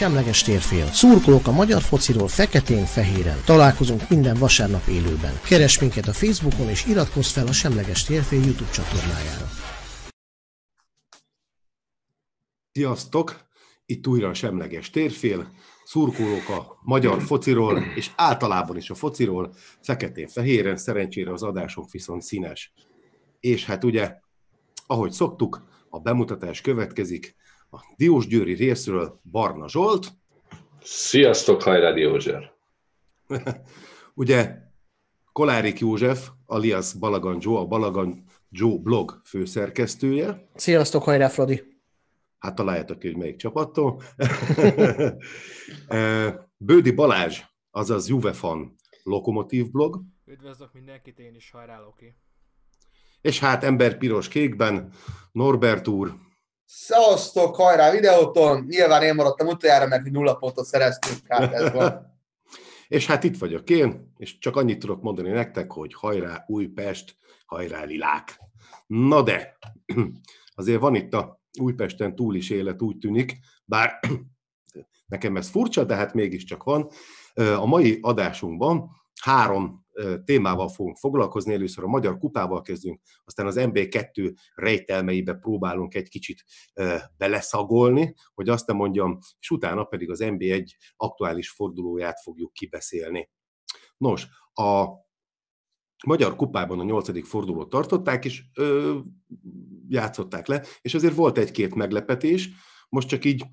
Semleges térfél. Szurkolók a magyar fociról feketén-fehéren. Találkozunk minden vasárnap élőben. Keres minket a Facebookon és iratkozz fel a Semleges térfél YouTube csatornájára. Sziasztok! Itt újra a Semleges térfél. Szurkolók a magyar fociról, és általában is a fociról, feketén-fehéren, szerencsére az adásunk viszont színes. És hát ugye, ahogy szoktuk, a bemutatás következik. A Diós Győri részről Barna Zsolt. Sziasztok, hajrá Diózser! Ugye Kolárik József, alias Balagan Joe, a Balagan Joe blog főszerkesztője. Sziasztok, hajrá Fradi! Hát találjátok ki, hogy melyik csapattól. Bődi Balázs, azaz Juvefan Lokomotív blog. Üdvözlök mindenkit, én is hajrá, Loki. És hát ember piros kékben, Norbert úr. Szevasztok, hajrá videóton! Nyilván én maradtam utoljára, mert nulla pontot szereztünk, hát ez van. és hát itt vagyok én, és csak annyit tudok mondani nektek, hogy hajrá Újpest, hajrá Lilák. Na de, azért van itt a Újpesten túl is élet, úgy tűnik, bár nekem ez furcsa, de hát mégiscsak van. A mai adásunkban három témával fogunk foglalkozni. Először a Magyar Kupával kezdünk, aztán az MB2 rejtelmeibe próbálunk egy kicsit beleszagolni, hogy azt nem mondjam, és utána pedig az MB1 aktuális fordulóját fogjuk kibeszélni. Nos, a Magyar Kupában a nyolcadik fordulót tartották, és ö, játszották le, és azért volt egy-két meglepetés. Most csak így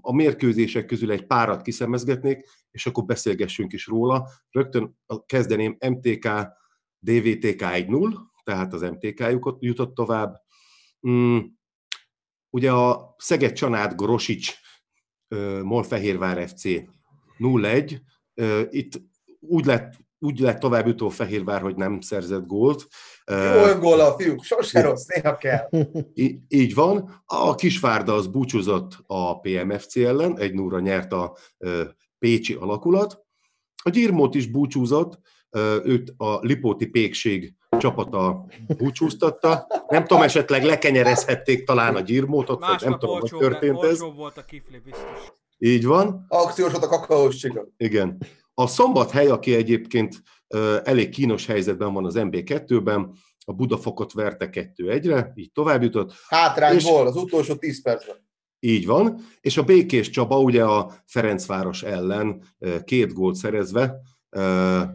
a mérkőzések közül egy párat kiszemezgetnék, és akkor beszélgessünk is róla. Rögtön kezdeném MTK, DVTK 1-0, tehát az MTK jutott tovább. Mm, ugye a Szeged Csanád Grosics Molfehérvár FC 0-1, itt úgy lett úgy lett tovább jutó Fehérvár, hogy nem szerzett gólt. Jó gól a fiúk, sose rossz, néha kell. Így van. A Kisvárda az búcsúzott a PMFC ellen, egy núra nyert a Pécsi alakulat. A Gyirmót is búcsúzott, őt a Lipóti Pékség csapata búcsúztatta. Nem tudom, esetleg lekenyerezhették talán a Gyirmót, ott vagy nem tudom, hogy történt ez. volt a kifli, biztos. Így van. Akciós volt a kakaós Igen. A szombathely, aki egyébként elég kínos helyzetben van az MB2-ben, a Budafokot verte 2-1-re, így tovább jutott. Hátrányból, az utolsó 10 percben. Így van, és a Békés Csaba ugye a Ferencváros ellen két gólt szerezve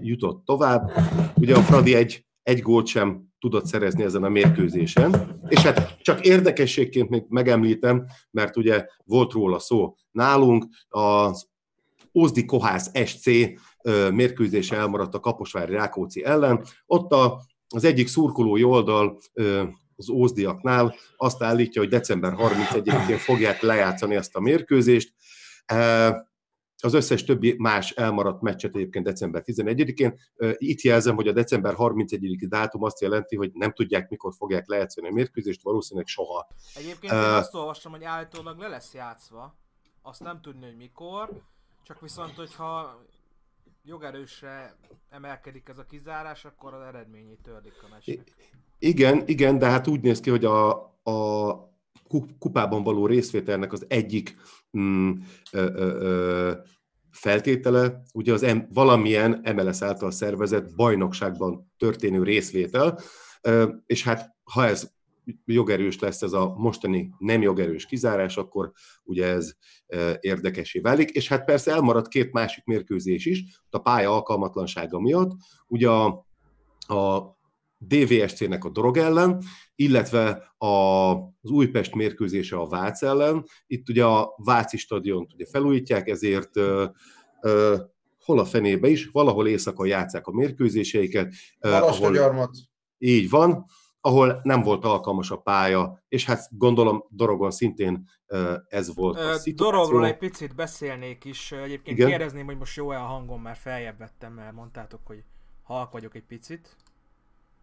jutott tovább. Ugye a Fradi egy, egy gólt sem tudott szerezni ezen a mérkőzésen. És hát csak érdekességként még megemlítem, mert ugye volt róla szó nálunk, az Ózdi Kohász SC mérkőzése elmaradt a Kaposvári Rákóczi ellen. Ott a, az egyik szurkolói oldal az ózdiaknál azt állítja, hogy december 31-én fogják lejátszani ezt a mérkőzést. Az összes többi más elmaradt meccset egyébként december 11-én. Itt jelzem, hogy a december 31 dátum azt jelenti, hogy nem tudják, mikor fogják lejátszani a mérkőzést, valószínűleg soha. Egyébként én azt olvastam, hogy állítólag le lesz játszva. Azt nem tudni, hogy mikor, csak viszont, hogyha jogerősre emelkedik ez a kizárás, akkor az eredményét törlik a meccsnek. Igen, igen, de hát úgy néz ki, hogy a, a kupában való részvételnek az egyik mm, ö, ö, feltétele, ugye az em, valamilyen MLS által szervezett bajnokságban történő részvétel, ö, és hát ha ez jogerős lesz ez a mostani nem jogerős kizárás, akkor ugye ez érdekesé válik. És hát persze elmaradt két másik mérkőzés is, a pálya alkalmatlansága miatt. Ugye a, a DVSC-nek a Drog ellen, illetve a, az Újpest mérkőzése a Vác ellen. Itt ugye a Váci stadiont ugye felújítják, ezért ö, ö, hol a fenébe is, valahol éjszaka játszák a mérkőzéseiket. Ahol, így van, ahol nem volt alkalmas a pálya, és hát gondolom Dorogon szintén ez volt a szituáció. Dorogról egy picit beszélnék is. Egyébként Igen? kérdezném, hogy most jó-e a hangom, mert feljebb vettem, mert mondtátok, hogy halk vagyok egy picit.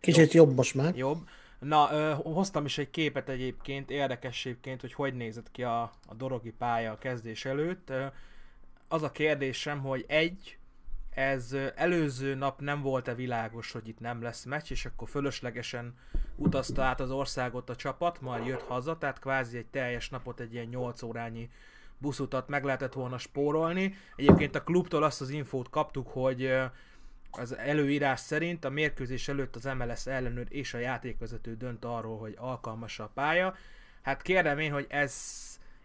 Kicsit jobb, jobb most már. Jobb. Na, ö, hoztam is egy képet egyébként, érdekességként, hogy hogy nézett ki a, a dorogi pálya a kezdés előtt. Az a kérdésem, hogy egy, ez előző nap nem volt-e világos, hogy itt nem lesz meccs, és akkor fölöslegesen utazta át az országot a csapat, majd jött haza, tehát kvázi egy teljes napot egy ilyen 8 órányi buszutat meg lehetett volna spórolni. Egyébként a klubtól azt az infót kaptuk, hogy az előírás szerint a mérkőzés előtt az MLS ellenőr és a játékvezető dönt arról, hogy alkalmas a pálya. Hát kérdem én, hogy ez,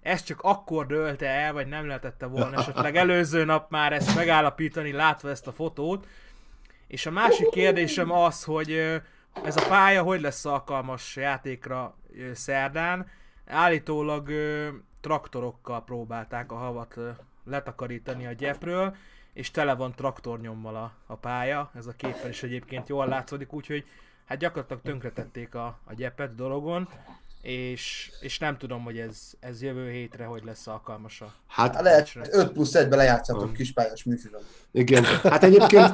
ez csak akkor dölte el, vagy nem lehetette volna esetleg előző nap már ezt megállapítani, látva ezt a fotót. És a másik kérdésem az, hogy ez a pálya hogy lesz alkalmas játékra szerdán. Állítólag traktorokkal próbálták a havat letakarítani a gyepről, és tele van traktornyommal a, a pálya, ez a képen is egyébként jól látszódik, úgyhogy hát gyakorlatilag tönkretették a, a gyepet dologon, és, és nem tudom, hogy ez, ez jövő hétre hogy lesz alkalmas a Hát, hát lehet 5 plusz 1-be lejátszatok kispályás műfilm. Igen, hát egyébként,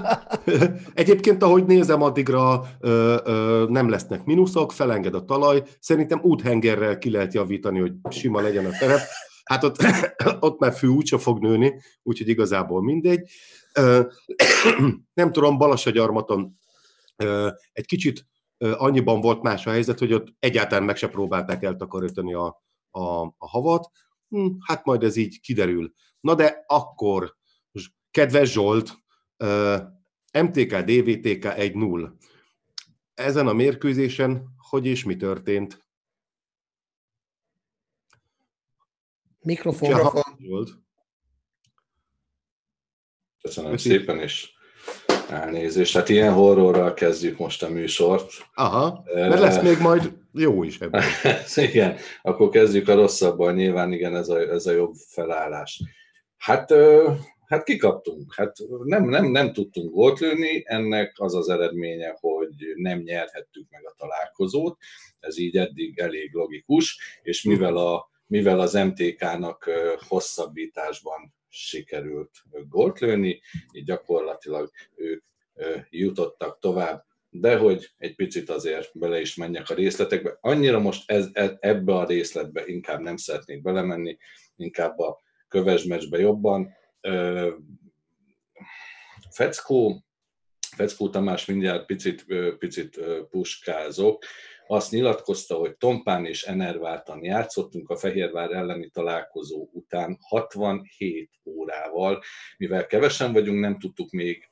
egyébként ahogy nézem, addigra ö, ö, nem lesznek mínuszok, felenged a talaj, szerintem úthengerrel ki lehet javítani, hogy sima legyen a terep, hát ott, ott már fű úgyse fog nőni, úgyhogy igazából mindegy. Ö, nem tudom, Balasagyarmaton egy kicsit annyiban volt más a helyzet, hogy ott egyáltalán meg se próbálták eltakarítani a, a, a havat. Hm, hát majd ez így kiderül. Na de akkor, kedves Zsolt, MTK, DVTK 1-0. Ezen a mérkőzésen hogy és mi történt? Mikrofon. Mikrofon. Köszönöm Köszi. szépen, és Elnézést, hát ilyen horrorral kezdjük most a műsort. Aha, mert lesz még majd jó is ebben. igen, akkor kezdjük a rosszabban, nyilván igen, ez a, ez a jobb felállás. Hát, hát kikaptunk, hát nem, nem, nem tudtunk gólt lőni, ennek az az eredménye, hogy nem nyerhettük meg a találkozót, ez így eddig elég logikus, és mivel, a, mivel az MTK-nak hosszabbításban sikerült gólt lőni, így gyakorlatilag ők jutottak tovább. De hogy egy picit azért bele is menjek a részletekbe. Annyira most ez, e, ebbe a részletbe inkább nem szeretnék belemenni, inkább a köves meccsbe jobban. Feckó, Feckó Tamás mindjárt picit, picit puskázok, azt nyilatkozta, hogy Tompán és Enerváltan játszottunk a Fehérvár elleni találkozó után 67 órával, mivel kevesen vagyunk, nem tudtuk még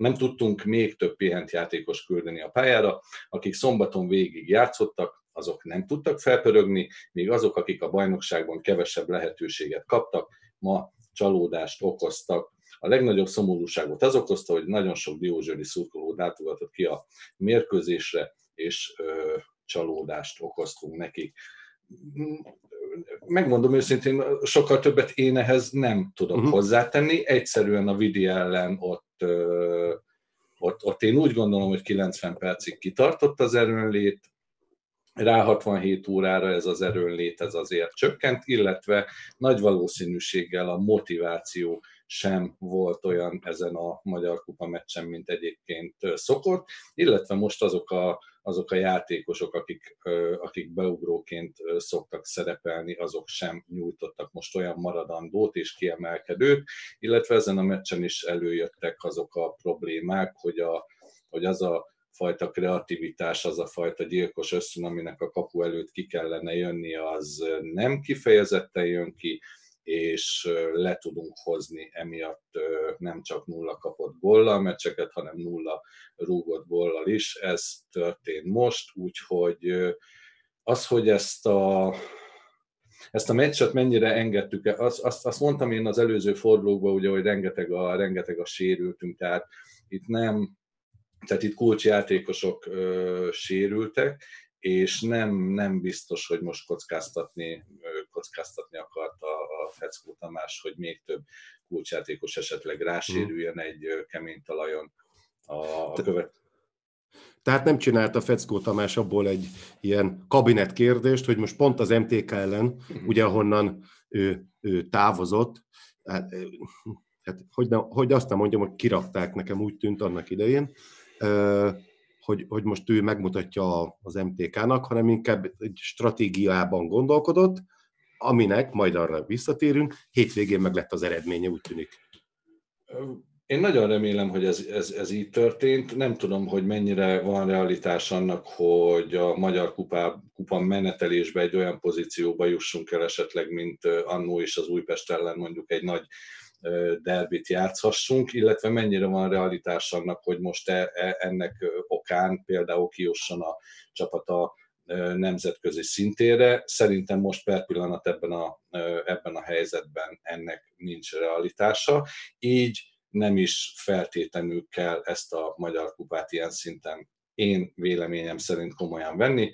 nem tudtunk még több pihent játékos küldeni a pályára, akik szombaton végig játszottak, azok nem tudtak felpörögni, míg azok, akik a bajnokságban kevesebb lehetőséget kaptak, ma csalódást okoztak. A legnagyobb szomorúságot az okozta, hogy nagyon sok diózsőri szurkoló látogatott ki a mérkőzésre, és ö, csalódást okoztunk nekik. Megmondom őszintén, sokkal többet én ehhez nem tudok uh-huh. hozzátenni. Egyszerűen a Vidi ellen ott, ott, ott én úgy gondolom, hogy 90 percig kitartott az erőnlét, rá 67 órára ez az erőnlét ez azért csökkent, illetve nagy valószínűséggel a motiváció sem volt olyan ezen a Magyar Kupa meccsen, mint egyébként szokott, illetve most azok a, azok a játékosok, akik, akik beugróként szoktak szerepelni, azok sem nyújtottak most olyan maradandót és kiemelkedőt, illetve ezen a meccsen is előjöttek azok a problémák, hogy, a, hogy az a fajta kreativitás, az a fajta gyilkos összön, aminek a kapu előtt ki kellene jönni, az nem kifejezetten jön ki, és le tudunk hozni emiatt nem csak nulla kapott gollal meccseket, hanem nulla rúgott gollal is. Ez történt most, úgyhogy az, hogy ezt a, ezt a meccset mennyire engedtük, azt, azt, azt mondtam én az előző fordulókban, ugye, hogy rengeteg a, rengeteg a sérültünk, tehát itt nem, tehát itt kulcsjátékosok ö, sérültek, és nem, nem biztos, hogy most kockáztatni, kockáztatni akarta a Feckó Tamás, hogy még több kulcsjátékos esetleg rásérüljön egy kemény talajon a, a követ. Tehát nem csinálta Feckó Tamás abból egy ilyen kabinet kérdést, hogy most pont az MTK ellen, hmm. ugye ahonnan ő, ő távozott, hát, hát hogy, ne, hogy azt nem mondjam, hogy kirakták, nekem úgy tűnt annak idején, hogy, hogy most ő megmutatja az MTK-nak, hanem inkább egy stratégiában gondolkodott, aminek, majd arra visszatérünk, hétvégén meg lett az eredménye, úgy tűnik. én nagyon remélem, hogy ez, ez, ez így történt. Nem tudom, hogy mennyire van realitás annak, hogy a Magyar Kupa, kupa menetelésbe egy olyan pozícióba jussunk el esetleg, mint annó és az Újpest ellen mondjuk egy nagy derbit játszhassunk, illetve mennyire van realitás annak, hogy most e, e, ennek okán például kijusson a csapat a nemzetközi szintére. Szerintem most per pillanat ebben a, ebben a helyzetben ennek nincs realitása. Így nem is feltétlenül kell ezt a magyar kupát ilyen szinten én véleményem szerint komolyan venni.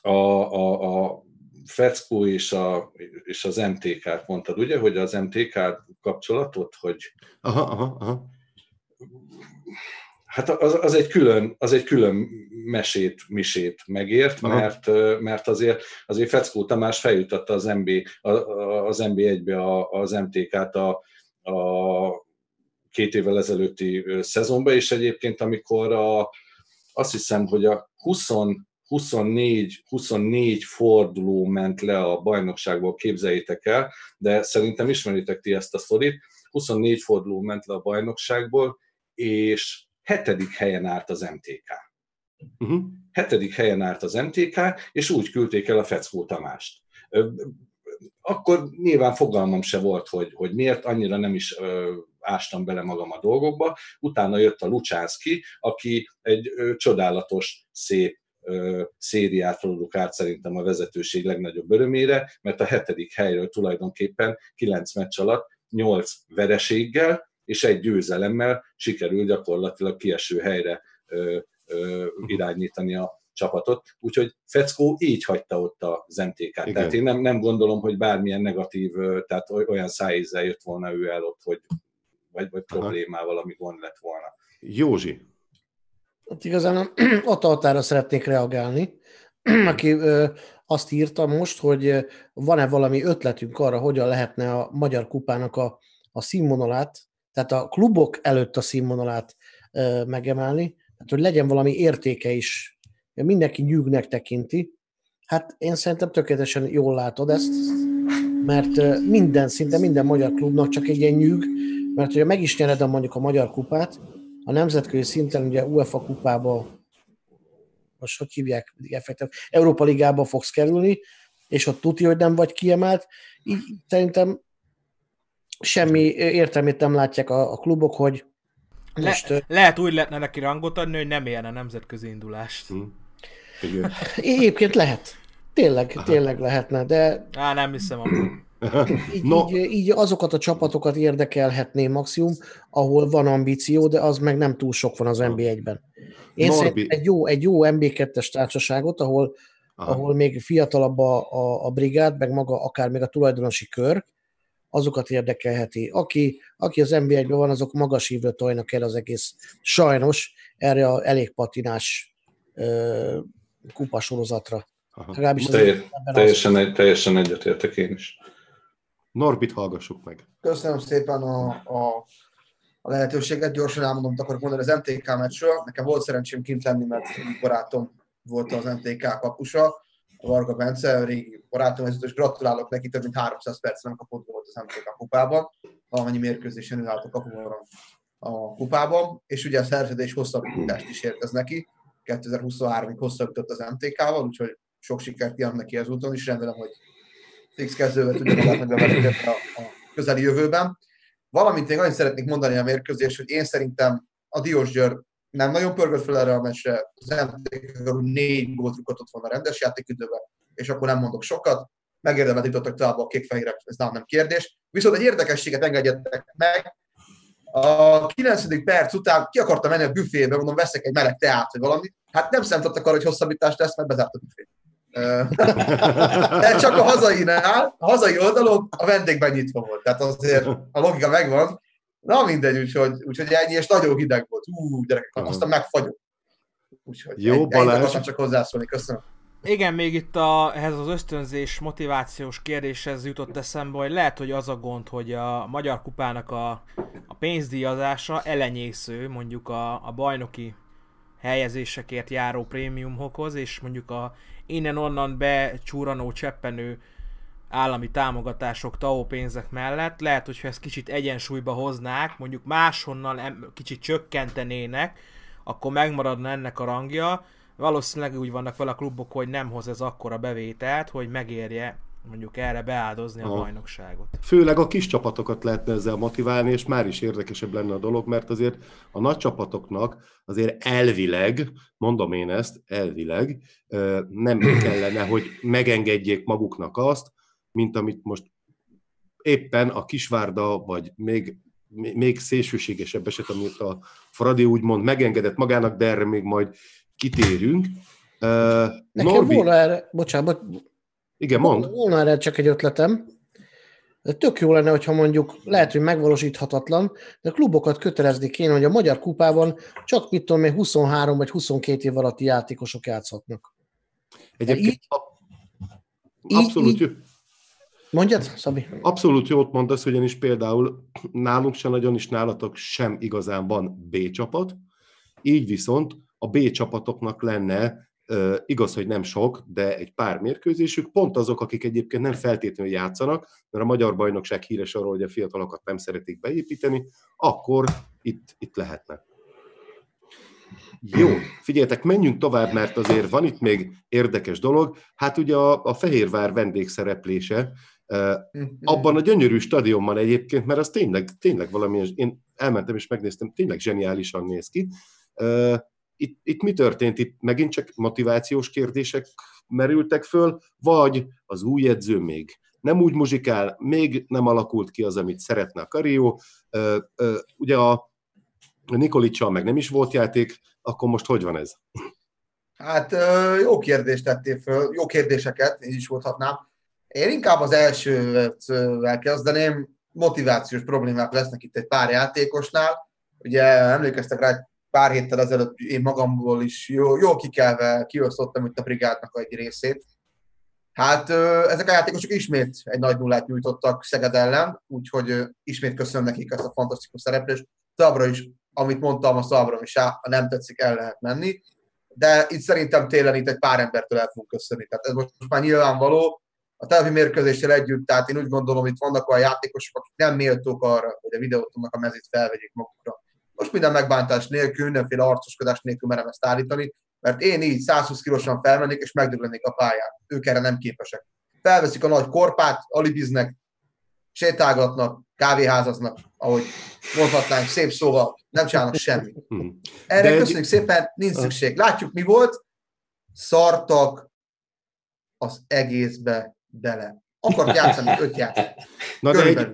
A, a, a Feckó és, a, és az MTK-t mondtad, ugye, hogy az MTK kapcsolatot, hogy... Aha, aha, aha. Hát az, az, egy külön, az egy külön mesét, misét megért, mert, mert azért, azért Feckó Tamás feljutotta az, MB, az MB1-be az MTK-t a, a két évvel ezelőtti szezonban, és egyébként amikor a, azt hiszem, hogy a 20, 24, 24 forduló ment le a bajnokságból, képzeljétek el, de szerintem ismeritek ti ezt a sztorit, 24 forduló ment le a bajnokságból, és hetedik helyen állt az MTK. Uh-huh. Hetedik helyen állt az MTK, és úgy küldték el a Feckó Tamást akkor nyilván fogalmam se volt, hogy, hogy miért, annyira nem is ö, ástam bele magam a dolgokba. Utána jött a Lucsánszki, aki egy ö, csodálatos, szép szériát produkált szerintem a vezetőség legnagyobb örömére, mert a hetedik helyről tulajdonképpen kilenc meccs alatt nyolc vereséggel és egy győzelemmel sikerül gyakorlatilag kieső helyre irányítani a csapatot, úgyhogy Feckó így hagyta ott az MTK-t. Tehát én nem, nem gondolom, hogy bármilyen negatív, tehát olyan szájízzel jött volna ő el ott, hogy vagy, vagy problémával, ami gond lett volna. Józsi. Hát igazán a határa szeretnék reagálni, aki azt írta most, hogy van-e valami ötletünk arra, hogyan lehetne a Magyar Kupának a, a színvonalát, tehát a klubok előtt a színvonalát megemelni, tehát hogy legyen valami értéke is. Mindenki nyűgnek tekinti. Hát én szerintem tökéletesen jól látod ezt, mert minden, szinte minden magyar klubnak csak egy ilyen nyűg, mert hogyha meg is nyered a mondjuk a magyar kupát, a nemzetközi szinten ugye UEFA kupába, most hogy hívják, effektív, Európa Ligába fogsz kerülni, és ott tudja, hogy nem vagy kiemelt, így szerintem semmi értelmét nem látják a, a klubok, hogy most... Le, lehet úgy lehetne neki rangot adni, hogy nem érne nemzetközi indulást. Hmm. Egyébként lehet. Tényleg, Aha. tényleg lehetne, de... Á, nem hiszem így, no. így, így azokat a csapatokat érdekelhetné maximum, ahol van ambíció, de az meg nem túl sok van az NB1-ben. Én Norbi. szerintem egy jó, egy jó NB2-es társaságot, ahol, ahol még fiatalabb a, a, a brigád, meg maga akár még a tulajdonosi kör, azokat érdekelheti. Aki, aki az NB1-ben van, azok magas hívő tojnak el az egész. Sajnos erre a elég patinás kupasorozatra. Legalábbis Telj, teljesen, egy, teljesen egyetértek én is. Norbit hallgassuk meg. Köszönöm szépen a, a, a lehetőséget. Gyorsan elmondom, akarok mondani az MTK meccsről. Nekem volt szerencsém kint lenni, mert barátom volt az MTK kapusa, a Varga Bence, régi barátom, és gratulálok neki, több mint 300 perc nem kapott volt az MTK kupában. Valamennyi mérkőzésen ő állt a kapuban a kupában, és ugye a szerződés hosszabbítást is érkez neki 2023-ig hosszabbított az MTK-val, úgyhogy sok sikert kívánok neki ezúton is, remélem, hogy fix kezdővel tudja magát a, a közeli jövőben. Valamint én annyit szeretnék mondani a mérkőzés, hogy én szerintem a Diós Győr nem nagyon pörgött fel erre a meccsre, az MTK négy gólt rúghatott volna rendes játékidőben, és akkor nem mondok sokat, megérdemelt jutottak tovább a kék ez nem kérdés. Viszont egy érdekességet engedjetek meg, a 9. perc után ki akartam menni a büfébe, mondom, veszek egy meleg teát, vagy valami. Hát nem számítottak arra, hogy hosszabbítást lesz, mert bezárt a büfé. De csak a hazainál, a hazai oldalon a vendégben nyitva volt. Tehát azért a logika megvan. Na mindegy, úgyhogy, úgyhogy ennyi, és nagyon hideg volt. Ú, gyerekek, aztán megfagyok. Úgyhogy Jó, egy, Balázs. csak hozzászólni. Köszönöm. Igen, még itt a, ehhez az ösztönzés, motivációs kérdéshez jutott eszembe, hogy lehet, hogy az a gond, hogy a Magyar Kupának a, a pénzdíjazása elenyésző mondjuk a, a bajnoki helyezésekért járó prémiumokhoz, és mondjuk a innen-onnan becsúranó, cseppenő állami támogatások, TAO pénzek mellett. Lehet, hogyha ezt kicsit egyensúlyba hoznák, mondjuk máshonnan em- kicsit csökkentenének, akkor megmaradna ennek a rangja. Valószínűleg úgy vannak vele a klubok, hogy nem hoz ez akkora bevételt, hogy megérje mondjuk erre beáldozni a Aha. bajnokságot. Főleg a kis csapatokat lehetne ezzel motiválni, és már is érdekesebb lenne a dolog, mert azért a nagy csapatoknak azért elvileg, mondom én ezt, elvileg nem kellene, hogy megengedjék maguknak azt, mint amit most éppen a Kisvárda, vagy még, még szélsőségesebb eset, amit a Fradi úgymond megengedett magának, de erre még majd kitérünk. Nekem Norbi, volna erre, bocsánat, igen, mond. volna erre csak egy ötletem. De tök jó lenne, hogyha mondjuk lehet, hogy megvalósíthatatlan, de klubokat kötelezni kéne, hogy a Magyar Kupában csak mit tudom én, 23 vagy 22 év alatti játékosok játszhatnak. Egyébként így- abszolút így- jó. Mondjad, Szabi? Abszolút jót mondasz, ugyanis például nálunk sem nagyon is nálatok sem igazán van B csapat, így viszont a B csapatoknak lenne, uh, igaz, hogy nem sok, de egy pár mérkőzésük, pont azok, akik egyébként nem feltétlenül játszanak, mert a magyar bajnokság híres arról, hogy a fiatalokat nem szeretik beépíteni, akkor itt, itt lehetne. Jó, figyeljetek, menjünk tovább, mert azért van itt még érdekes dolog. Hát ugye a, a Fehérvár vendégszereplése, uh, abban a gyönyörű stadionban egyébként, mert az tényleg, tényleg valami, én elmentem és megnéztem, tényleg zseniálisan néz ki. Uh, Itt, itt mi történt? Itt megint csak motivációs kérdések merültek föl, vagy az új edző még nem úgy muzsikál, még nem alakult ki az, amit szeretne a Karió. Ugye a Nikolicsal meg nem is volt játék, akkor most hogy van ez? Hát jó kérdést tettél föl, jó kérdéseket, így is mondhatnám. Én inkább az elsővel kezdeném, motivációs problémák lesznek itt egy pár játékosnál. Ugye emlékeztek rá, pár héttel ezelőtt én magamból is jó, jó kikelve kiosztottam itt a brigádnak egy részét. Hát ezek a játékosok ismét egy nagy nullát nyújtottak Szeged ellen, úgyhogy ismét köszönöm nekik ezt a fantasztikus szereplést. Továbbra is, amit mondtam, a továbbra is, á, ha nem tetszik, el lehet menni de itt szerintem télen itt egy pár embertől el fogunk köszönni. Tehát ez most már nyilvánvaló. A telepi mérkőzéssel együtt, tehát én úgy gondolom, itt vannak olyan játékosok, akik nem méltók arra, hogy a videótomnak a mezét felvegyék magukra. Most minden megbántás nélkül, mindenféle arcoskodás nélkül merem ezt állítani, mert én így 120 kilósan felmennék, és megdöglennék a pályán. Ők erre nem képesek. Felveszik a nagy korpát, alibiznek, sétálgatnak, kávéházaznak, ahogy mondhatnánk szép szóval, nem csinálnak semmit. Hm. Erre De egy- köszönjük szépen, nincs szükség. Látjuk, mi volt. Szartak az egészbe bele. Akart játszani öt játék. Na de egy.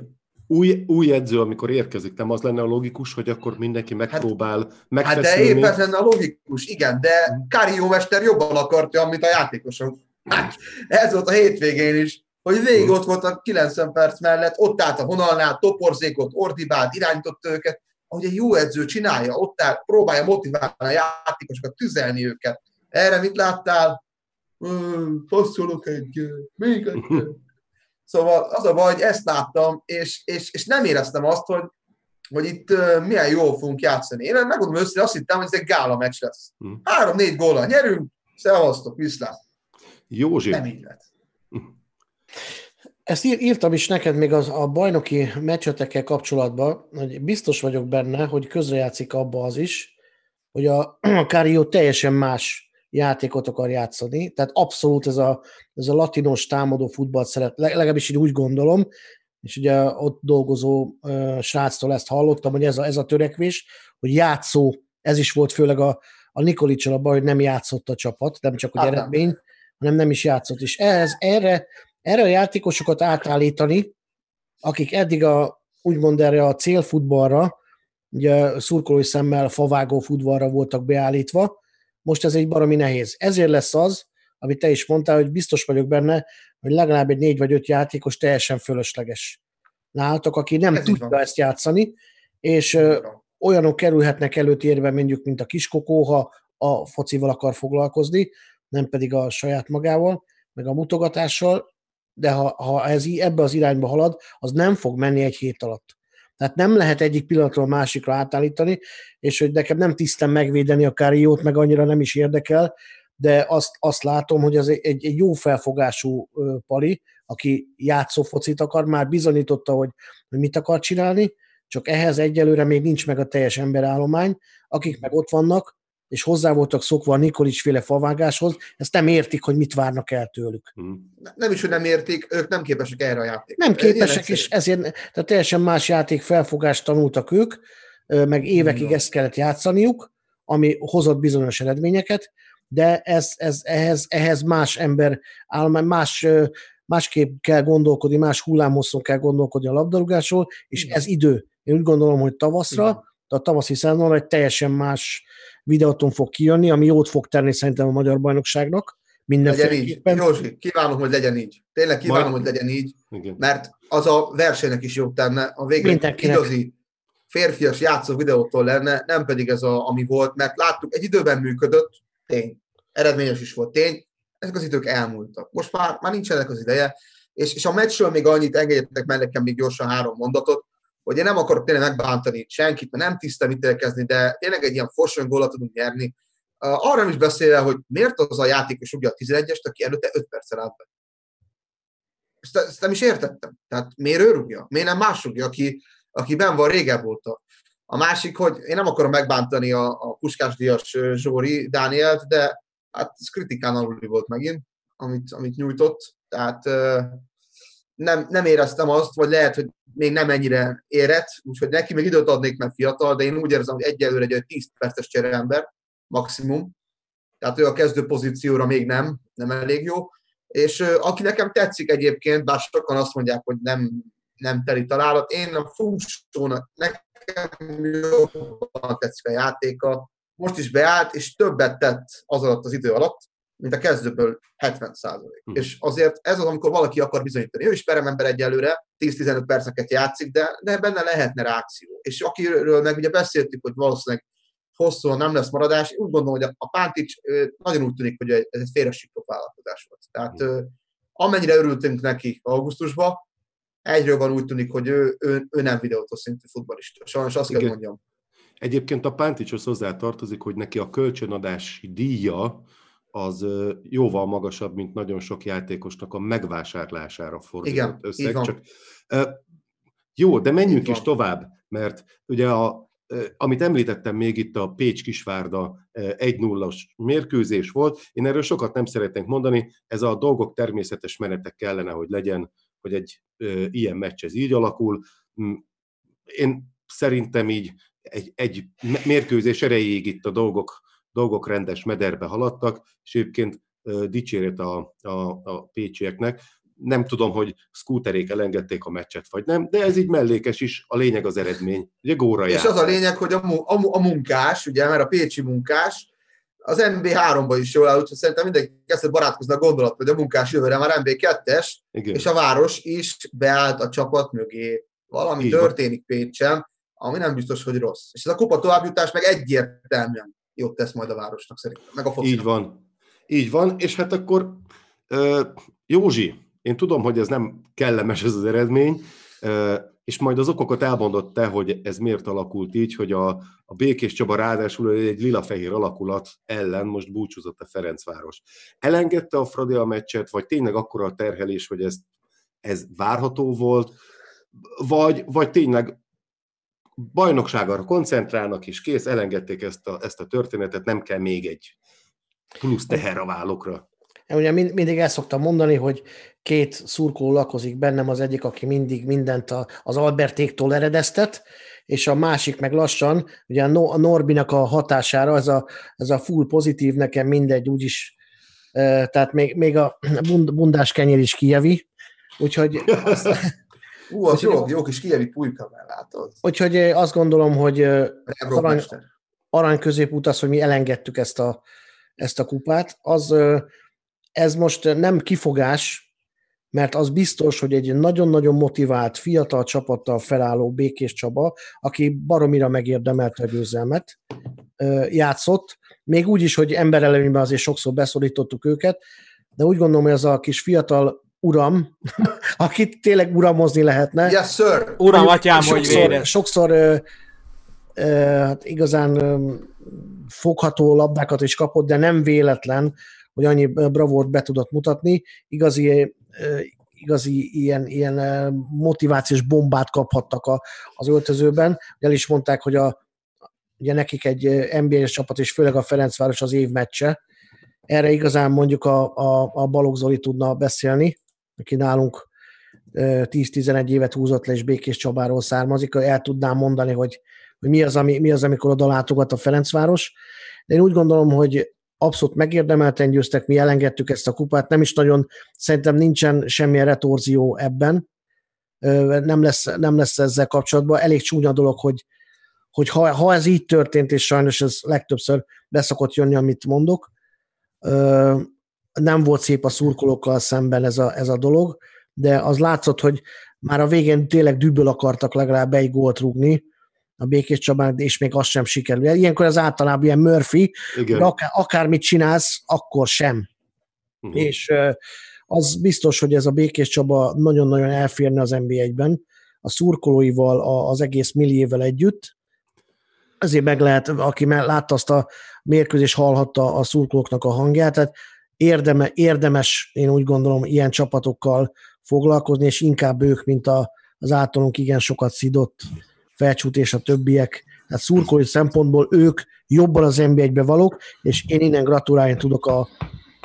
Új, új edző, amikor érkezik, nem az lenne a logikus, hogy akkor mindenki megpróbál Hát de megfeszülni? épp ez lenne a logikus, igen, de Kárió mester jobban akartja, mint a játékosok. Hát, ez volt a hétvégén is, hogy végig ott volt a 90 perc mellett, ott állt a vonalnál, toporzékot, ordibált, irányított őket, ahogy egy jó edző csinálja, ott áll, próbálja motiválni a játékosokat, tüzelni őket. Erre mit láttál? Passzolok egy, még egy. Szóval az a baj, hogy ezt láttam, és, és, és nem éreztem azt, hogy, hogy itt uh, milyen jól fogunk játszani. Én megmondom őszintén, azt hittem, hogy ez egy gála meccs lesz. Hm. Három-négy góllal nyerünk, szevasztok, viszlát. Józsi, Nem így lett. Ezt ír- írtam is neked még az, a bajnoki meccsetekkel kapcsolatban, hogy biztos vagyok benne, hogy közrejátszik abba az is, hogy a, a Kárió teljesen más játékot akar játszani, tehát abszolút ez a, ez a latinos támadó futballt szeret, leg- legalábbis így úgy gondolom, és ugye ott dolgozó uh, sráctól ezt hallottam, hogy ez a, ez a törekvés, hogy játszó, ez is volt főleg a, a Nikolicsal a baj, hogy nem játszott a csapat, nem csak hogy Hát nem. eredmény, hanem nem is játszott. És ehhez, erre, erre a játékosokat átállítani, akik eddig a, úgymond erre a célfutballra, ugye szurkolói szemmel favágó futballra voltak beállítva, most ez egy baromi nehéz. Ezért lesz az, amit te is mondtál, hogy biztos vagyok benne, hogy legalább egy négy vagy öt játékos teljesen fölösleges. Nálatok, aki nem Ez tudja van. ezt játszani, és ö, olyanok kerülhetnek előtérbe, mondjuk, mint a kiskokó, ha a focival akar foglalkozni, nem pedig a saját magával, meg a mutogatással, de ha, ha ez ebbe az irányba halad, az nem fog menni egy hét alatt. Tehát nem lehet egyik pillanatról másikra átállítani, és hogy nekem nem tisztem megvédeni a káriót, meg annyira nem is érdekel, de azt, azt látom, hogy az egy, egy, jó felfogású pali, aki játszó focit akar, már bizonyította, hogy, hogy mit akar csinálni, csak ehhez egyelőre még nincs meg a teljes emberállomány, akik meg ott vannak, és hozzá voltak szokva a Nikolics féle favágáshoz, ezt nem értik, hogy mit várnak el tőlük. Hmm. Nem is, hogy nem értik, ők nem képesek erre a játékra. Nem képesek, és ezért tehát teljesen más játék felfogást tanultak ők, meg évekig ezt kellett játszaniuk, ami hozott bizonyos eredményeket, de ez, ez, ehhez, ehhez más ember áll, más, másképp kell gondolkodni, más hullámhosszon kell gondolkodni a labdarúgásról, és Igen. ez idő. Én úgy gondolom, hogy tavaszra, Igen. a tavaszi szezonra egy teljesen más videóton fog kijönni, ami jót fog tenni szerintem a magyar bajnokságnak. Legyen így. Józsi, kívánom, hogy legyen így. Tényleg kívánom, Majd- hogy legyen így, Igen. mert az a versenynek is jót tenne, a végre Mindenkinek. igazi férfias játszó videótól lenne, nem pedig ez, a, ami volt, mert láttuk, egy időben működött, tény. Eredményes is volt, tény. Ezek az idők elmúltak. Most már, már nincsenek az ideje, és, és a meccsről még annyit engedjetek meg nekem még gyorsan három mondatot, hogy én nem akarok tényleg megbántani senkit, mert nem tisztem ítélkezni, de tényleg egy ilyen gólat tudunk nyerni. Arra is beszélve, hogy miért az a játékos rúgja a 11-est, aki előtte 5 perccel állt be. Ezt, ezt nem is értettem. Tehát miért ő rúgja? Miért nem más rúgja, aki, aki ben van régebb óta? A másik, hogy én nem akarom megbántani a, a puskásdias ö, Zsóri Dánielt, de hát ez kritikán aluli volt megint, amit, amit nyújtott. Tehát nem, nem éreztem azt, vagy lehet, hogy még nem ennyire érett, úgyhogy neki még időt adnék, mert fiatal, de én úgy érzem, hogy egyelőre egy olyan 10 perces csereember, maximum. Tehát ő a kezdő pozícióra még nem, nem elég jó. És aki nekem tetszik egyébként, bár sokan azt mondják, hogy nem, nem teli találat, én a funkciónak nekem jobban tetszik a játéka. Most is beállt, és többet tett az alatt az idő alatt, mint a kezdőből 70 százalék. Hm. És azért ez az, amikor valaki akar bizonyítani. Ő is peremember egyelőre, 10-15 perceket játszik, de, de benne lehetne ráció. És akiről meg ugye beszéltük, hogy valószínűleg hosszúan nem lesz maradás, úgy gondolom, hogy a- Pántics nagyon úgy tűnik, hogy ez egy félresított vállalkozás volt. Tehát ö, amennyire örültünk neki augusztusban, egyről van úgy tűnik, hogy ő, ő, ő nem videótól szintű futballista. Sajnos azt kell Igen. mondjam. Egyébként a Pánticshoz hozzá tartozik, hogy neki a kölcsönadási díja az jóval magasabb, mint nagyon sok játékosnak a megvásárlására fordított Igen, összeg. Csak, jó, de menjünk is tovább, mert ugye a, amit említettem még itt a Pécs-Kisvárda ö, 1-0-as mérkőzés volt, én erről sokat nem szeretnék mondani, ez a dolgok természetes menetek kellene, hogy legyen, hogy egy ilyen meccs ez így alakul. Mm, Én szerintem így egy, egy mérkőzés erejéig itt a dolgok, dolgok rendes mederbe haladtak, és egyébként dicséret a, a, a pécsieknek. Nem tudom, hogy szkúterék elengedték a meccset, vagy nem, de ez így mellékes is, a lényeg az eredmény. Ugye góra És az a lényeg, hogy a, a, a munkás, ugye, mert a pécsi munkás, az MB3-ba is jól áll, úgyhogy szerintem mindenki kezdett barátkozni a gondolat, hogy a munkás jövőre már MB2-es, Igen. és a város is beállt a csapat mögé. Valami Így történik Pécsen, ami nem biztos, hogy rossz. És ez a kupa továbbjutás meg egyértelműen jót tesz majd a városnak szerintem, meg a focinak. Így van. Így van, és hát akkor Józsi, én tudom, hogy ez nem kellemes ez az eredmény, és majd az okokat elmondott te, hogy ez miért alakult így, hogy a, a Békés Csaba ráadásul egy lila-fehér alakulat ellen most búcsúzott a Ferencváros. Elengedte a Fradi a meccset, vagy tényleg akkora a terhelés, hogy ez, ez várható volt, vagy, vagy tényleg bajnokságra koncentrálnak, és kész, elengedték ezt a, ezt a történetet, nem kell még egy plusz teher a vállokra. Én ugye mind- mindig el szoktam mondani, hogy két szurkoló lakozik bennem, az egyik, aki mindig mindent a- az Albertéktól eredeztet, és a másik meg lassan, ugye a No- a Norbinak a hatására, ez a, ez a full pozitív, nekem mindegy, úgyis, eh, tehát még, még a bund, bundás kenyér is kijevi, úgyhogy, Ú, az jó, jó kis kijevi pulyka, mert látod. úgyhogy eh, azt gondolom, hogy eh, Ebrómester. arany középút az, hogy mi elengedtük ezt a, ezt a kupát, az ö, ez most nem kifogás, mert az biztos, hogy egy nagyon-nagyon motivált, fiatal csapattal felálló Békés Csaba, aki baromira megérdemelte a győzelmet, játszott, még úgy is, hogy emberelőnyben azért sokszor beszorítottuk őket, de úgy gondolom, hogy az a kis fiatal uram, akit tényleg uramozni lehetne, Yes, sir! Uram, atyám, hogy sokszor, védett. sokszor ö, ö, hát igazán ö, fogható labdákat is kapott, de nem véletlen, hogy annyi bravort be tudott mutatni. Igazi ö, igazi ilyen, ilyen motivációs bombát kaphattak a, az öltözőben. El is mondták, hogy a, ugye nekik egy NBA-s csapat, és főleg a Ferencváros az év meccse. Erre igazán mondjuk a, a, a Balogh Zoli tudna beszélni, aki nálunk 10-11 évet húzott le, és Békés Csabáról származik, el tudnám mondani, hogy, hogy mi, az, ami, mi az, amikor oda látogat a Ferencváros. De én úgy gondolom, hogy abszolút megérdemelten győztek, mi elengedtük ezt a kupát, nem is nagyon, szerintem nincsen semmilyen retorzió ebben, nem lesz, nem lesz ezzel kapcsolatban. Elég csúnya dolog, hogy, hogy ha, ha ez így történt, és sajnos ez legtöbbször beszokott jönni, amit mondok, nem volt szép a szurkolókkal szemben ez a, ez a dolog, de az látszott, hogy már a végén tényleg dübből akartak legalább egy gólt rúgni, a Békés Csabán, és még az sem sikerül. Ilyenkor az általában ilyen Murphy, Igen. akár, akármit csinálsz, akkor sem. Uh-huh. És az biztos, hogy ez a Békés Csaba nagyon-nagyon elférne az NBA-ben, a szurkolóival, az egész milliével együtt. Ezért meg lehet, aki látta azt a mérkőzést, hallhatta a szurkolóknak a hangját, tehát érdeme, érdemes, én úgy gondolom, ilyen csapatokkal foglalkozni, és inkább ők, mint a, az általunk igen sokat szidott felcsút és a többiek. Tehát szurkolói szempontból ők jobban az NB1-be valók, és én innen gratulálni tudok a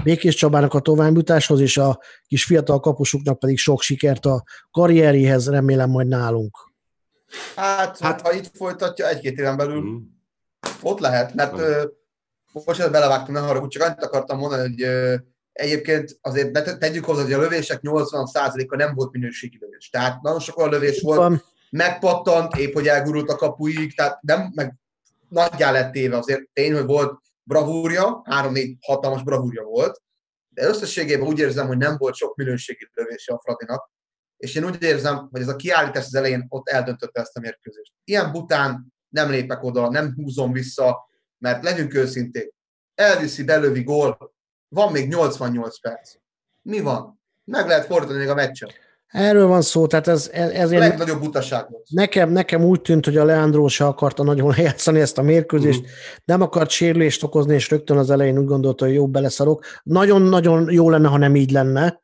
Békés Csabának a továbbjutáshoz, és a kis fiatal kapusuknak pedig sok sikert a karrieréhez, remélem majd nálunk. Hát, hát ha itt folytatja egy-két éven belül, mm. ott lehet, mert mm. Most belevágtam, ne haragudj, csak annyit akartam mondani, hogy ö, egyébként azért tegyük hozzá, hogy a lövések 80%-a nem volt minőségi lövés. Tehát nagyon sok olyan lövés volt, van megpattant, épp hogy elgurult a kapuig, tehát nem, meg nagyjá lett téve azért tény, hogy volt bravúrja, három-négy hatalmas bravúrja volt, de összességében úgy érzem, hogy nem volt sok minőségi lövése a Fradinak, és én úgy érzem, hogy ez a kiállítás az elején ott eldöntötte ezt a mérkőzést. Ilyen bután nem lépek oda, nem húzom vissza, mert legyünk őszinték, elviszi, belövi gól, van még 88 perc. Mi van? Meg lehet fordítani még a meccset. Erről van szó, tehát ez, ez a legnagyobb utaság volt. Nekem, nekem úgy tűnt, hogy a Leandro se akarta nagyon lejátszani ezt a mérkőzést, uh-huh. nem akart sérülést okozni, és rögtön az elején úgy gondolta, hogy jó beleszarok. Nagyon-nagyon jó lenne, ha nem így lenne,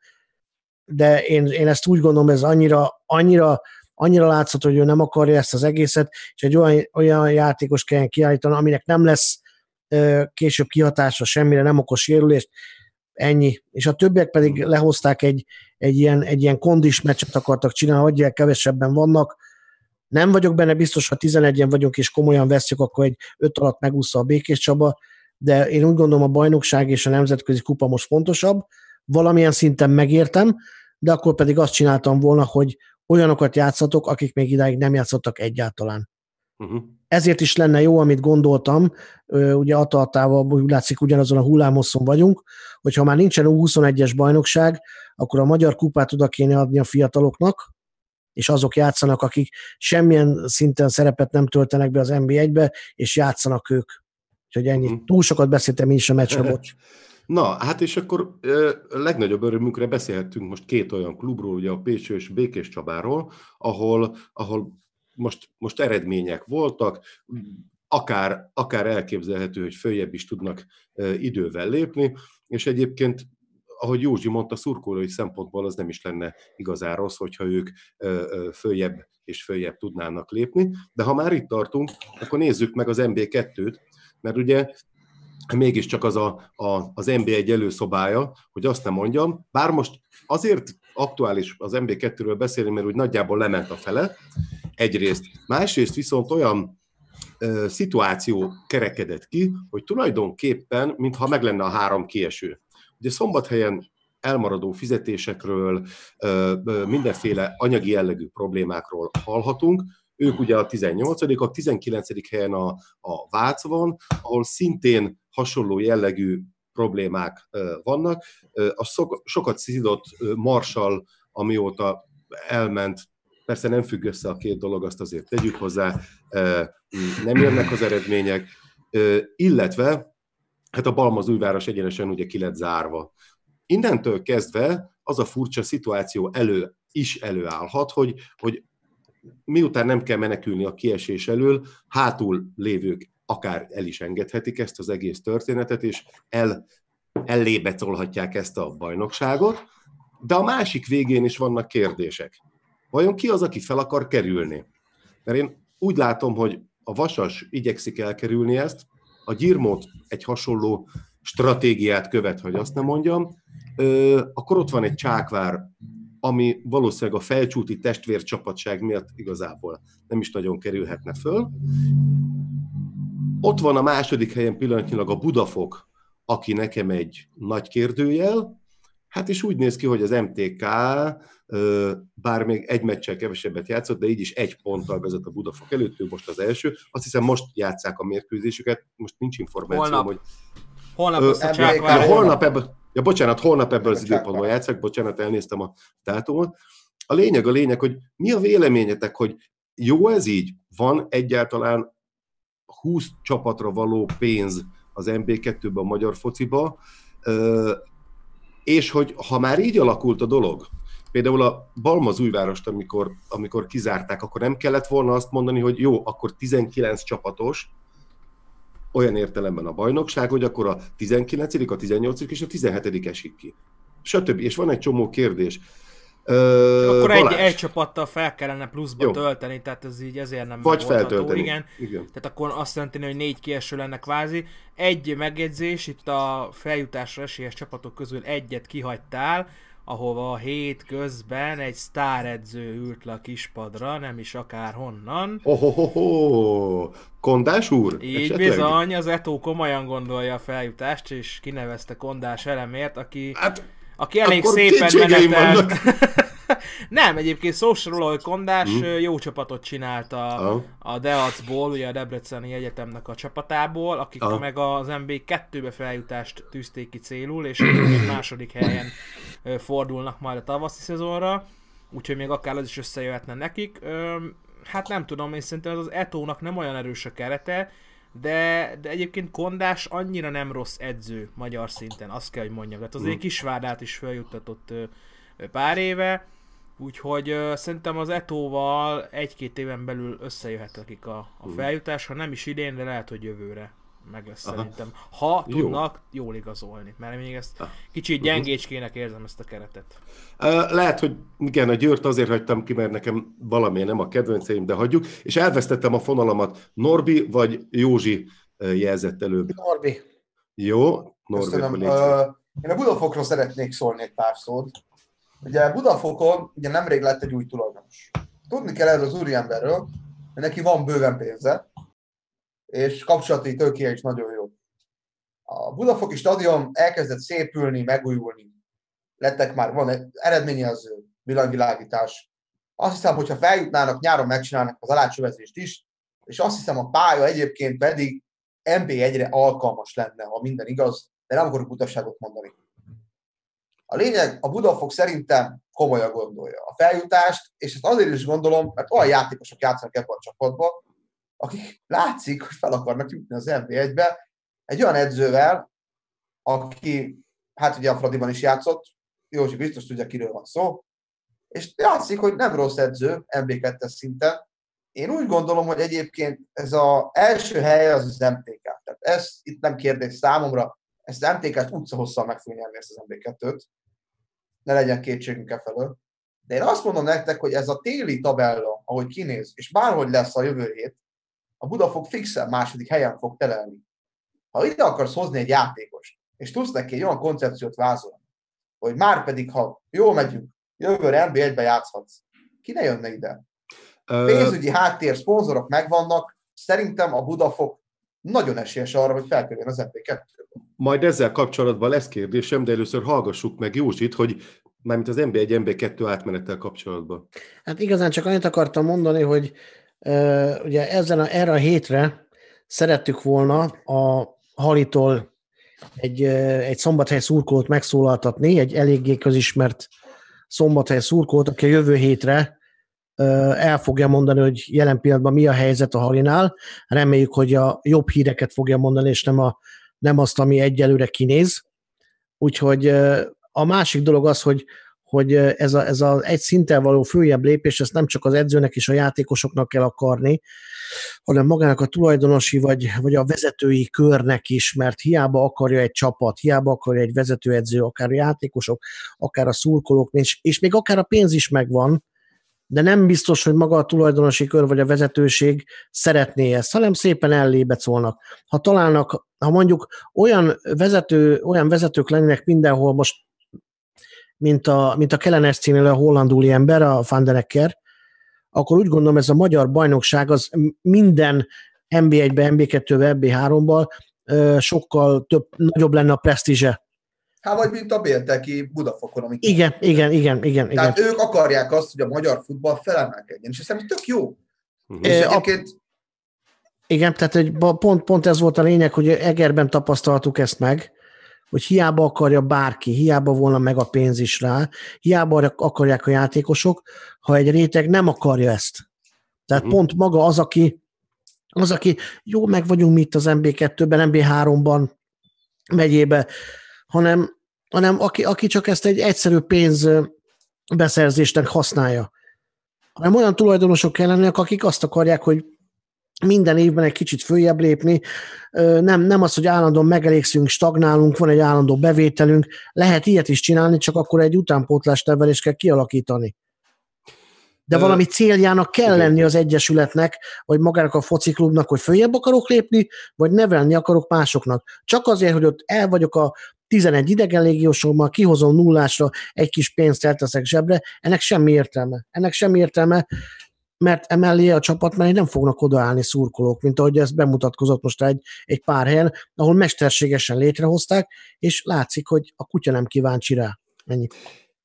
de én, én ezt úgy gondolom, ez annyira, annyira, annyira látszott, hogy ő nem akarja ezt az egészet, és egy olyan, olyan játékos kell kiállítani, aminek nem lesz később kihatása semmire, nem okoz sérülést, ennyi. És a többiek pedig lehozták egy, egy ilyen, egy ilyen kondis meccset akartak csinálni, hogy kevesebben vannak. Nem vagyok benne biztos, ha 11-en vagyunk és komolyan veszük, akkor egy 5 alatt megúszza a Békés Csaba, de én úgy gondolom a bajnokság és a nemzetközi kupa most fontosabb. Valamilyen szinten megértem, de akkor pedig azt csináltam volna, hogy olyanokat játszatok, akik még idáig nem játszottak egyáltalán. Uh-huh. Ezért is lenne jó, amit gondoltam, ugye Ataltával úgy látszik ugyanazon a hullámoszon vagyunk, hogy ha már nincsen 21 es bajnokság, akkor a magyar kupát oda kéne adni a fiataloknak, és azok játszanak, akik semmilyen szinten szerepet nem töltenek be az NB1-be, és játszanak ők. Úgyhogy ennyi. Uh-huh. Túl sokat beszéltem én is a meccsre, bocs. Na, hát és akkor legnagyobb örömünkre beszélhetünk most két olyan klubról, ugye a Pécső és Békés Csabáról, ahol, ahol most, most eredmények voltak, akár, akár elképzelhető, hogy följebb is tudnak idővel lépni, és egyébként ahogy Józsi mondta, szurkolói szempontból az nem is lenne igazán rossz, hogyha ők följebb és följebb tudnának lépni. De ha már itt tartunk, akkor nézzük meg az MB2-t, mert ugye mégiscsak az a, a, az MB1 előszobája, hogy azt nem mondjam, bár most azért aktuális az MB2-ről beszélni, mert úgy nagyjából lement a fele, egyrészt. Másrészt viszont olyan ö, szituáció kerekedett ki, hogy tulajdonképpen, mintha meg lenne a három kieső. Ugye szombathelyen elmaradó fizetésekről, ö, ö, mindenféle anyagi jellegű problémákról hallhatunk, ők ugye a 18 a 19. helyen a, a Vác van, ahol szintén hasonló jellegű problémák vannak. A sokat szidott Marshall, amióta elment, persze nem függ össze a két dolog, azt azért tegyük hozzá, nem jönnek az eredmények, illetve hát a Balmazújváros egyenesen ugye ki lett zárva. Innentől kezdve az a furcsa szituáció elő is előállhat, hogy, hogy miután nem kell menekülni a kiesés elől, hátul lévők akár el is engedhetik ezt az egész történetet, és el, ellébe tolhatják ezt a bajnokságot, de a másik végén is vannak kérdések. Vajon ki az, aki fel akar kerülni? Mert én úgy látom, hogy a Vasas igyekszik elkerülni ezt, a Gyirmót egy hasonló stratégiát követ, hogy azt nem mondjam, ö, akkor ott van egy Csákvár, ami valószínűleg a felcsúti testvércsapatság miatt igazából nem is nagyon kerülhetne föl. Ott van a második helyen pillanatnyilag a Budafok, aki nekem egy nagy kérdőjel, Hát is úgy néz ki, hogy az MTK, bár még egy meccsel kevesebbet játszott, de így is egy ponttal vezet a Budafok előtt, ő most az első. Azt hiszem most játszák a mérkőzésüket, most nincs információ, Holnap. hogy... Holnap lesz a MTK. Holnap ebből, ja, bocsánat, holnap ebből az időpontban játszak, bocsánat, elnéztem a dátumot. A lényeg a lényeg, hogy mi a véleményetek, hogy jó ez így? Van egyáltalán 20 csapatra való pénz az MB2-ben a magyar fociba, és hogy ha már így alakult a dolog, például a Balmazújvárost, amikor, amikor kizárták, akkor nem kellett volna azt mondani, hogy jó, akkor 19 csapatos, olyan értelemben a bajnokság, hogy akkor a 19 a 18 és a 17 esik ki. Stb. És van egy csomó kérdés. Ö, Akkor egy, Balázs, egy csapattal fel kellene pluszba Jó. tölteni, tehát ez így ezért nem Vagy feltölteni. Igen. Igen. Tehát akkor azt jelenti, hogy négy kieső lenne kvázi. Egy megjegyzés, itt a feljutásra esélyes csapatok közül egyet kihagytál, ahova a hét közben egy sztáredző ült le a kispadra, nem is akár honnan. Ohohoho! Kondás úr? Így esetleg? bizony, az Eto komolyan gondolja a feljutást, és kinevezte Kondás elemért, aki, Hát, aki elég szépen menetelt. Nem, egyébként szó se róla, hogy Kondás mm. jó csapatot csinált a, Aha. a Deacból, ugye a Debreceni Egyetemnek a csapatából, akik Aha. meg az MB2-be feljutást tűzték ki célul, és második helyen fordulnak majd a tavaszi szezonra, úgyhogy még akár az is összejöhetne nekik. Hát nem tudom, én szerintem az Etónak nem olyan erős a kerete, de, de egyébként Kondás annyira nem rossz edző magyar szinten, azt kell, hogy mondjam. Tehát azért Mm. Kisvárdát is feljuttatott pár éve, úgyhogy ö, szerintem az Etóval egy-két éven belül összejöhet nekik a, a Mm. feljutás, ha nem is idén, de lehet, hogy jövőre meg lesz Aha. szerintem. Ha Jó. tudnak jól igazolni, mert még ezt Ah. kicsit Mhm. gyengécskének érzem ezt a keretet. Lehet, hogy igen, a Győrt azért hagytam ki, mert nekem valamiért nem a kedvenceim, de hagyjuk, és elvesztettem a fonalamat. Norbi vagy Józsi jelzett előbb. Norbi. Jó, Norbi, Köszönöm. Ö, Én a Budafokról szeretnék szólni egy pár szót. Ugye Budafokon ugye nemrég lett egy új tulajdonos. Tudni kell erről az úriemberről, hogy neki van bőven pénze, és kapcsolati tőkéje is nagyon jó. A Budafoki stadion elkezdett szépülni, megújulni. Lettek már, van egy eredményező villanyvilágítás. Azt hiszem, hogyha feljutnának, nyáron megcsinálnak az alácsövezést is, és azt hiszem a pálya egyébként pedig MB1-re alkalmas lenne, ha minden igaz, de nem akarok butaságot mondani. A lényeg, a Budafok szerintem komolyan gondolja a feljutást, és ezt azért is gondolom, mert olyan játékosok játszanak ebben a csapatban, akik látszik, hogy fel akarnak jutni az NB1-be, egy olyan edzővel, aki, hát ugye a Fradiban is játszott, Józsi biztos tudja, kiről van szó, és látszik, hogy nem rossz edző MB2-es szinten. Én úgy gondolom, hogy egyébként ez az első hely az az MTK. Tehát ez itt nem kérdés számomra, ezt az MTK-t utcahosszal meg fogja nyerni ezt az MB2-t. Ne legyen kétségünk e felől. De én azt mondom nektek, hogy ez a téli tabella, ahogy kinéz, és bárhogy lesz a jövő hét, a Budafok fixen második helyen fog telelni. Ha ide akarsz hozni egy játékost, és tudsz neki egy olyan koncepciót vázolni, hogy már pedig, ha jól megyünk, jövőre NB1-be játszhatsz, ki ne jönne ide? Ö, Pénzügyi háttér, szponzorok megvannak, szerintem a Budafok nagyon esélyes arra, hogy felkerüljön az NB2-be. Majd ezzel kapcsolatban lesz kérdésem, de először hallgassuk meg Józsit, hogy mármint az MB1 MB2 átmenettel kapcsolatban. Hát igazán csak annyit akartam mondani, hogy ugye ezen a, erre a hétre szerettük volna a Halitól egy, egy szombathely szurkolót megszólaltatni, egy eléggé közismert szombathely szurkolót, aki a jövő hétre el fogja mondani, hogy jelen pillanatban mi a helyzet a Halinál. Reméljük, hogy a jobb híreket fogja mondani, és nem, a, nem azt, ami egyelőre kinéz. Úgyhogy a másik dolog az, hogy hogy ez, a, ez a egy szinten való följebb lépés, ezt nem csak az edzőnek és a játékosoknak kell akarni, hanem magának a tulajdonosi vagy, vagy a vezetői körnek is, mert hiába akarja egy csapat, hiába akarja egy vezetőedző, akár a játékosok, akár a szurkolók, és, és még akár a pénz is megvan, de nem biztos, hogy maga a tulajdonosi kör vagy a vezetőség szeretné ezt, hanem szépen ellébecolnak. Ha találnak, ha mondjuk olyan, vezető, olyan vezetők lennének mindenhol most, mint a, mint a Kellenes cínél a hollandúli ember, a Van der Ecker, akkor úgy gondolom ez a magyar bajnokság az minden NB1-be, NB2-be, NB3-bal sokkal több, nagyobb lenne a presztízse. Hát vagy mint a Bélteki Budafokon, amikor... Igen, igen, igen, igen. Tehát igen. ők akarják azt, hogy a magyar futball felemelkedjen, és szerintem tök jó. Uh-huh. És egyébként... Igen, tehát egy, pont, pont ez volt a lényeg, hogy Egerben tapasztaltuk ezt meg, hogy hiába akarja bárki, hiába volna meg a pénz is rá, hiába akarják a játékosok, ha egy réteg nem akarja ezt. Tehát uh-huh. pont maga az, aki, az, aki jó, meg vagyunk mi itt az MB2-ben, MB3-ban, megyébe, hanem, hanem aki, aki csak ezt egy egyszerű pénz beszerzésnek használja. Hanem olyan tulajdonosok kellene, akik azt akarják, hogy minden évben egy kicsit följebb lépni. Nem, nem az, hogy állandóan megelégszünk, stagnálunk, van egy állandó bevételünk, lehet ilyet is csinálni, csak akkor egy utánpótlás nevelést kell kialakítani. De valami céljának kell lenni az egyesületnek, vagy magának a fociklubnak, hogy följebb akarok lépni, vagy nevelni akarok másoknak. Csak azért, hogy ott el vagyok a 11 idegen légiósommal, kihozom nullásra, egy kis pénzt elteszek zsebre, ennek semmi értelme. Ennek semmi értelme, mert emellé a csapat mellé nem fognak odaállni szurkolók, mint ahogy ez bemutatkozott most egy, egy pár helyen, ahol mesterségesen létrehozták, és látszik, hogy a kutya nem kíváncsi rá. Ennyi.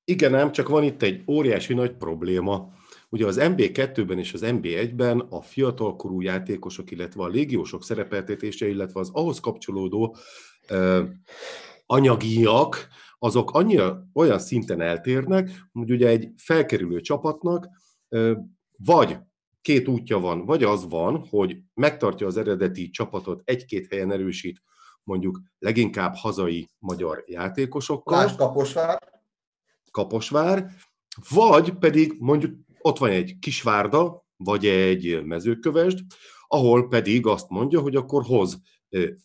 Igen, nem, csak van itt egy óriási nagy probléma. Ugye az MB2-ben és az MB1-ben a fiatalkorú játékosok, illetve a légiósok szerepeltetése, illetve az ahhoz kapcsolódó uh, anyagiak, azok annyira olyan szinten eltérnek, hogy ugye egy felkerülő csapatnak vagy két útja van, vagy az van, hogy megtartja az eredeti csapatot, egy-két helyen erősít, mondjuk leginkább hazai magyar játékosokkal. Lásd Kaposvár. Kaposvár, vagy pedig mondjuk ott van egy Kisvárda, vagy egy mezőkövesd, ahol pedig azt mondja, hogy akkor hoz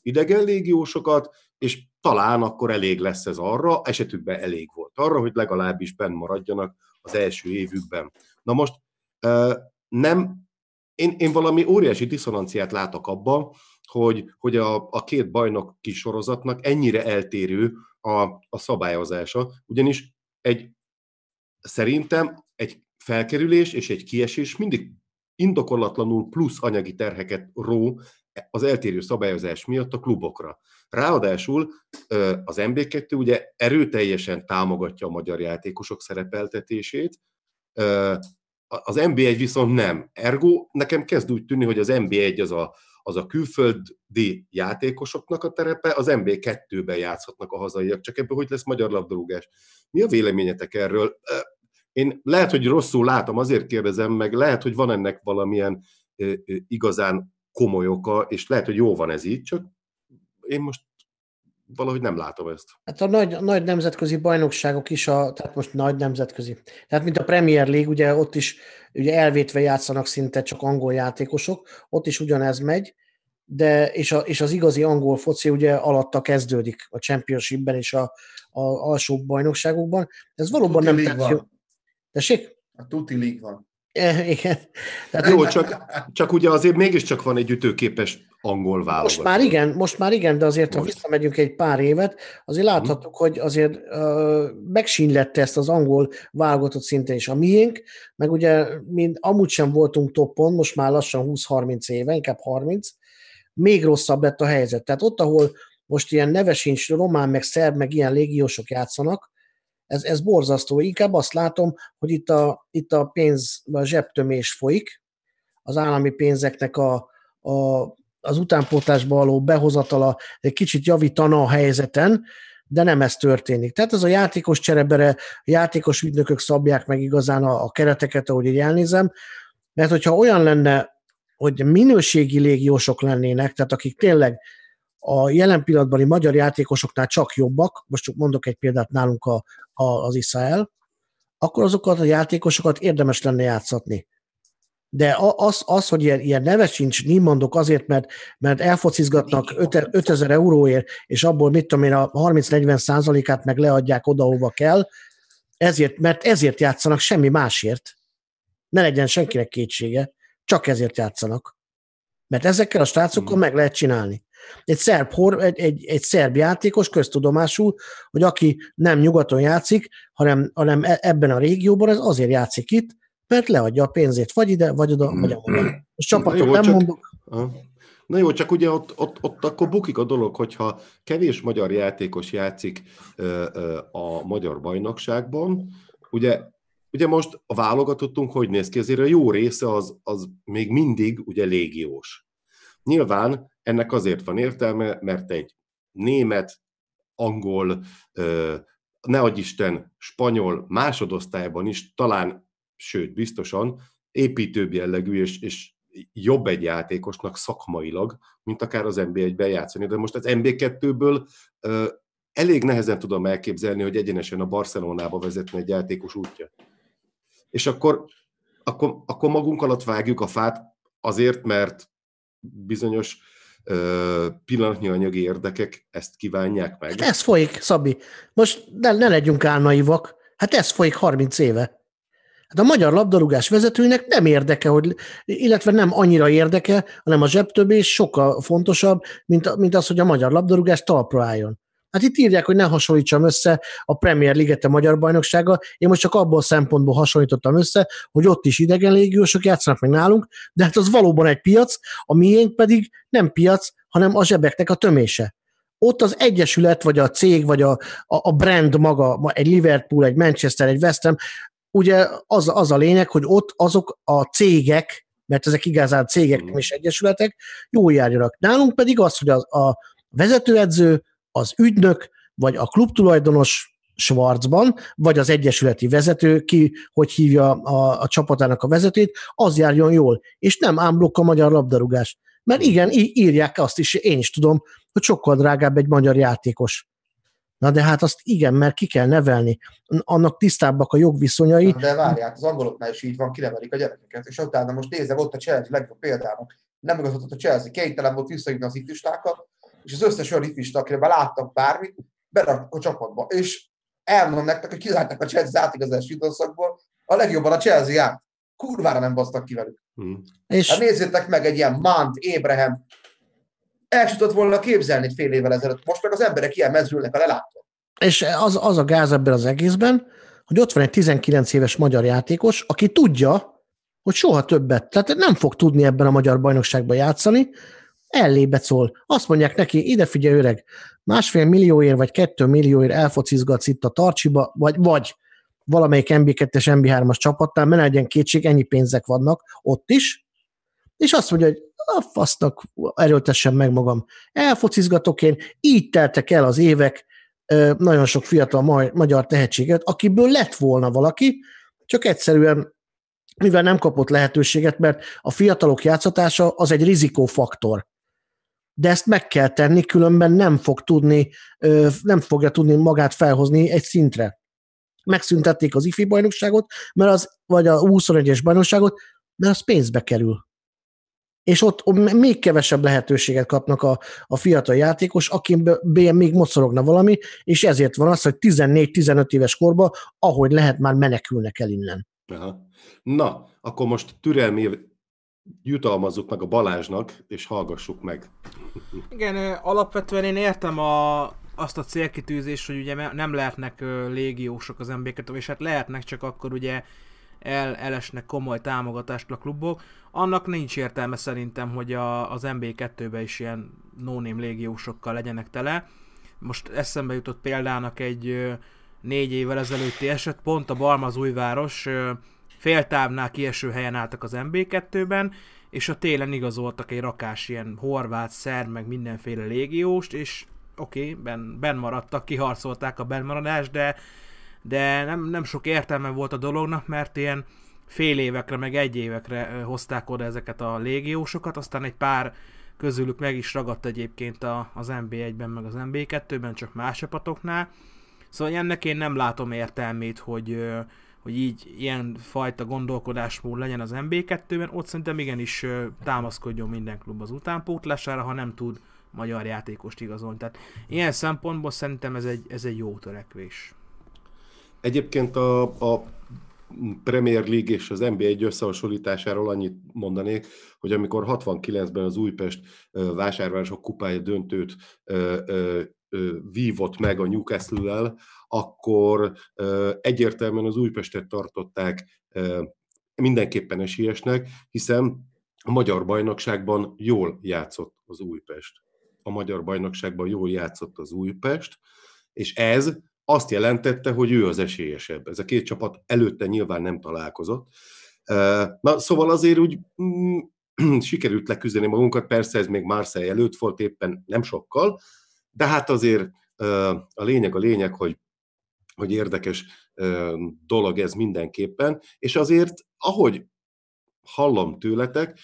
idegen légiósokat, és talán akkor elég lesz ez arra, esetükben elég volt arra, hogy legalábbis benn maradjanak az első évükben. Na most nem, én, én valami óriási diszonanciát látok abban, hogy, hogy a, a két bajnok kis sorozatnak ennyire eltérő a, a szabályozása, ugyanis egy szerintem egy felkerülés és egy kiesés mindig indokolatlanul plusz anyagi terheket ró az eltérő szabályozás miatt a klubokra. Ráadásul az MB2 ugye erőteljesen támogatja a magyar játékosok szerepeltetését, az NB1 viszont nem. Ergo nekem kezd úgy tűnni, hogy az NB1 az a, az a külföldi játékosoknak a terepe, az NB2-ben játszhatnak a hazaiak. Csak ebből hogy lesz magyar labdarúgás? Mi a véleményetek erről? Én lehet, hogy rosszul látom, azért kérdezem meg, lehet, hogy van ennek valamilyen igazán komoly oka, és lehet, hogy jó van ez így, csak én most valahogy nem látom ezt. Hát a nagy, nagy nemzetközi bajnokságok is, a, tehát most nagy nemzetközi, tehát mint a Premier League, ugye ott is ugye elvétve játszanak szinte csak angol játékosok, ott is ugyanez megy, de és, a, és az igazi angol foci ugye alatta kezdődik a Championshipben és a, a alsó bajnokságokban. Ez valóban Tuti nem. Tessék? A Tuti League van. Igen. Tehát Jó, csak, csak ugye azért mégiscsak van egy ütőképes angol válogatott. Most már igen, most már igen, de azért, most. ha visszamegyünk egy pár évet, azért mhm. láthatjuk, hogy azért uh, megsínlette ezt az angol válogatott szintén is a miénk, meg ugye mi amúgy sem voltunk toppon, most már lassan 20-30 éve, inkább 30, még rosszabb lett a helyzet. Tehát ott, ahol most ilyen nevesincs, román, meg szerb, meg ilyen légiósok játszanak, ez, ez borzasztó. Inkább azt látom, hogy itt a, itt a pénz, a zsebtömés folyik, az állami pénzeknek a, a, az utánpótlásba való behozatala egy kicsit javítana a helyzeten, de nem ez történik. Tehát ez a játékos cserebere, a játékos ügynökök szabják meg igazán a, a kereteket, ahogy így elnézem, mert hogyha olyan lenne, hogy minőségi légiósok lennének, tehát akik tényleg a jelen pillanatbani magyar játékosoknál csak jobbak, most csak mondok egy példát nálunk a, az Israel, akkor azokat a játékosokat érdemes lenne játszatni. De az, az hogy ilyen, ilyen neve sincs, nem mondok azért, mert, mert elfocizgatnak 5000 euróért, és abból mit tudom én, a 30-40 százalékát meg leadják oda, hova kell, ezért, mert ezért játszanak, semmi másért. Ne legyen senkinek kétsége, csak ezért játszanak. Mert ezekkel a srácokkal meg lehet csinálni. Egy szerb, hor, egy, egy, egy szerb játékos köztudomású, hogy aki nem nyugaton játszik, hanem, hanem e, ebben a régióban, az azért játszik itt, mert leadja a pénzét vagy ide, vagy oda, vagy oda. Most csapatot nem csak, mondok. Na jó, csak ugye ott, ott, ott akkor bukik a dolog, hogyha kevés magyar játékos játszik ö, ö, a magyar bajnokságban, ugye Ugye most a válogatottunk hogy néz ki? Azért a jó része az, az még mindig ugye légiós. Nyilván ennek azért van értelme, mert egy német, angol, ne adj Isten, spanyol másodosztályban is talán, sőt, biztosan építőbb jellegű és, és jobb egy játékosnak szakmailag, mint akár az NB1-ben játszani. De most az NB2-ből elég nehezen tudom elképzelni, hogy egyenesen a Barcelonába vezetne egy játékos útja. És akkor, akkor, akkor magunk alatt vágjuk a fát azért, mert bizonyos pillanatnyi anyagi érdekek ezt kívánják meg. Hát ez folyik, Szabi. Most ne, ne legyünk álnaivak. Hát ez folyik 30 éve. Hát a magyar labdarúgás vezetőinek nem érdeke, hogy, illetve nem annyira érdeke, hanem a zsebtöbés sokkal fontosabb, mint, mint az, hogy a magyar labdarúgás talpra álljon. Hát itt írják, hogy ne hasonlítsam össze a Premier Liget a magyar bajnoksággal. Én most csak abból a szempontból hasonlítottam össze, hogy ott is idegen légiósok játszanak meg nálunk, de hát az valóban egy piac, a miénk pedig nem piac, hanem a zsebeknek a tömése. Ott az egyesület, vagy a cég, vagy a, a, a brand maga, egy Liverpool, egy Manchester, egy West Ham, ugye az, az a lényeg, hogy ott azok a cégek, mert ezek igazán cégek, nem is egyesületek, jól járjanak. Nálunk pedig az, hogy a, a vezetőedző, az ügynök, vagy a klubtulajdonos Schwarzban, vagy az egyesületi vezető, ki hogy hívja a, a csapatának a vezetőt, az járjon jól, és nem ámblok a magyar labdarúgás. Mert igen, írják azt is, én is tudom, hogy sokkal drágább egy magyar játékos. Na de hát azt igen, mert ki kell nevelni. Annak tisztábbak a jogviszonyai. De várják, az angoloknál is így van, kinevelik a gyerekeket. És utána most nézem, ott a Chelsea legjobb példának. Nem igazodott a Chelsea, kénytelen volt visszajutni az ifjústákat, és az összes olyan ifista, akire láttak bármit, beraktak a csapatba. És elmondom nektek, hogy kizárták a Chelsea átigazási időszakból, a legjobban a Chelsea járt. Kurvára nem basztak ki velük. Hmm. És... Hát nézzétek meg egy ilyen Mant, Ébrahem. El sem tudott volna képzelni egy fél évvel ezelőtt. Most meg az emberek ilyen mezrülnek a lelátva. És az, az a gáz ebben az egészben, hogy ott van egy 19 éves magyar játékos, aki tudja, hogy soha többet, tehát nem fog tudni ebben a magyar bajnokságban játszani, ellébe szól. Azt mondják neki, ide figyelj öreg, másfél millióért vagy kettő millióért elfocizgatsz itt a Tarcsiba, vagy, vagy valamelyik MB2-es, MB3-as csapatnál, mert legyen kétség, ennyi pénzek vannak ott is, és azt mondja, hogy a fasznak erőltessem meg magam. Elfocizgatok én, így teltek el az évek, nagyon sok fiatal magyar tehetséget, akiből lett volna valaki, csak egyszerűen mivel nem kapott lehetőséget, mert a fiatalok játszatása az egy rizikófaktor de ezt meg kell tenni, különben nem fog tudni, nem fogja tudni magát felhozni egy szintre. Megszüntették az IFI bajnokságot, mert az, vagy a 21-es bajnokságot, mert az pénzbe kerül. És ott még kevesebb lehetőséget kapnak a, a fiatal játékos, akin még mocorogna valami, és ezért van az, hogy 14-15 éves korban, ahogy lehet, már menekülnek el innen. Aha. Na, akkor most türelmi jutalmazzuk meg a Balázsnak, és hallgassuk meg. Igen, alapvetően én értem a, azt a célkitűzést, hogy ugye nem lehetnek légiósok az mb és hát lehetnek, csak akkor ugye el, elesnek komoly támogatást a klubok. Annak nincs értelme szerintem, hogy a, az MB2-be is ilyen no légiósokkal legyenek tele. Most eszembe jutott példának egy négy évvel ezelőtti eset, pont a Balmazújváros féltávnál kieső helyen álltak az MB2-ben, és a télen igazoltak egy rakás ilyen horvát, szerb, meg mindenféle légióst, és oké, okay, ben, ben maradtak, kiharcolták a benmaradást, de, de nem, nem sok értelme volt a dolognak, mert ilyen fél évekre, meg egy évekre hozták oda ezeket a légiósokat, aztán egy pár közülük meg is ragadt egyébként a, az MB1-ben, meg az MB2-ben, csak más csapatoknál. Szóval ennek én nem látom értelmét, hogy, hogy így ilyen fajta gondolkodásmód legyen az MB2-ben, ott szerintem igenis támaszkodjon minden klub az utánpótlására, ha nem tud magyar játékost igazolni. Tehát ilyen szempontból szerintem ez egy, ez egy jó törekvés. Egyébként a, a Premier League és az NBA-1 összehasonlításáról annyit mondanék, hogy amikor 69-ben az Újpest vásárvárosok kupája döntőt vívott meg a Newcastle-lel, akkor egyértelműen az Újpestet tartották mindenképpen esélyesnek, hiszen a magyar bajnokságban jól játszott az Újpest. A magyar bajnokságban jól játszott az Újpest, és ez azt jelentette, hogy ő az esélyesebb. Ez a két csapat előtte nyilván nem találkozott. Na, szóval azért úgy mm, sikerült leküzdeni magunkat, persze ez még Marseille előtt volt éppen nem sokkal, de hát azért a lényeg a lényeg, hogy, hogy érdekes dolog ez mindenképpen, és azért, ahogy hallom tőletek,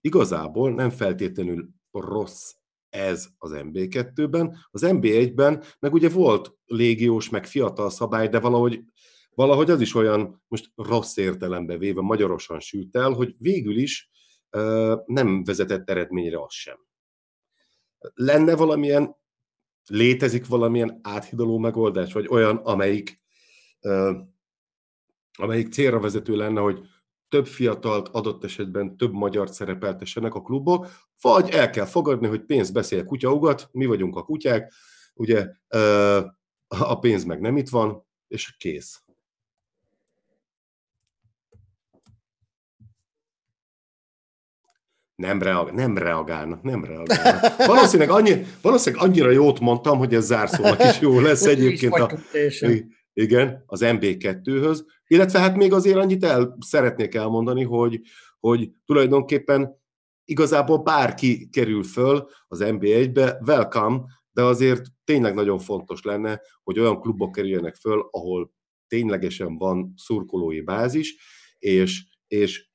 igazából nem feltétlenül rossz ez az MB2-ben. Az MB1-ben meg ugye volt légiós, meg fiatal szabály, de valahogy, valahogy az is olyan, most rossz értelembe véve magyarosan sült el, hogy végül is nem vezetett eredményre az sem. Lenne valamilyen, létezik valamilyen áthidaló megoldás, vagy olyan, amelyik, amelyik célra vezető lenne, hogy több fiatalt, adott esetben több magyart szerepeltessenek a klubok, vagy el kell fogadni, hogy pénz beszél kutyaugat, mi vagyunk a kutyák, ugye a pénz meg nem itt van, és kész. Nem, reag, nem reagálnak, nem reagálnak. Valószínűleg, annyi, valószínűleg annyira jót mondtam, hogy ez zárszónak is jó lesz egyébként. A, igen, az MB2-höz. Illetve hát még azért annyit el szeretnék elmondani, hogy, hogy tulajdonképpen igazából bárki kerül föl az NB1-be, welcome, de azért tényleg nagyon fontos lenne, hogy olyan klubok kerüljenek föl, ahol ténylegesen van szurkolói bázis, és, és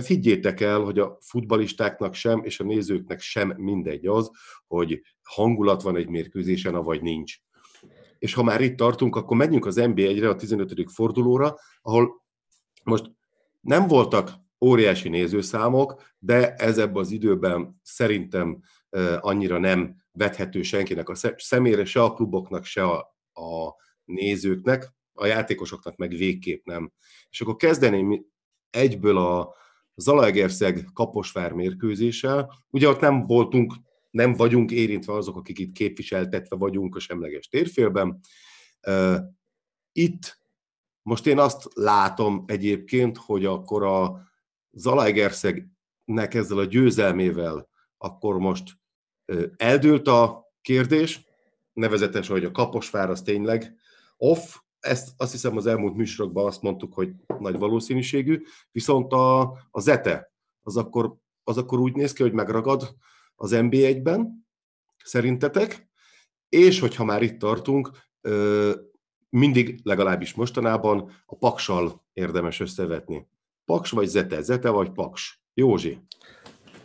Figyétek el, hogy a futbalistáknak sem, és a nézőknek sem mindegy az, hogy hangulat van egy mérkőzésen, vagy nincs és ha már itt tartunk, akkor menjünk az NB1-re, a 15. fordulóra, ahol most nem voltak óriási nézőszámok, de ez ebben az időben szerintem annyira nem vethető senkinek a szemére, se a kluboknak, se a, a nézőknek, a játékosoknak meg végképp nem. És akkor kezdeném egyből a Zalaegerszeg Kaposvár mérkőzéssel. Ugye ott nem voltunk nem vagyunk érintve azok, akik itt képviseltetve vagyunk a semleges térfélben. Itt most én azt látom egyébként, hogy akkor a Zalaegerszegnek ezzel a győzelmével akkor most eldőlt a kérdés, nevezetes, hogy a Kaposvár az tényleg off, ezt azt hiszem az elmúlt műsorokban azt mondtuk, hogy nagy valószínűségű, viszont a, a Zete az akkor, az akkor úgy néz ki, hogy megragad az NB1-ben, szerintetek, és hogyha már itt tartunk, mindig, legalábbis mostanában a paksal érdemes összevetni. Paks vagy zete, zete vagy paks. Józsi.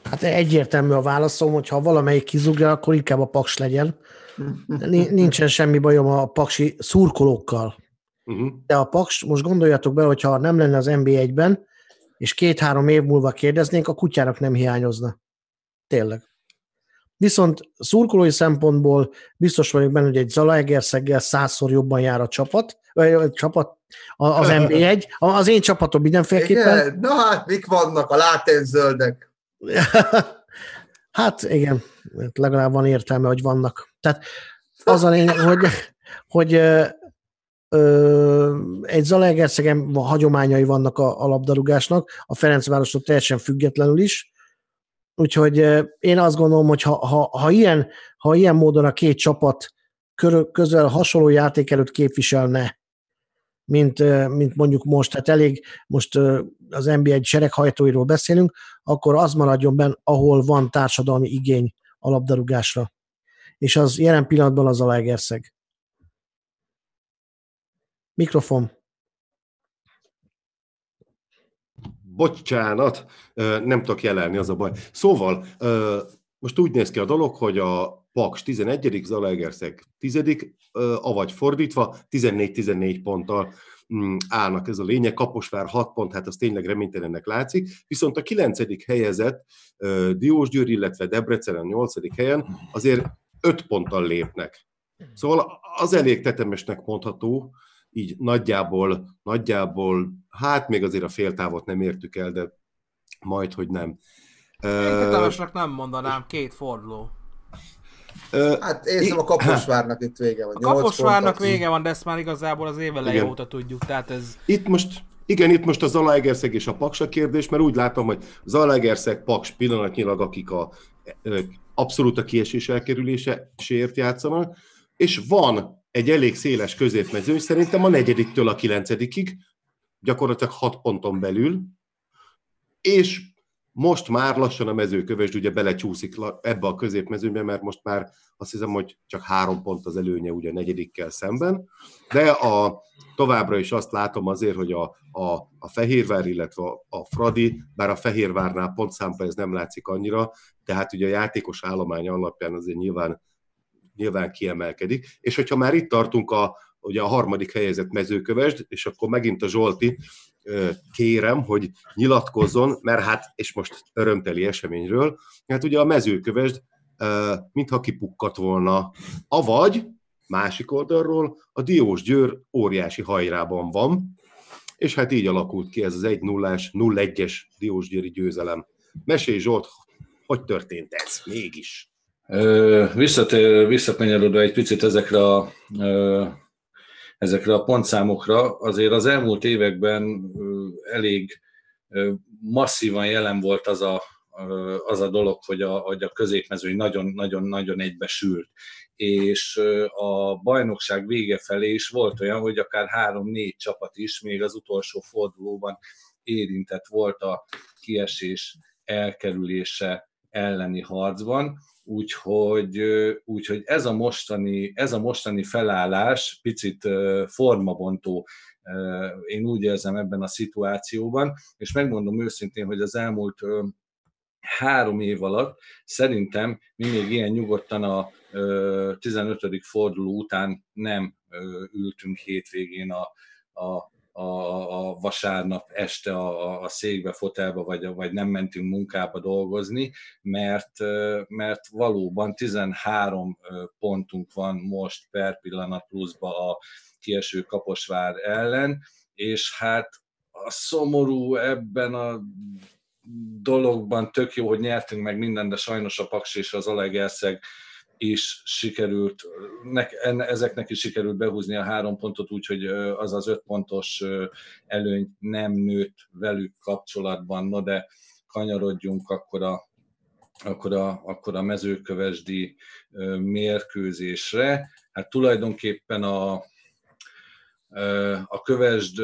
Hát egyértelmű a válaszom, hogy ha valamelyik kizugja, akkor inkább a paks legyen. Nincsen semmi bajom a paksi szurkolókkal. Uh-huh. De a paks, most gondoljatok be, hogyha nem lenne az NB1-ben, és két-három év múlva kérdeznénk, a kutyának nem hiányozna. Tényleg. Viszont szurkolói szempontból biztos vagyok benne, hogy egy Zalaegerszeggel százszor jobban jár a csapat, vagy a csapat, az NB1. Az én csapatom mindenféleképpen. Igen? Na hát, mik vannak a láténzöldek? hát igen, legalább van értelme, hogy vannak. Tehát az a lényeg, hogy, hogy egy Zalaegerszegen hagyományai vannak a, a labdarúgásnak, a Ferencvárosok teljesen függetlenül is, Úgyhogy én azt gondolom, hogy ha, ha, ha, ilyen, ha ilyen módon a két csapat közel hasonló játék előtt képviselne, mint, mint mondjuk most, tehát elég most az NBA egy sereghajtóiról beszélünk, akkor az maradjon benne, ahol van társadalmi igény a labdarúgásra. És az jelen pillanatban az a Legerszeg. Mikrofon. bocsánat, nem tudok jelenni, az a baj. Szóval, most úgy néz ki a dolog, hogy a Paks 11. Zalaegerszeg 10. avagy fordítva, 14-14 ponttal. mm, állnak, ez a lényeg. Kaposvár 6 pont, hát az tényleg reménytelennek látszik. Viszont a 9. helyezett Diósgyőr, illetve Debrecen a 8. helyen azért 5 ponttal lépnek. Szóval az elég tetemesnek mondható, így nagyjából, nagyjából, hát még azért a féltávot nem értük el, de majd, hogy nem. Tetemesnek nem mondanám, két forduló. Hát én hiszem a Kaposvárnak itt vége van. A Kaposvárnak vége van, de ezt már igazából az éve óta tudjuk, tehát ez... Itt most, igen, itt most a Zalaegerszeg és a Paksa kérdés, mert úgy látom, hogy Zalaegerszeg, Paks pillanatnyilag, akik a abszolút a kiesés elkerüléséért játszanak, és van egy elég széles középmezőny, szerintem a negyediktől a kilencedikig, gyakorlatilag hat ponton belül, és most már lassan a mezőkövesd ugye belecsúszik ebbe a középmezőnybe, mert most már azt hiszem, hogy csak három pont az előnye ugye a negyedikkel szemben, de a, továbbra is azt látom azért, hogy a, a, a Fehérvár, illetve a, Fradi, bár a Fehérvárnál pontszámpa ez nem látszik annyira, tehát ugye a játékos állomány alapján azért nyilván, nyilván kiemelkedik, és hogyha már itt tartunk a, ugye a harmadik helyezett mezőkövesd, és akkor megint a Zsolti, kérem, hogy nyilatkozzon, mert hát, és most örömteli eseményről, hát ugye a mezőkövesd, mintha kipukkat volna, avagy másik oldalról a Diós Győr óriási hajrában van, és hát így alakult ki ez az 1-0-es, 0-1-es Diós Győri győzelem. Mesélj Zsolt, hogy történt ez mégis? Visszatér, visszakanyarodva egy picit ezekre a ezekre a pontszámokra, azért az elmúlt években elég masszívan jelen volt az a, az a dolog, hogy a, hogy a középmezőny nagyon-nagyon-nagyon egybesült. És a bajnokság vége felé is volt olyan, hogy akár három-négy csapat is még az utolsó fordulóban érintett volt a kiesés elkerülése elleni harcban, Úgyhogy, úgyhogy ez, a mostani, ez a mostani felállás picit formabontó, én úgy érzem ebben a szituációban, és megmondom őszintén, hogy az elmúlt három év alatt szerintem mi még ilyen nyugodtan a 15. forduló után nem ültünk hétvégén a, a a, a vasárnap este a, a székbe, fotelbe, vagy, vagy nem mentünk munkába dolgozni, mert, mert valóban 13 pontunk van most per pillanat pluszba a kieső Kaposvár ellen, és hát a szomorú ebben a dologban tök jó, hogy nyertünk meg minden, de sajnos a Paks és az Alegerszeg is sikerült, ezeknek is sikerült behúzni a három pontot, úgyhogy az az öt pontos előny nem nőtt velük kapcsolatban, no de kanyarodjunk akkor a, akkor a, akkor a mezőkövesdi mérkőzésre. Hát tulajdonképpen a, a kövesd,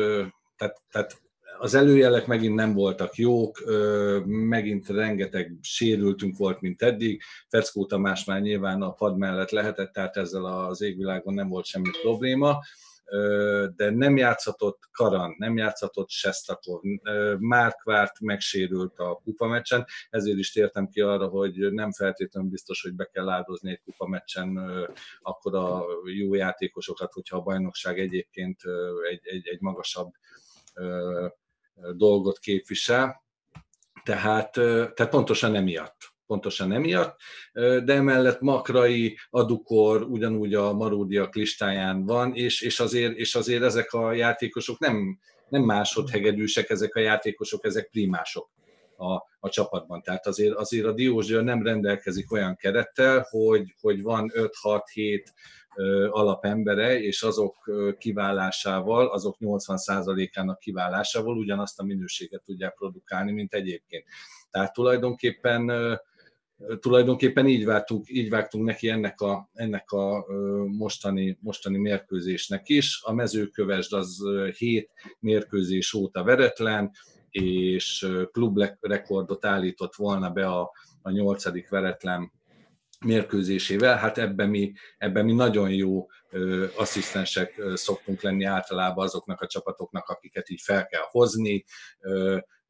tehát, tehát az előjelek megint nem voltak jók, megint rengeteg sérültünk volt, mint eddig. Feckó Tamás már nyilván a pad mellett lehetett, tehát ezzel az égvilágon nem volt semmi probléma. De nem játszhatott Karan, nem játszhatott Sestakov, Márkvárt megsérült a kupameccsen, ezért is tértem ki arra, hogy nem feltétlenül biztos, hogy be kell áldozni egy kupameccsen akkor a jó játékosokat, hogyha a bajnokság egyébként egy, egy, egy magasabb dolgot képvisel, tehát, tehát pontosan emiatt. Pontosan emiatt, de emellett Makrai, Adukor ugyanúgy a Maródiak listáján van, és, és, azért, és azért ezek a játékosok nem, nem másodhegedűsek, ezek a játékosok, ezek primások a, a csapatban. Tehát azért, azért a Diózsőr nem rendelkezik olyan kerettel, hogy, hogy van 5-6-7 alapembere, és azok kiválásával, azok 80%-ának kiválásával ugyanazt a minőséget tudják produkálni, mint egyébként. Tehát tulajdonképpen tulajdonképpen így vágtunk, így vágtunk neki ennek a, ennek a mostani, mostani mérkőzésnek is. A mezőkövesd az hét mérkőzés óta veretlen, és klubrekordot állított volna be a, a nyolcadik veretlen mérkőzésével, hát ebben mi, ebben mi nagyon jó asszisztensek ö, szoktunk lenni általában azoknak a csapatoknak, akiket így fel kell hozni,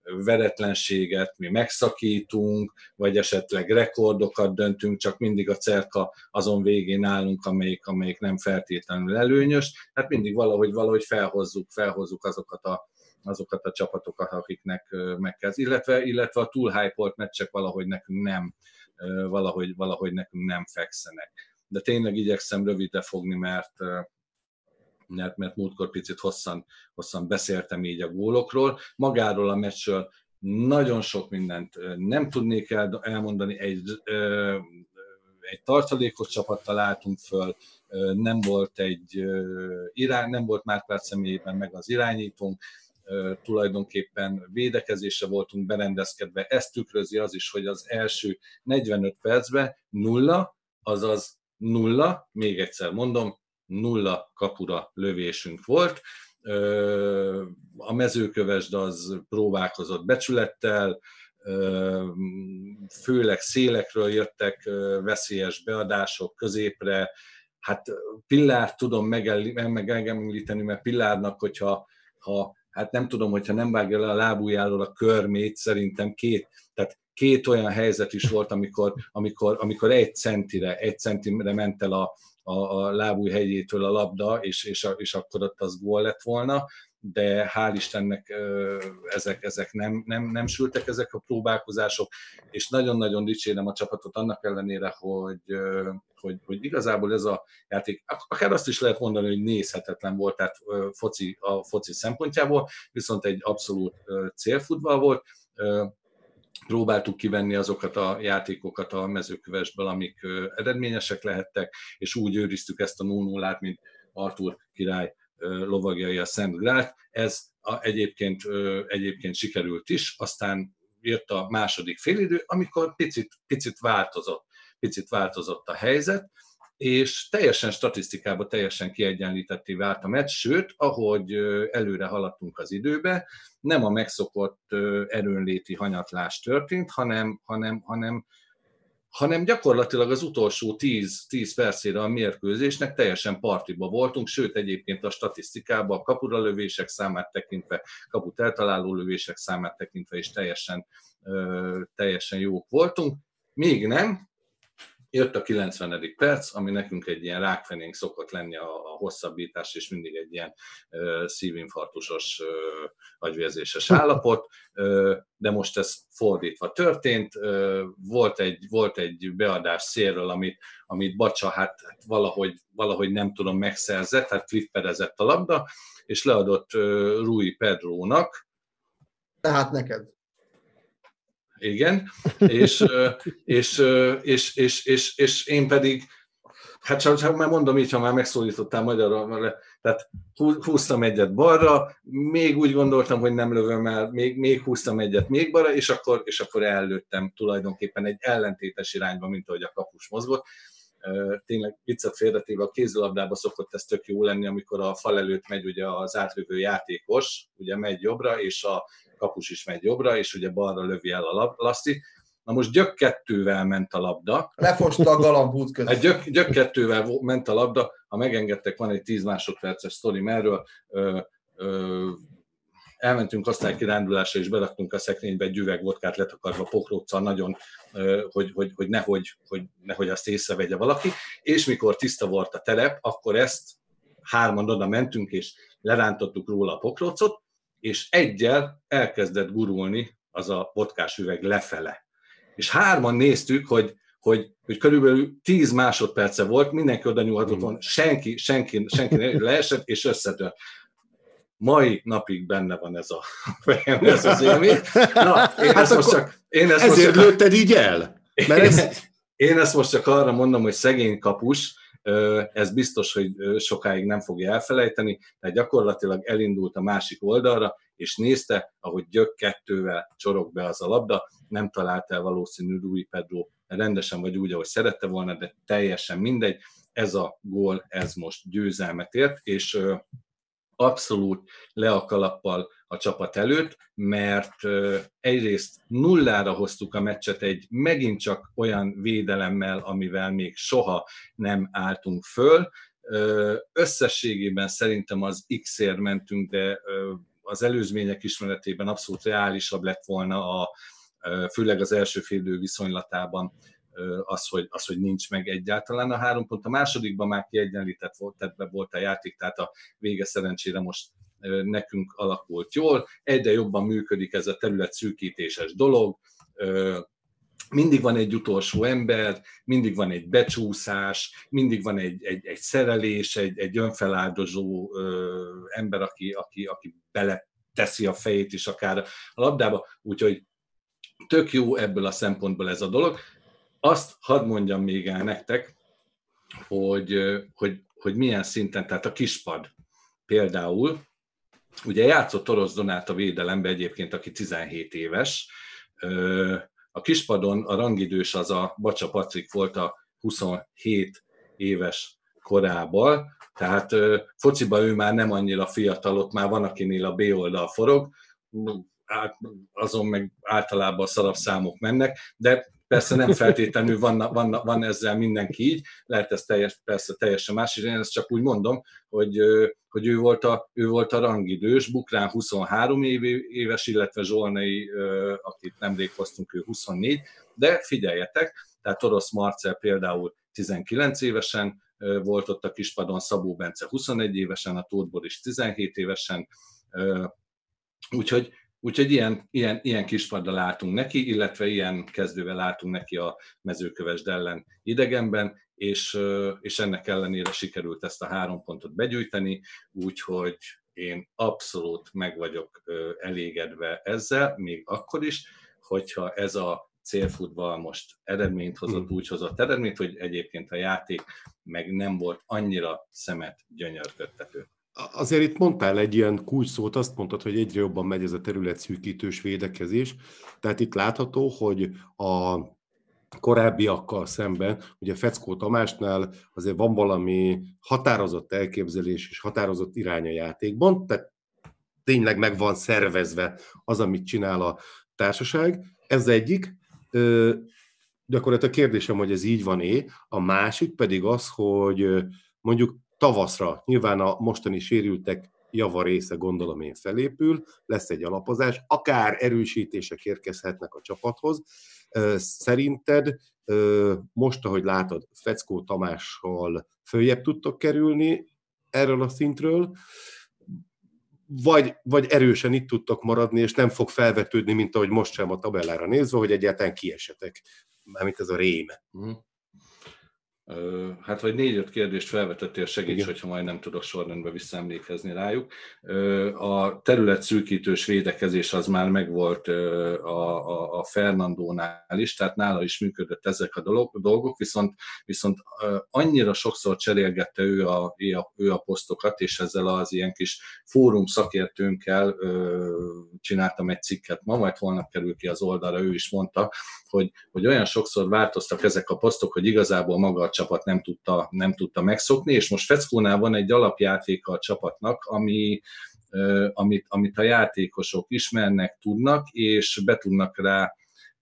veretlenséget mi megszakítunk, vagy esetleg rekordokat döntünk, csak mindig a cerka azon végén állunk, amelyik, amelyik nem feltétlenül előnyös. Hát mindig valahogy, valahogy felhozzuk, felhozzuk azokat a, azokat a csapatokat, akiknek meg kell. Illetve, illetve a túl hype meccsek valahogy nekünk nem, valahogy, valahogy nekünk nem fekszenek. De tényleg igyekszem rövidre fogni, mert mert, mert múltkor picit hosszan, hosszan beszéltem így a gólokról. Magáról a meccsről nagyon sok mindent nem tudnék el, elmondani, egy, egy tartalékos csapattal álltunk föl, nem volt egy irány, nem volt Márkvár személyében meg az irányítónk, tulajdonképpen védekezésre voltunk berendezkedve. Ezt tükrözi az is, hogy az első 45 percben nulla, azaz nulla, még egyszer mondom, nulla kapura lövésünk volt. A mezőkövesd az próbálkozott becsülettel, főleg szélekről jöttek veszélyes beadások középre. Hát Pillár tudom megemlíteni, mert Pillárnak, hogyha ha, hát nem tudom, hogyha nem vágja le a lábújáról a körmét, szerintem két, tehát két olyan helyzet is volt, amikor, amikor, amikor egy centire, egy centire ment el a, a, a lábúj hegyétől a labda, és, és, és akkor ott az gól lett volna, de hál' Istennek ezek, ezek nem, nem, nem sültek ezek a próbálkozások, és nagyon-nagyon dicsérem a csapatot annak ellenére, hogy, hogy, hogy igazából ez a játék, akár azt is lehet mondani, hogy nézhetetlen volt, tehát foci, a foci szempontjából, viszont egy abszolút célfutball volt, próbáltuk kivenni azokat a játékokat a mezőkövesből, amik eredményesek lehettek, és úgy őriztük ezt a 0 mint Artur király lovagjai a Szent Grát. Ez a, egyébként, egyébként sikerült is, aztán jött a második félidő, amikor picit, picit változott, picit változott a helyzet, és teljesen statisztikában teljesen kiegyenlítetté vált a meccs, sőt, ahogy előre haladtunk az időbe, nem a megszokott erőnléti hanyatlás történt, hanem, hanem, hanem, hanem gyakorlatilag az utolsó 10, 10 percére a mérkőzésnek teljesen partiba voltunk, sőt egyébként a statisztikában a kapura lövések számát tekintve, kaput eltaláló lövések számát tekintve is teljesen, teljesen jók voltunk. Még nem, Jött a 90. perc, ami nekünk egy ilyen rákfenénk szokott lenni a, a hosszabbítás, és mindig egy ilyen uh, szívinfarktusos, uh, agyvérzéses állapot, uh, de most ez fordítva történt. Uh, volt, egy, volt egy beadás szélről, amit, amit Bacsa hát, hát valahogy, valahogy nem tudom megszerzett, hát flipperezett a labda, és leadott uh, Rui Pedrónak. Tehát neked igen, és, és, és, és, és, és én pedig, hát csak, csak már mondom így, ha már megszólítottál magyarra, tehát húztam egyet balra, még úgy gondoltam, hogy nem lövöm el, még, még húztam egyet még balra, és akkor, és akkor ellőttem tulajdonképpen egy ellentétes irányba, mint ahogy a kapus mozgott. Tényleg viccet félretéve a kézilabdába szokott ez tök jó lenni, amikor a fal előtt megy ugye az átlövő játékos, ugye megy jobbra, és a kapus is megy jobbra, és ugye balra lövi el a laszti. Na most gyök kettővel ment a labda. Lefosta a galambút között. Hát gyök, gyök kettővel ment a labda, ha megengedtek, van egy 10 másodperces sztori erről. Ö, ö, elmentünk osztálykirándulásra, és beraktunk a szekrénybe egy üveg vodkát letakarva pokróccal nagyon, hogy, hogy, hogy, nehogy, hogy nehogy azt észrevegye valaki, és mikor tiszta volt a terep, akkor ezt hárman oda mentünk, és lerántottuk róla a pokrócot, és egyel elkezdett gurulni az a vodkás üveg lefele. És hárman néztük, hogy, hogy, hogy körülbelül 10 másodperce volt, mindenki oda nyúlhatott volna, senki, senki, senki leesett, és összetört. Mai napig benne van ez, a, ez az élmény. Na, én hát ezt most csak, én ezt ezért most csak, lőtted így el? Mert ez... Én ezt most csak arra mondom, hogy szegény kapus, ez biztos, hogy sokáig nem fogja elfelejteni, tehát gyakorlatilag elindult a másik oldalra, és nézte, ahogy gyök kettővel csorog be az a labda, nem talált el valószínű Rui Pedro rendesen vagy úgy, ahogy szerette volna, de teljesen mindegy. Ez a gól, ez most győzelmet ért, és abszolút le a kalappal a csapat előtt, mert egyrészt nullára hoztuk a meccset egy megint csak olyan védelemmel, amivel még soha nem álltunk föl. Összességében szerintem az X-ért mentünk, de az előzmények ismeretében abszolút reálisabb lett volna a, főleg az első félidő viszonylatában az hogy, az, hogy nincs meg egyáltalán a három pont. A másodikban már kiegyenlített volt, tehát volt a játék, tehát a vége szerencsére most nekünk alakult jól. Egyre jobban működik ez a terület szűkítéses dolog, mindig van egy utolsó ember, mindig van egy becsúszás, mindig van egy, egy, egy szerelés, egy, egy önfeláldozó ö, ember, aki, aki, aki bele teszi a fejét is akár a labdába, úgyhogy tök jó ebből a szempontból ez a dolog. Azt hadd mondjam még el nektek, hogy, hogy, hogy milyen szinten, tehát a kispad például, ugye játszott Orosz Donát a védelembe egyébként, aki 17 éves, a kispadon a rangidős az a Bacsa Patrik volt a 27 éves korában, tehát fociba ő már nem annyira fiatal, ott már van, akinél a B oldal forog, azon meg általában szarabb számok mennek, de persze nem feltétlenül van, van, van ezzel mindenki így, lehet ez teljes, persze teljesen más, és én ezt csak úgy mondom, hogy, hogy ő, volt a, ő volt a rangidős, Bukrán 23 éves, illetve Zsolnai, akit nemrég hoztunk, ő 24, de figyeljetek, tehát Orosz Marcel például 19 évesen volt ott a kispadon, Szabó Bence 21 évesen, a Tóth is 17 évesen, úgyhogy Úgyhogy ilyen, ilyen, ilyen kispaddal látunk neki, illetve ilyen kezdővel látunk neki a mezőkövesd ellen idegenben, és, és ennek ellenére sikerült ezt a három pontot begyűjteni, úgyhogy én abszolút meg vagyok elégedve ezzel, még akkor is, hogyha ez a célfutball most eredményt hozott, hmm. úgy hozott eredményt, hogy egyébként a játék meg nem volt annyira szemet gyönyörködtető. Azért itt mondtál egy ilyen kulcsszót, azt mondtad, hogy egyre jobban megy ez a területszűkítős védekezés. Tehát itt látható, hogy a korábbiakkal szemben, ugye Feckó Tamásnál azért van valami határozott elképzelés és határozott irány a játékban, tehát tényleg meg van szervezve az, amit csinál a társaság. Ez egyik. Gyakorlatilag a kérdésem, hogy ez így van-e. A másik pedig az, hogy mondjuk tavaszra nyilván a mostani sérültek java része gondolom én felépül, lesz egy alapozás, akár erősítések érkezhetnek a csapathoz. Szerinted most, ahogy látod, Feckó Tamással följebb tudtok kerülni erről a szintről, vagy, vagy erősen itt tudtok maradni, és nem fog felvetődni, mint ahogy most sem a tabellára nézve, hogy egyáltalán kiesetek, mármint ez a rém. Mm. Hát vagy négy-öt kérdést felvetettél, segíts, Igen. hogyha majd nem tudok sorrendbe visszaemlékezni rájuk. A terület szűkítős védekezés az már megvolt a, a, a Fernandónál is, tehát nála is működött ezek a dolgok, viszont, viszont annyira sokszor cserélgette ő a, ő a posztokat, és ezzel az ilyen kis fórum szakértőnkkel csináltam egy cikket ma, majd holnap kerül ki az oldalra, ő is mondta, hogy, hogy olyan sokszor változtak ezek a posztok, hogy igazából maga csapat nem tudta, nem tudta megszokni, és most Feckónál van egy alapjátéka a csapatnak, ami, amit, amit a játékosok ismernek, tudnak, és be tudnak rá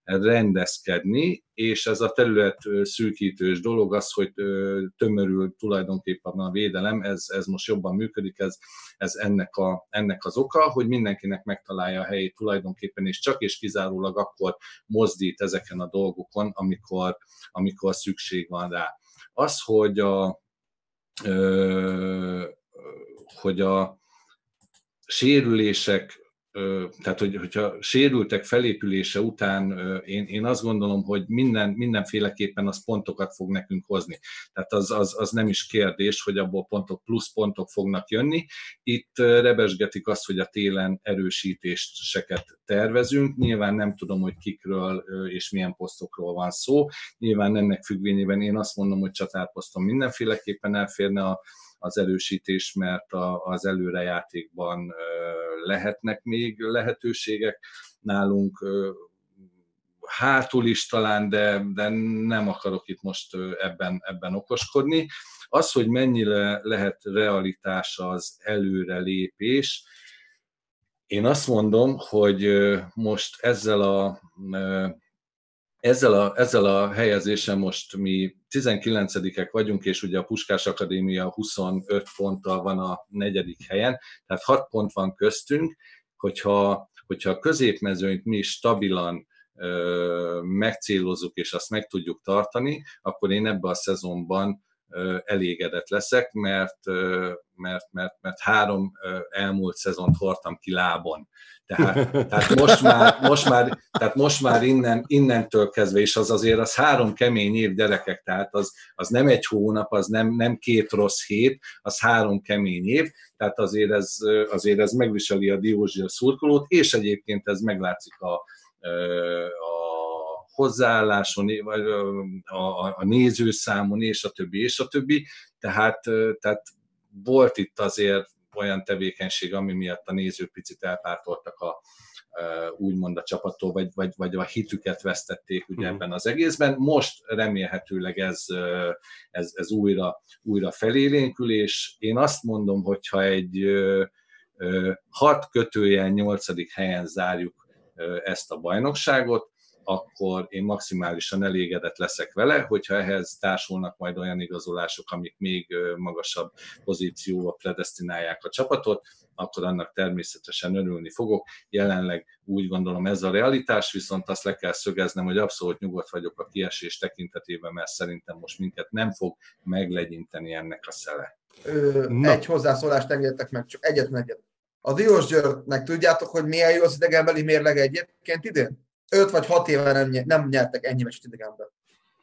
rendezkedni, és ez a terület szűkítős dolog, az, hogy tömörül tulajdonképpen a védelem, ez, ez most jobban működik, ez, ez ennek, a, ennek az oka, hogy mindenkinek megtalálja a helyét tulajdonképpen, és csak és kizárólag akkor mozdít ezeken a dolgokon, amikor, amikor szükség van rá. Az, hogy a, hogy a sérülések tehát hogy, hogyha sérültek felépülése után, én, én azt gondolom, hogy minden, mindenféleképpen az pontokat fog nekünk hozni. Tehát az, az, az nem is kérdés, hogy abból pontok, plusz pontok fognak jönni. Itt rebesgetik azt, hogy a télen erősítéseket tervezünk. Nyilván nem tudom, hogy kikről és milyen posztokról van szó. Nyilván ennek függvényében én azt mondom, hogy csatárposzton mindenféleképpen elférne a az erősítés, mert a, az előrejátékban lehetnek még lehetőségek. Nálunk hátul is talán, de, de nem akarok itt most ebben, ebben okoskodni. Az, hogy mennyire lehet realitás az előrelépés, én azt mondom, hogy most ezzel a ezzel a, ezzel a helyezésen most mi 19-ek vagyunk, és ugye a Puskás Akadémia 25 ponttal van a negyedik helyen, tehát 6 pont van köztünk, hogyha, hogyha a középmezőnyt mi stabilan ö, megcélozzuk, és azt meg tudjuk tartani, akkor én ebben a szezonban elégedett leszek, mert, mert, mert, mert három elmúlt szezont hordtam ki lábon. Tehát, tehát, most, már, most, már, tehát most már innen, innentől kezdve, és az azért az három kemény év gyerekek, tehát az, az nem egy hónap, az nem, nem két rossz hét, az három kemény év, tehát azért ez, azért ez megviseli a Diózsia szurkolót, és egyébként ez meglátszik a, a hozzáálláson, vagy a, a nézőszámon, és a többi, és a többi. Tehát, tehát volt itt azért olyan tevékenység, ami miatt a nézők picit elpártoltak a, úgymond a csapattól, vagy, vagy, vagy a hitüket vesztették ugye uh-huh. ebben az egészben. Most remélhetőleg ez, ez, ez újra, újra felélénkül, és én azt mondom, hogyha egy hat kötőjel nyolcadik helyen zárjuk ezt a bajnokságot, akkor én maximálisan elégedett leszek vele, hogyha ehhez társulnak majd olyan igazolások, amik még magasabb pozícióba predestinálják a csapatot, akkor annak természetesen örülni fogok. Jelenleg úgy gondolom ez a realitás, viszont azt le kell szögeznem, hogy abszolút nyugodt vagyok a kiesés tekintetében, mert szerintem most minket nem fog meglegyinteni ennek a szele. Ö, egy hozzászólást engedtek meg, csak egyet egyet. A Diós Györgynek tudjátok, hogy milyen jó az idegenbeli mérleg egyébként idén? 5 vagy 6 éve nem, nem nyertek ennyi meccset idegenben.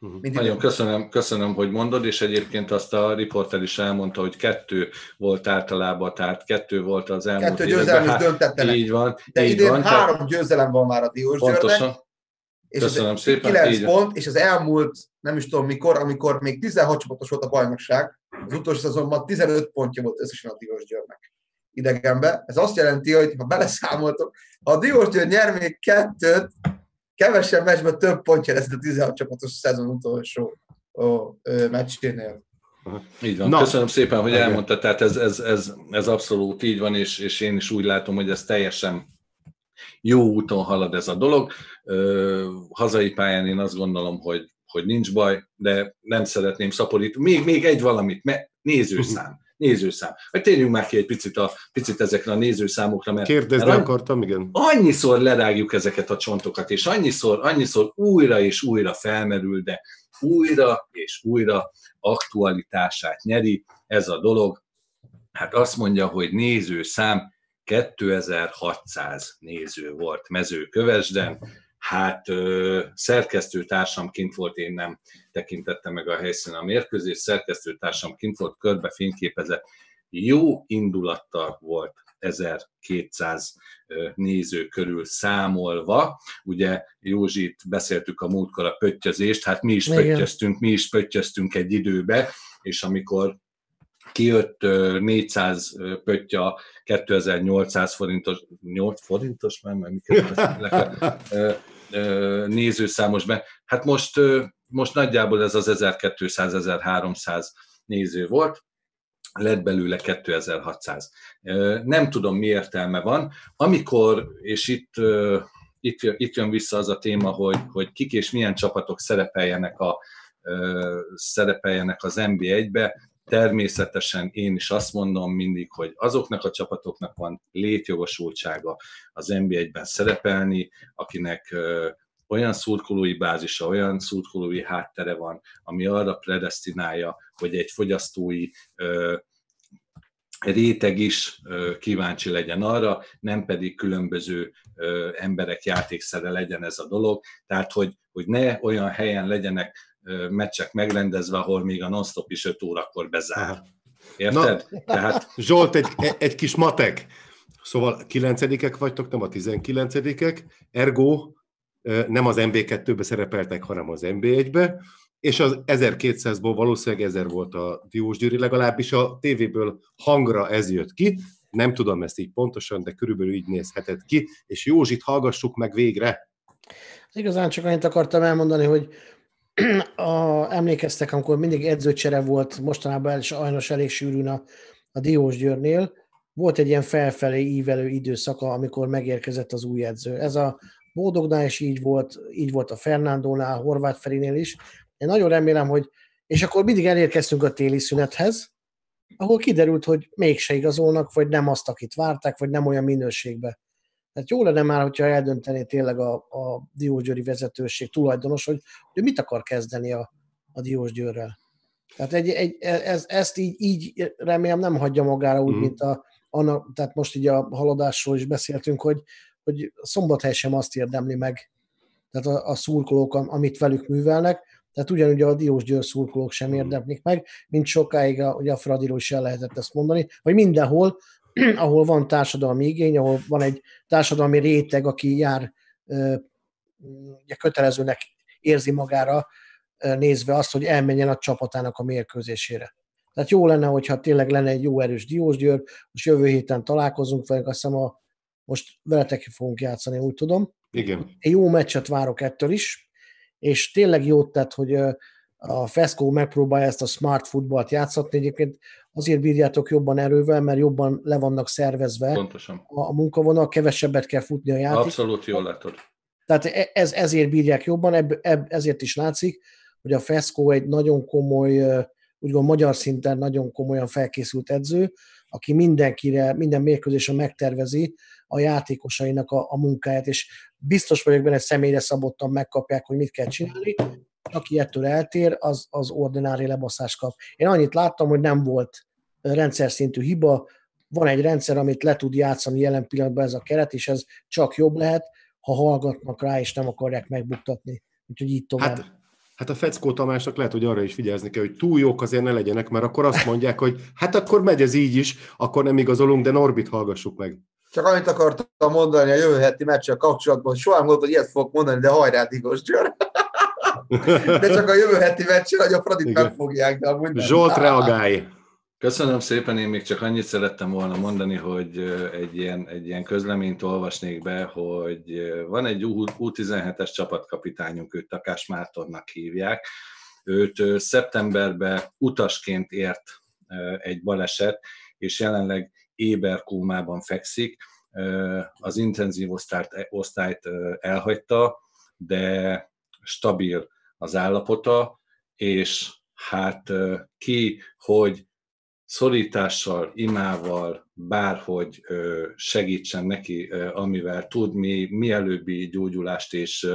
Uh-huh. Nagyon köszönöm, köszönöm, hogy mondod, és egyébként azt a riporter is elmondta, hogy kettő volt általában, tehát kettő volt az elmúlt Kettő győzelem is döntettenek. Így van. De így idén van, három tehát... győzelem van már a Diós Pontosan. És Köszönöm az szépen. 9 így pont, és az elmúlt, nem is tudom mikor, amikor még 16 csapatos volt a bajnokság, az utolsó szezonban 15 pontja volt összesen a Diós Győrnek idegenbe. Ez azt jelenti, hogy ha beleszámoltok, ha a Diós Győr nyer még kettőt, kevesebb meccsben több pontja lesz a 16 csapatos szezon utolsó ó, meccsénél. Így van. Na. Köszönöm szépen, hogy elmondta, tehát ez, ez, ez, ez abszolút így van, és, és én is úgy látom, hogy ez teljesen jó úton halad ez a dolog. Ö, hazai pályán én azt gondolom, hogy, hogy nincs baj, de nem szeretném szaporítani. Még, még egy valamit, mert nézőszám nézőszám. Vagy térjünk már ki egy picit, a, picit ezekre a nézőszámokra, mert... Kérdezni mert akartam, igen. Annyiszor lerágjuk ezeket a csontokat, és annyiszor, annyiszor újra és újra felmerül, de újra és újra aktualitását nyeri ez a dolog. Hát azt mondja, hogy nézőszám 2600 néző volt mezőkövesden, hát szerkesztőtársam kint volt, én nem tekintettem meg a helyszínen a mérkőzés, szerkesztőtársam kint volt, körbe fényképezett, jó indulattal volt 1200 néző körül számolva. Ugye Józsit beszéltük a múltkor a pöttyözést, hát mi is Igen. pöttyöztünk, mi is pöttyöztünk egy időbe, és amikor kijött 400 pöttya 2800 forintos, 8 forintos, már, mert miket nézőszámos be. Hát most, most nagyjából ez az 1200-1300 néző volt, lett belőle 2600. Nem tudom, mi értelme van. Amikor, és itt, itt, itt jön vissza az a téma, hogy, hogy kik és milyen csapatok szerepeljenek, a, szerepeljenek az NB1-be, Természetesen én is azt mondom mindig, hogy azoknak a csapatoknak van létjogosultsága az NB1-ben szerepelni, akinek olyan szurkolói bázisa, olyan szurkolói háttere van, ami arra predestinálja, hogy egy fogyasztói réteg is kíváncsi legyen arra, nem pedig különböző emberek játékszere legyen ez a dolog. Tehát, hogy, hogy ne olyan helyen legyenek meccsek megrendezve, ahol még a non-stop is 5 órakor bezár. Érted? Na, Tehát... Zsolt, egy, egy kis matek. Szóval 9 vagytok, nem a 19-ek, ergo nem az MB2-be szerepeltek, hanem az MB1-be, és az 1200-ból valószínűleg 1000 volt a Diósgyőri, legalábbis a tévéből hangra ez jött ki. Nem tudom ezt így pontosan, de körülbelül így nézhetett ki, és Józsit hallgassuk meg végre. Igazán csak annyit akartam elmondani, hogy a, emlékeztek, amikor mindig edzőcsere volt mostanában sajnos elég sűrűn a, a Diós Győrnél, volt egy ilyen felfelé ívelő időszaka, amikor megérkezett az új edző. Ez a Bódognál is így volt, így volt a Fernándónál, Horváth Ferinél is. Én nagyon remélem, hogy, és akkor mindig elérkeztünk a téli szünethez, ahol kiderült, hogy mégse igazolnak, vagy nem azt, akit várták, vagy nem olyan minőségbe. Tehát jó lenne már, hogyha eldöntené tényleg a, a Diósgyőri vezetőség tulajdonos, hogy, hogy mit akar kezdeni a, a Diósgyőrrel. Tehát egy, egy, ez, ezt így, így remélem nem hagyja magára úgy, mm. mint a, anna, tehát most így a haladásról is beszéltünk, hogy, hogy Szombathely sem azt érdemli meg, tehát a, a szurkolók, amit velük művelnek, tehát ugyanúgy a Diós Győr szurkolók sem érdemlik meg, mint sokáig a, ugye a Fradiról is el lehetett ezt mondani, hogy mindenhol, ahol van társadalmi igény, ahol van egy társadalmi réteg, aki jár ugye kötelezőnek érzi magára nézve azt, hogy elmenjen a csapatának a mérkőzésére. Tehát jó lenne, hogyha tényleg lenne egy jó erős Diósgyőr, most jövő héten találkozunk velük, azt hiszem a, most veletek fogunk játszani, úgy tudom. Igen. Egy jó meccset várok ettől is, és tényleg jót tett, hogy a Fesco megpróbálja ezt a smart futballt játszatni. Egyébként azért bírjátok jobban erővel, mert jobban le vannak szervezve Pontosan. a, a munkavonal, kevesebbet kell futni a játék. Abszolút jól látod. Tehát e, ez, ezért bírják jobban, ebb, ebb, ezért is látszik, hogy a Fesco egy nagyon komoly úgy gondolom magyar szinten nagyon komolyan felkészült edző, aki mindenkire, minden mérkőzésen megtervezi a játékosainak a, a munkáját, és biztos vagyok benne, személyre szabottan megkapják, hogy mit kell csinálni, aki ettől eltér, az, az ordinári lebaszás kap. Én annyit láttam, hogy nem volt rendszer szintű hiba, van egy rendszer, amit le tud játszani jelen pillanatban ez a keret, és ez csak jobb lehet, ha hallgatnak rá, és nem akarják megbuktatni. Úgyhogy így tovább. Hát Hát a Feckó Tamásnak lehet, hogy arra is figyelni kell, hogy túl jók azért ne legyenek, mert akkor azt mondják, hogy hát akkor megy ez így is, akkor nem igazolunk, de Norbit hallgassuk meg. Csak annyit akartam mondani a jövő heti meccsel kapcsolatban, hogy soha nem volt, hogy ilyet fogok mondani, de hajrá Digos Győr. De csak a jövő heti meccsel, hogy a Fradit megfogják, de amúgy nem. Zsolt, reagálj! Köszönöm szépen, én még csak annyit szerettem volna mondani, hogy egy ilyen, egy ilyen közleményt olvasnék be, hogy van egy U17-es csapatkapitányunk, őt Takás Mártonnak hívják. Őt szeptemberben utasként ért egy baleset, és jelenleg éberkómában fekszik. Az intenzív osztályt, osztályt elhagyta, de stabil az állapota, és hát ki, hogy szorítással, imával, bárhogy segítsen neki, amivel tud, mi mielőbbi gyógyulást és,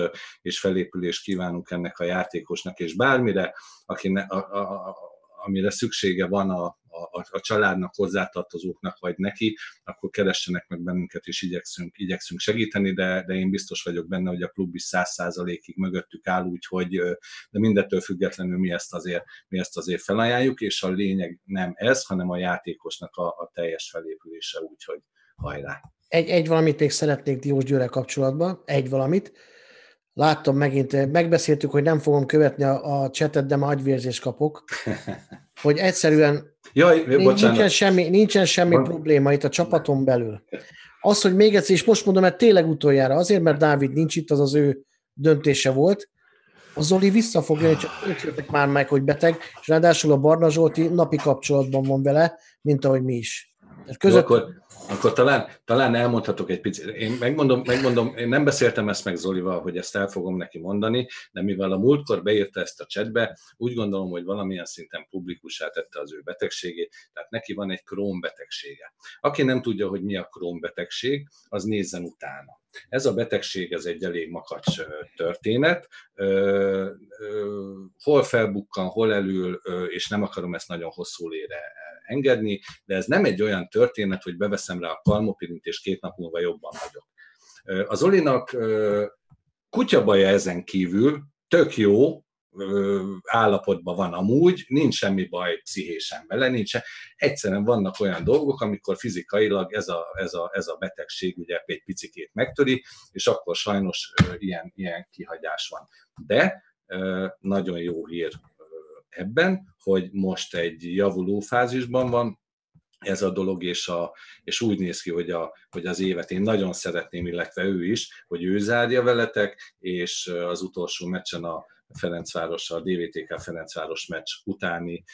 és felépülést kívánunk ennek a játékosnak, és bármire, aki ne, a, a, amire szüksége van a, a, a családnak, hozzátartozóknak, vagy neki, akkor keressenek meg bennünket, és igyekszünk, igyekszünk segíteni, de, de én biztos vagyok benne, hogy a klub is száz százalékig mögöttük áll, úgyhogy de mindettől függetlenül mi ezt azért, mi ezt azért felajánljuk, és a lényeg nem ez, hanem a játékosnak a, a teljes felépülése, úgyhogy hajrá! Egy, egy valamit még szeretnék Diós Győre kapcsolatban, egy valamit. Láttam megint, megbeszéltük, hogy nem fogom követni a, a csetet, de már agyvérzést kapok. Hogy egyszerűen Jaj, nincsen semmi, nincsen semmi probléma itt a csapaton belül. Az, hogy még egyszer, és most mondom, mert tényleg utoljára, azért, mert Dávid nincs itt, az az ő döntése volt, a Zoli vissza fog jönni, csak ők már meg, hogy beteg, és ráadásul a Barna Zsolti napi kapcsolatban van vele, mint ahogy mi is. Között... Akkor, akkor talán, talán elmondhatok egy picit. Én megmondom, megmondom, én nem beszéltem ezt meg Zolival, hogy ezt el fogom neki mondani, de mivel a múltkor beírta ezt a chatbe, úgy gondolom, hogy valamilyen szinten publikussá tette az ő betegségét, tehát neki van egy Crohn betegsége. Aki nem tudja, hogy mi a Crohn betegség, az nézzen utána. Ez a betegség ez egy elég makacs történet. Hol felbukkan, hol elül, és nem akarom ezt nagyon hosszú lére engedni, de ez nem egy olyan történet, hogy beveszem rá a kalmopirint, és két nap múlva jobban vagyok. Az Olinak kutyabaja ezen kívül tök jó, állapotban van amúgy, nincs semmi baj pszichésen vele, nincs, egyszerűen vannak olyan dolgok, amikor fizikailag ez a, ez a, ez a betegség ugye egy picikét megtöri, és akkor sajnos ilyen, ilyen kihagyás van. De nagyon jó hír ebben, hogy most egy javuló fázisban van, ez a dolog, és, a, és úgy néz ki, hogy, a, hogy az évet én nagyon szeretném, illetve ő is, hogy ő zárja veletek, és az utolsó meccsen a Ferencváros, a DVTK Ferencváros meccs utáni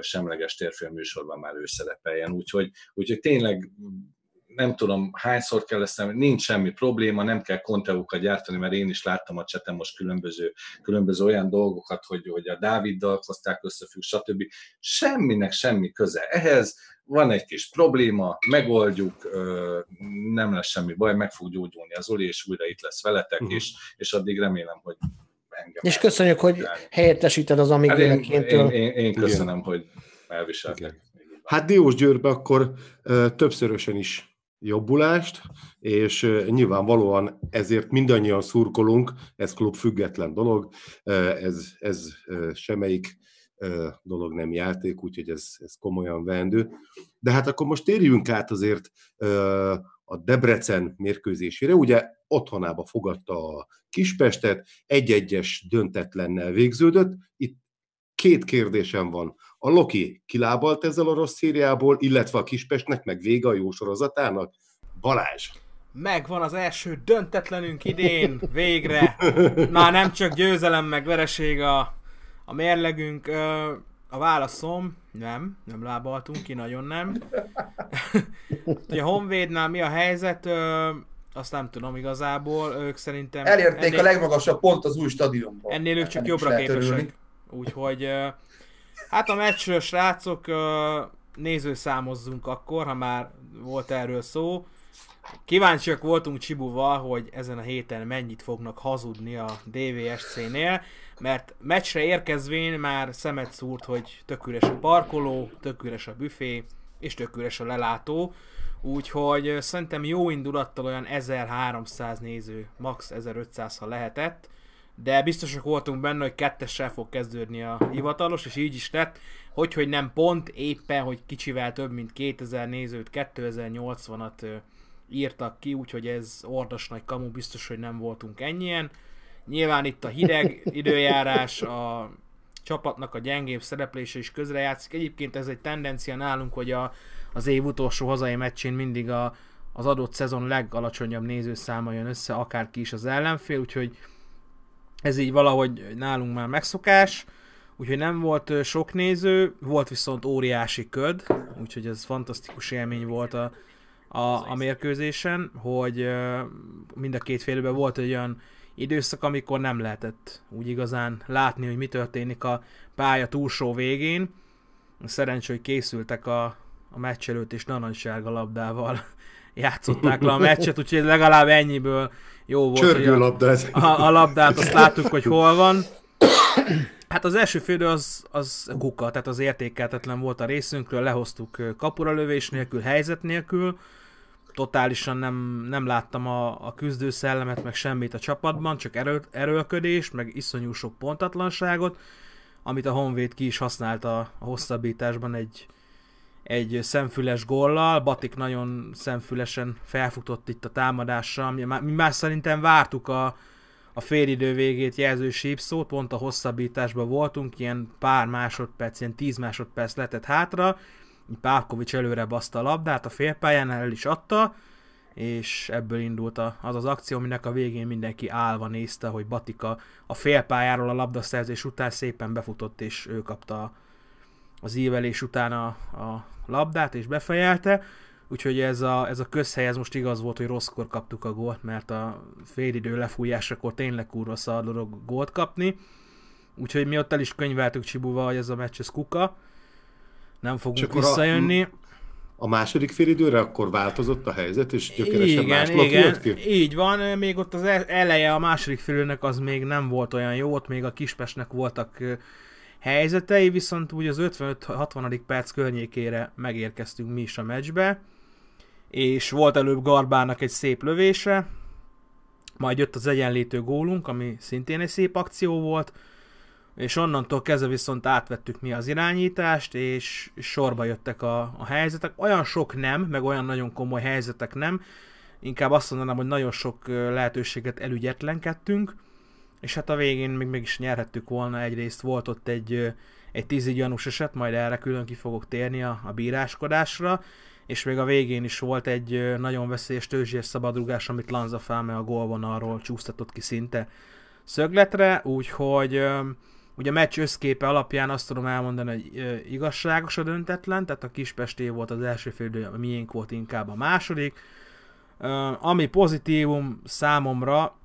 semleges térfilm műsorban már ő szerepeljen. Úgyhogy, úgyhogy tényleg nem tudom hányszor kell ezt, nincs semmi probléma, nem kell konteókat gyártani, mert én is láttam a csetem most különböző, különböző olyan dolgokat, hogy, hogy a Dáviddal hozták összefügg, stb. Semminek semmi köze ehhez, van egy kis probléma, megoldjuk, nem lesz semmi baj, meg fog gyógyulni az Oli, és újra itt lesz veletek, uh-huh. és, és addig remélem, hogy engem. És köszönjük, hogy helyettesíted az amíg hát én, én, én, én köszönöm, Igen. hogy elviseltek. Hát Diós Győrbe akkor többszörösen is jobbulást, és nyilvánvalóan ezért mindannyian szurkolunk, ez klub független dolog, ez, ez semmelyik dolog nem játék, úgyhogy ez, ez komolyan vendő. De hát akkor most térjünk át azért a Debrecen mérkőzésére. Ugye otthonába fogadta a Kispestet, egy-egyes döntetlennel végződött. Itt két kérdésem van. A Loki kilábalt ezzel a rossz szériából, illetve a Kispestnek meg vége a jó sorozatának? Balázs! Megvan az első döntetlenünk idén, végre! Már nem csak győzelem meg vereség a, a mérlegünk. A válaszom, nem, nem lábaltunk ki, nagyon nem. a Honvédnál mi a helyzet, azt nem tudom igazából, ők szerintem... Elérték ennél, a legmagasabb pont az új stadionban. Ennél ők csak jobbra képesek. Úgyhogy Hát a meccsről srácok, nézőszámozzunk akkor, ha már volt erről szó. Kíváncsiak voltunk Csibuval, hogy ezen a héten mennyit fognak hazudni a DVSC-nél, mert meccsre érkezvén már szemet szúrt, hogy tök üres a parkoló, tök üres a büfé, és tök üres a lelátó. Úgyhogy szerintem jó indulattal olyan 1300 néző, max 1500 ha lehetett de biztosak voltunk benne, hogy kettessel fog kezdődni a hivatalos, és így is lett, hogy, hogy nem pont éppen, hogy kicsivel több, mint 2000 nézőt, 2080-at írtak ki, úgyhogy ez ordas nagy kamu, biztos, hogy nem voltunk ennyien. Nyilván itt a hideg időjárás, a csapatnak a gyengébb szereplése is közrejátszik. Egyébként ez egy tendencia nálunk, hogy a, az év utolsó hazai meccsén mindig a, az adott szezon legalacsonyabb nézőszáma jön össze, akárki is az ellenfél, úgyhogy ez így valahogy nálunk már megszokás, úgyhogy nem volt sok néző, volt viszont óriási köd, úgyhogy ez fantasztikus élmény volt a, a, a mérkőzésen, hogy mind a két félben volt egy olyan időszak, amikor nem lehetett úgy igazán látni, hogy mi történik a pálya túlsó végén. Szerencsé, hogy készültek a, a meccs előtt és narancssárga labdával játszották le a meccset, úgyhogy legalább ennyiből jó volt. Csörgő hogy a. A, a labdát azt láttuk, hogy hol van. Hát az első fődő az, az kuka, tehát az értékeltetlen volt a részünkről, lehoztuk kapura lövés nélkül, helyzet nélkül, totálisan nem, nem láttam a, a küzdő szellemet, meg semmit a csapatban, csak erő, erőlködést, meg iszonyú sok pontatlanságot, amit a Honvéd ki is használt a, a hosszabbításban egy, egy szemfüles gollal, Batik nagyon szemfülesen felfutott itt a támadásra, mi már, mi már szerintem vártuk a, a félidő végét jelző sípszót, pont a hosszabbításban voltunk, ilyen pár másodperc, ilyen 10 másodperc letett hátra, Pávkovics előre baszta a labdát, a félpályán el is adta, és ebből indult a, az az akció, aminek a végén mindenki állva nézte, hogy Batika a félpályáról a labdaszerzés után szépen befutott, és ő kapta az ívelés után a, a labdát, és befejelte. Úgyhogy ez a, ez a közhely, ez most igaz volt, hogy rosszkor kaptuk a gólt, mert a félidő lefújásakor tényleg kurva szar dolog gólt kapni. Úgyhogy mi ott el is könyveltük Csibuval, hogy ez a meccs ez kuka. Nem fogunk Csak visszajönni. A, a második félidőre akkor változott a helyzet, és gyökeresen igen, más igen, jött ki? így van. Még ott az eleje a második félidőnek az még nem volt olyan jó, ott még a Kispesnek voltak helyzetei, viszont úgy az 55-60. perc környékére megérkeztünk mi is a meccsbe, és volt előbb Garbának egy szép lövése, majd jött az egyenlítő gólunk, ami szintén egy szép akció volt, és onnantól kezdve viszont átvettük mi az irányítást, és sorba jöttek a, a helyzetek. Olyan sok nem, meg olyan nagyon komoly helyzetek nem, inkább azt mondanám, hogy nagyon sok lehetőséget elügyetlenkedtünk, és hát a végén még meg is nyerhettük volna, egyrészt volt ott egy, egy tízig gyanús eset, majd erre külön ki fogok térni a, a bíráskodásra, és még a végén is volt egy nagyon veszélyes tőzsés szabadrugás, amit Lanza Fáme a gólvonalról csúsztatott ki szinte szögletre, úgyhogy Ugye a meccs összképe alapján azt tudom elmondani, hogy igazságos a döntetlen, tehát a Kispesté volt az első fél, a miénk volt inkább a második. Ami pozitívum számomra,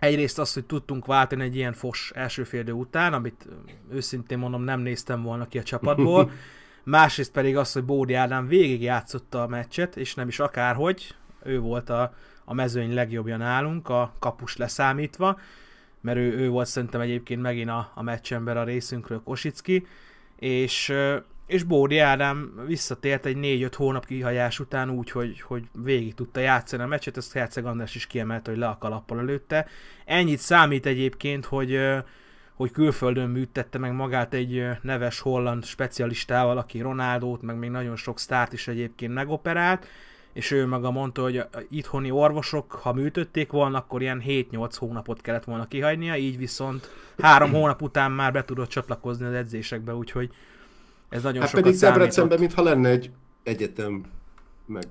egyrészt az, hogy tudtunk váltani egy ilyen fos első fél után, amit őszintén mondom nem néztem volna ki a csapatból. Másrészt pedig az, hogy Bódi Ádám végig játszotta a meccset, és nem is akárhogy, ő volt a, a mezőny legjobbja nálunk, a kapus leszámítva, mert ő, ő volt szerintem egyébként megint a, a meccsember a részünkről Kosicki, és, és Bódi Ádám visszatért egy 4-5 hónap kihajás után úgy, hogy, hogy végig tudta játszani a meccset, ezt Herceg András is kiemelte, hogy le a kalappal előtte. Ennyit számít egyébként, hogy, hogy külföldön műtette meg magát egy neves holland specialistával, aki Ronaldót, meg még nagyon sok sztárt is egyébként megoperált, és ő maga mondta, hogy a itthoni orvosok, ha műtötték volna, akkor ilyen 7-8 hónapot kellett volna kihagynia, így viszont három hónap után már be tudott csatlakozni az edzésekbe, úgyhogy ez nagyon hát sokat pedig Debrecenben, mintha lenne egy egyetem, meg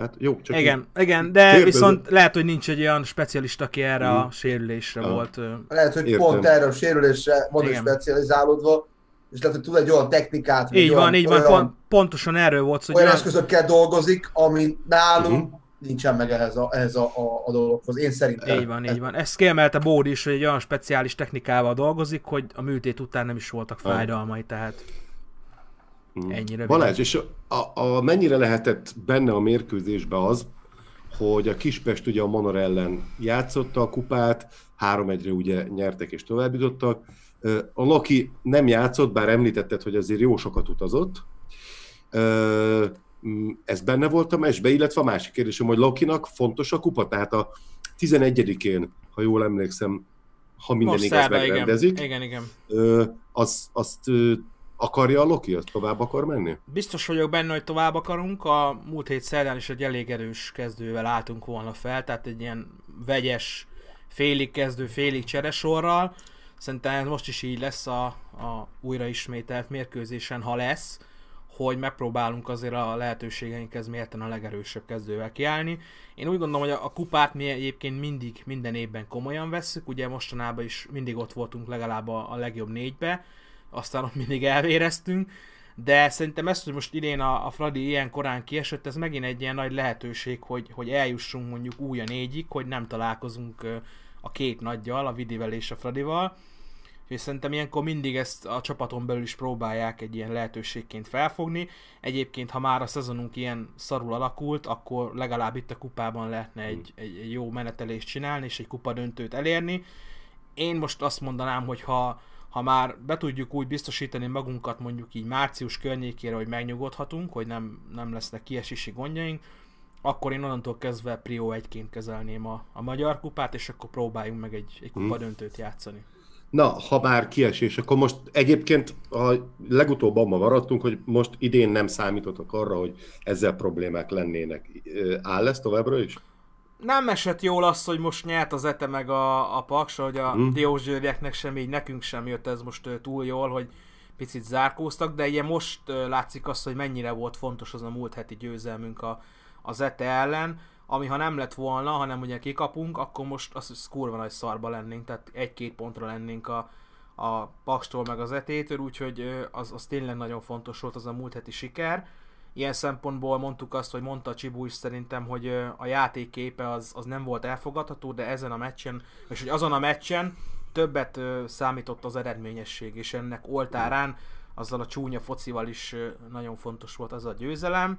tehát jó, csak igen, így, igen, de kérdezem. viszont lehet, hogy nincs egy olyan specialista, aki erre mm. a sérülésre ah. volt. Lehet, hogy Értem. pont erre a sérülésre van is specializálódva, és lehet, hogy tud egy olyan technikát. Így van, olyan, így van, pont, pontosan erről volt hogy... Olyan, olyan eszközökkel dolgozik, ami nálunk uh-huh. nincsen meg ehhez a, ehhez a, a, a dologhoz, én szerintem. Így van, így van. Ezt kiemelte Bódi is, hogy egy olyan speciális technikával dolgozik, hogy a műtét után nem is voltak fájdalmai, tehát. Ennyire. Balázs, és a, a, mennyire lehetett benne a mérkőzésbe az, hogy a Kispest ugye a Monor ellen játszotta a kupát, 3-1-re ugye nyertek és tovább jutottak, a Loki nem játszott, bár említetted, hogy azért jó sokat utazott. Ez benne volt a mesbe, illetve a másik kérdésem, hogy Lokinak fontos a kupa, tehát a 11-én, ha jól emlékszem, ha minden Most igaz, megrendezik. Igen, igen. igen. Az, azt akarja a Loki, tovább akar menni? Biztos vagyok benne, hogy tovább akarunk. A múlt hét szerdán is egy elég erős kezdővel álltunk volna fel, tehát egy ilyen vegyes, félig kezdő, félig cseresorral. Szerintem most is így lesz a, a újraismételt mérkőzésen, ha lesz, hogy megpróbálunk azért a lehetőségeinkhez mérten a legerősebb kezdővel kiállni. Én úgy gondolom, hogy a kupát mi egyébként mindig, minden évben komolyan vesszük, ugye mostanában is mindig ott voltunk legalább a, a legjobb négybe, aztán ott mindig elvéreztünk, de szerintem ezt, hogy most idén a, a Fradi ilyen korán kiesett, ez megint egy ilyen nagy lehetőség, hogy, hogy eljussunk mondjuk új a négyig, hogy nem találkozunk a két nagyjal, a Vidivel és a Fradival, és szerintem ilyenkor mindig ezt a csapaton belül is próbálják egy ilyen lehetőségként felfogni. Egyébként, ha már a szezonunk ilyen szarul alakult, akkor legalább itt a kupában lehetne egy, egy, egy jó menetelést csinálni, és egy kupa döntőt elérni. Én most azt mondanám, hogy ha, ha már be tudjuk úgy biztosítani magunkat mondjuk így március környékére, hogy megnyugodhatunk, hogy nem, nem lesznek kiesési gondjaink, akkor én onnantól kezdve Prio egyként kezelném a, a magyar kupát, és akkor próbáljunk meg egy, egy kupa döntőt játszani. Na, ha már kiesés, akkor most egyébként a legutóbb abban maradtunk, hogy most idén nem számítottak arra, hogy ezzel problémák lennének. Áll ez továbbra is? Nem esett jól az, hogy most nyert az Ete meg a, a Paks, hogy a hmm. Diós sem, így nekünk sem jött ez most túl jól, hogy picit zárkóztak, de ugye most látszik az, hogy mennyire volt fontos az a múlt heti győzelmünk a, az Ete ellen ami ha nem lett volna, hanem ugye kikapunk, akkor most az, az kurva nagy szarba lennénk, tehát egy-két pontra lennénk a, a Pakstól meg az etétől, úgyhogy az, az tényleg nagyon fontos volt az a múlt heti siker. Ilyen szempontból mondtuk azt, hogy mondta Csibú is szerintem, hogy a játékképe az, az nem volt elfogadható, de ezen a meccsen, és hogy azon a meccsen többet számított az eredményesség, és ennek oltárán azzal a csúnya focival is nagyon fontos volt az a győzelem.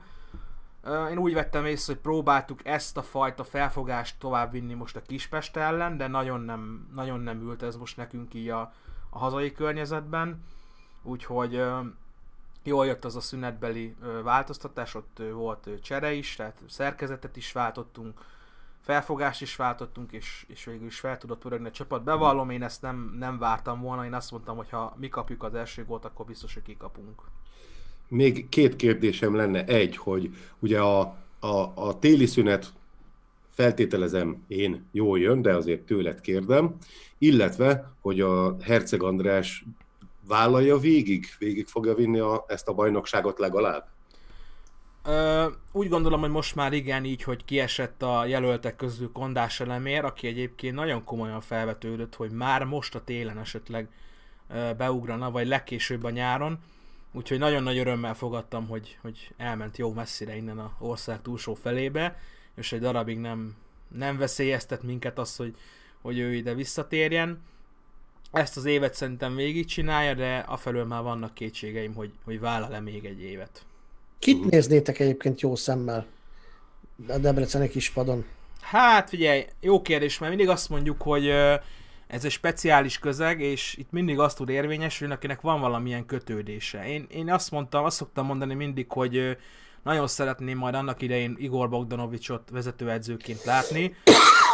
Én úgy vettem észre, hogy próbáltuk ezt a fajta felfogást továbbvinni most a Kispest ellen, de nagyon nem, nagyon nem ült ez most nekünk így a, a hazai környezetben. Úgyhogy jól jött az a szünetbeli változtatás, ott volt csere is, tehát szerkezetet is váltottunk, felfogást is váltottunk, és, és végül is fel tudott pörögni a csapat. Bevallom, én ezt nem, nem vártam volna, én azt mondtam, hogy ha mi kapjuk az első gólt, akkor biztos, hogy kikapunk. Még két kérdésem lenne. Egy, hogy ugye a, a, a téli szünet feltételezem én jól jön, de azért tőled kérdem, illetve, hogy a Herceg András vállalja végig, végig fogja vinni a, ezt a bajnokságot legalább? Ö, úgy gondolom, hogy most már igen, így, hogy kiesett a jelöltek közül Kondás elemér, aki egyébként nagyon komolyan felvetődött, hogy már most a télen esetleg beugrana, vagy legkésőbb a nyáron. Úgyhogy nagyon nagy örömmel fogadtam, hogy, hogy elment jó messzire innen a ország túlsó felébe, és egy darabig nem, nem veszélyeztet minket az, hogy, hogy ő ide visszatérjen. Ezt az évet szerintem végigcsinálja, de afelől már vannak kétségeim, hogy, hogy vállal-e még egy évet. Kit néznétek egyébként jó szemmel a Debreceni kispadon? Hát figyelj, jó kérdés, mert mindig azt mondjuk, hogy ez egy speciális közeg, és itt mindig azt tud érvényesülni, akinek van valamilyen kötődése. Én, én azt mondtam, azt szoktam mondani mindig, hogy nagyon szeretném majd annak idején Igor Bogdanovicsot vezetőedzőként látni.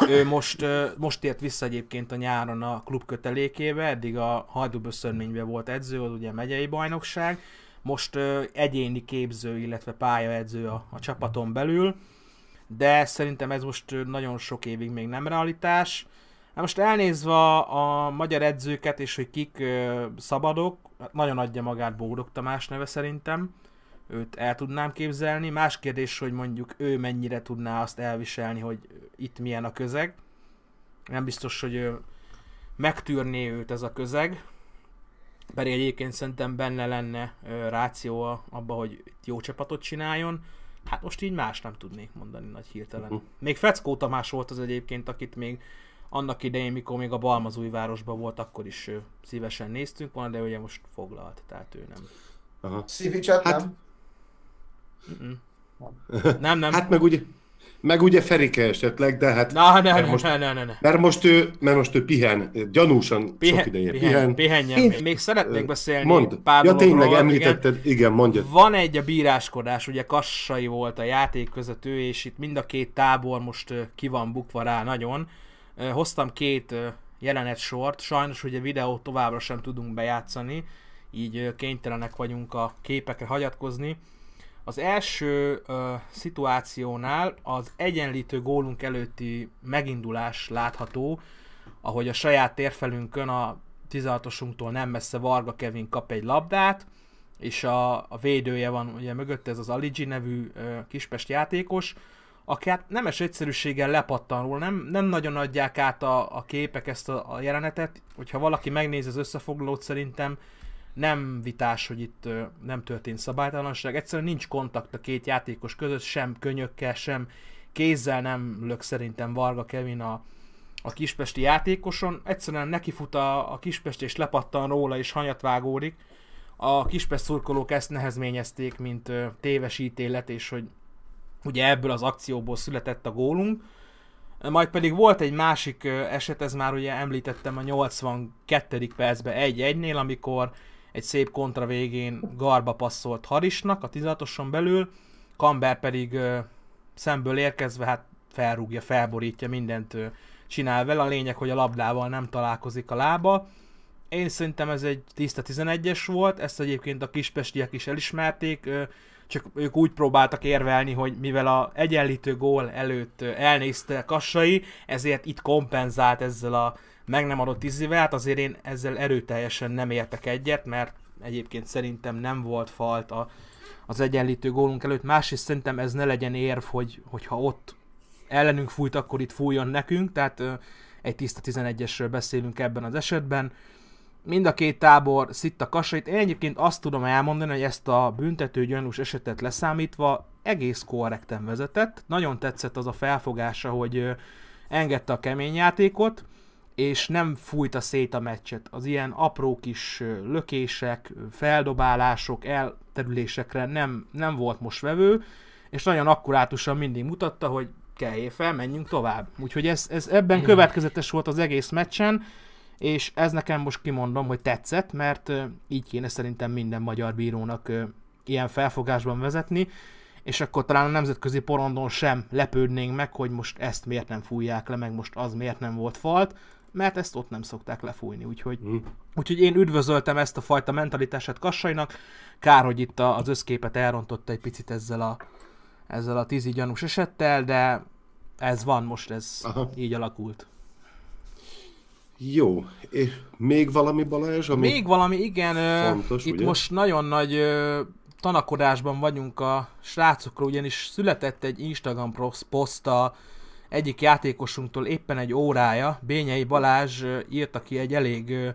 Ő most, most ért vissza egyébként a nyáron a klub kötelékébe, eddig a Hajdúböszörményben volt edző, az ugye megyei bajnokság. Most egyéni képző, illetve pályaedző a, a csapaton belül, de szerintem ez most nagyon sok évig még nem realitás. Na most elnézve a magyar edzőket, és hogy kik szabadok, hát nagyon adja magát Bódog Tamás neve szerintem őt el tudnám képzelni. Más kérdés, hogy mondjuk ő mennyire tudná azt elviselni, hogy itt milyen a közeg. Nem biztos, hogy ő megtűrné őt ez a közeg. Pedig egyébként szerintem benne lenne ráció abba, hogy jó csapatot csináljon. Hát most így más nem tudnék mondani nagy hirtelen. Uh-huh. Még Feckó Tamás volt az egyébként, akit még annak idején, mikor még a Balmazújvárosban volt, akkor is szívesen néztünk volna, de ugye most foglalt, tehát ő nem. Aha. Szívicset hát, nem? Nem, nem. Hát meg ugye, meg ugye Ferike esetleg, de hát... Na, ne, ne, most, ne, ne, ne, ne. Mert most ő, mert most ő pihen, gyanúsan pihen, sok ideje pihen. pihen. Pihenjen. Én... Még szeretnék beszélni Mond. pár Ja, tényleg említetted, igen, igen mondja. Van egy a bíráskodás, ugye Kassai volt a játékvezető, és itt mind a két tábor most ki van bukva rá nagyon. Hoztam két jelenet sort, sajnos ugye videót továbbra sem tudunk bejátszani, így kénytelenek vagyunk a képekre hagyatkozni az első uh, szituációnál az egyenlítő gólunk előtti megindulás látható, ahogy a saját térfelünkön a 16-osunktól nem messze Varga Kevin kap egy labdát, és a, a védője van ugye mögött, ez az Aligi nevű uh, kispest játékos, aki hát nemes egyszerűséggel lepattan róla, nem, nem nagyon adják át a, a képek ezt a, a jelenetet, hogyha valaki megnézi az összefoglalót szerintem nem vitás, hogy itt nem történt szabálytalanság, egyszerűen nincs kontakt a két játékos között, sem könyökkel, sem kézzel nem lök szerintem Varga Kevin a, a kispesti játékoson, egyszerűen nekifut a, a kispest és lepattan róla és hanyat vágódik. A kispest szurkolók ezt nehezményezték, mint ö, téves ítélet, és hogy ugye ebből az akcióból született a gólunk. Majd pedig volt egy másik eset, ez már ugye említettem a 82. percben 1-1-nél, amikor egy szép kontra végén Garba passzolt Harisnak a 16 belül, Kamber pedig ö, szemből érkezve hát felrúgja, felborítja, mindent ö, csinál vele. A lényeg, hogy a labdával nem találkozik a lába. Én szerintem ez egy tiszta 11-es volt, ezt egyébként a kispestiek is elismerték, ö, csak ők úgy próbáltak érvelni, hogy mivel a egyenlítő gól előtt elnézte Kassai, ezért itt kompenzált ezzel a meg nem adott izével, hát azért én ezzel erőteljesen nem értek egyet, mert egyébként szerintem nem volt falt a, az egyenlítő gólunk előtt. Másrészt szerintem ez ne legyen érv, hogy, hogyha ott ellenünk fújt, akkor itt fújjon nekünk, tehát egy tiszta 11-esről beszélünk ebben az esetben. Mind a két tábor szitta kasait. Én egyébként azt tudom elmondani, hogy ezt a büntető gyanús esetet leszámítva egész korrekten vezetett. Nagyon tetszett az a felfogása, hogy engedte a kemény játékot, és nem fújta szét a meccset. Az ilyen apró kis lökések, feldobálások, elterülésekre nem, nem volt most vevő, és nagyon akkurátusan mindig mutatta, hogy kell fel, menjünk tovább. Úgyhogy ez, ez ebben következetes volt az egész meccsen, és ez nekem most kimondom, hogy tetszett, mert így kéne szerintem minden magyar bírónak ilyen felfogásban vezetni, és akkor talán a nemzetközi porondon sem lepődnénk meg, hogy most ezt miért nem fújják le, meg most az miért nem volt falt, mert ezt ott nem szokták lefújni, úgyhogy, mm. úgyhogy én üdvözöltem ezt a fajta mentalitását Kassainak, kár, hogy itt az összképet elrontotta egy picit ezzel a, ezzel a tízi gyanús esettel, de ez van most, ez Aha. így alakult. Jó, és még valami Balázs? Ami még valami, igen. Fontos, itt ugye? most nagyon nagy tanakodásban vagyunk a srácokról, ugyanis született egy Instagram poszt a egyik játékosunktól éppen egy órája, Bényei Balázs írta ki egy elég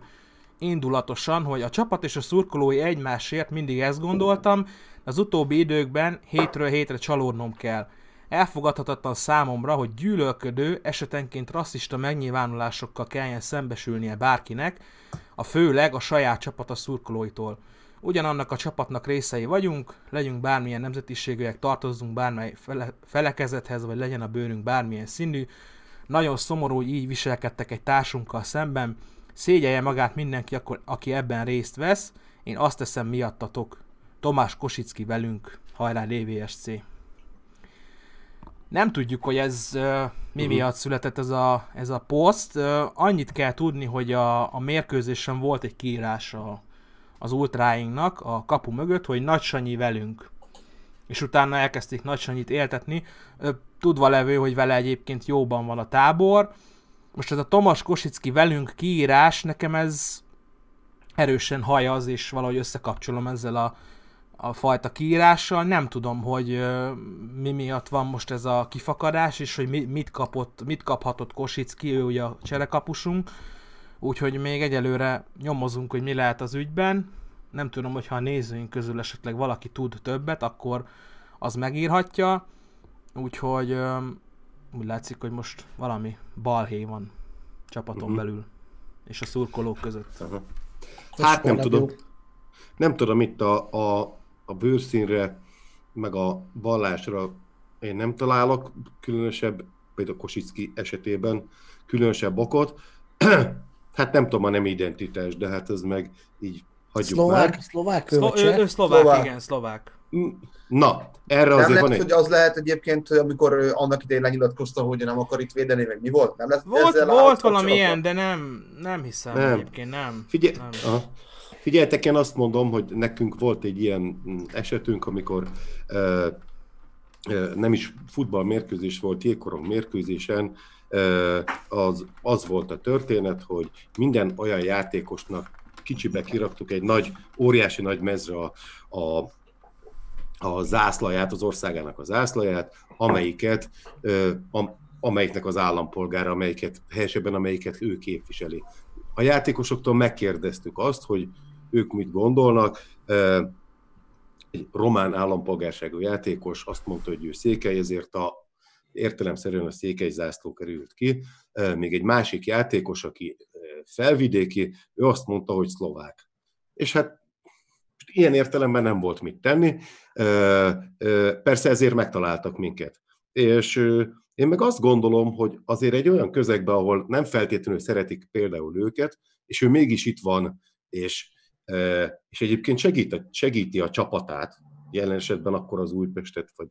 indulatosan, hogy a csapat és a szurkolói egymásért mindig ezt gondoltam, az utóbbi időkben hétről hétre csalódnom kell. Elfogadhatatlan számomra, hogy gyűlölködő, esetenként rasszista megnyilvánulásokkal kelljen szembesülnie bárkinek, a főleg a saját csapata szurkolóitól. Ugyanannak a csapatnak részei vagyunk, legyünk bármilyen nemzetiségűek, tartozzunk bármely fele- felekezethez, vagy legyen a bőrünk bármilyen színű. Nagyon szomorú, hogy így viselkedtek egy társunkkal szemben. Szégyelje magát mindenki, akkor, aki ebben részt vesz. Én azt teszem miattatok. Tomás Kosicki velünk. Hajrá DVSC! Nem tudjuk, hogy ez uh, mi miatt született ez a, ez a poszt. Uh, annyit kell tudni, hogy a, a mérkőzésen volt egy kiírás a, az ultráinknak a kapu mögött, hogy Nagy Sanyi velünk. És utána elkezdték Nagy Sanyit éltetni, tudva levő, hogy vele egyébként jóban van a tábor. Most ez a Tomas Kosicki velünk kiírás, nekem ez erősen hajaz, és valahogy összekapcsolom ezzel a, a fajta kiírással. Nem tudom, hogy ö, mi miatt van most ez a kifakadás, és hogy mi, mit, kapott, mit kaphatott Kosicki, ő ugye a cserekapusunk. Úgyhogy még egyelőre nyomozunk, hogy mi lehet az ügyben. Nem tudom, hogyha a nézőink közül esetleg valaki tud többet, akkor az megírhatja. Úgyhogy úgy látszik, hogy most valami balhé van csapaton Mhm. belül. És a szurkolók között. Aha. Hát nem tudom. Nem tudom, itt a, a, a bőrszínre, meg a vallásra én nem találok különösebb, például Kosicki esetében különösebb okot. Hát nem tudom, a nem identitás, de hát ez meg így hagyjuk Szlovák, már. szlovák Szlo- ő, ő szlovák, Szlovák. igen, szlovák. Na, erre Nem azért lehet, van egy... hogy az lehet egyébként, hogy amikor ő annak idején lenyilatkozta, hogy nem akar itt védeni, meg mi volt? Nem lesz Volt, ezzel volt valami ilyen, de nem, nem hiszem Nem. egyébként, nem. Figyelj, nem. aha. Figyeljetek, én azt mondom, hogy nekünk volt egy ilyen mm, esetünk, amikor ö, nem is futballmérkőzés volt, jégkorong mérkőzésen, az, az volt a történet, hogy minden olyan játékosnak kicsibe kiraktuk egy nagy, óriási nagy mezre a, a, a zászlaját, az országának a zászlaját, amelyiket, am, amelyiknek az állampolgára, amelyiket, helyesebben amelyiket ő képviseli. A játékosoktól megkérdeztük azt, hogy ők mit gondolnak. Egy román állampolgárságú játékos azt mondta, hogy ő székely, ezért a értelemszerűen a székely zászló került ki. Még egy másik játékos, aki felvidéki, ő azt mondta, hogy szlovák. És hát ilyen értelemben nem volt mit tenni. Persze ezért megtaláltak minket. És én meg azt gondolom, hogy azért egy olyan közegben, ahol nem feltétlenül szeretik például őket, és ő mégis itt van, és, és egyébként segít, segíti a csapatát, jelen esetben akkor az Újpestet, vagy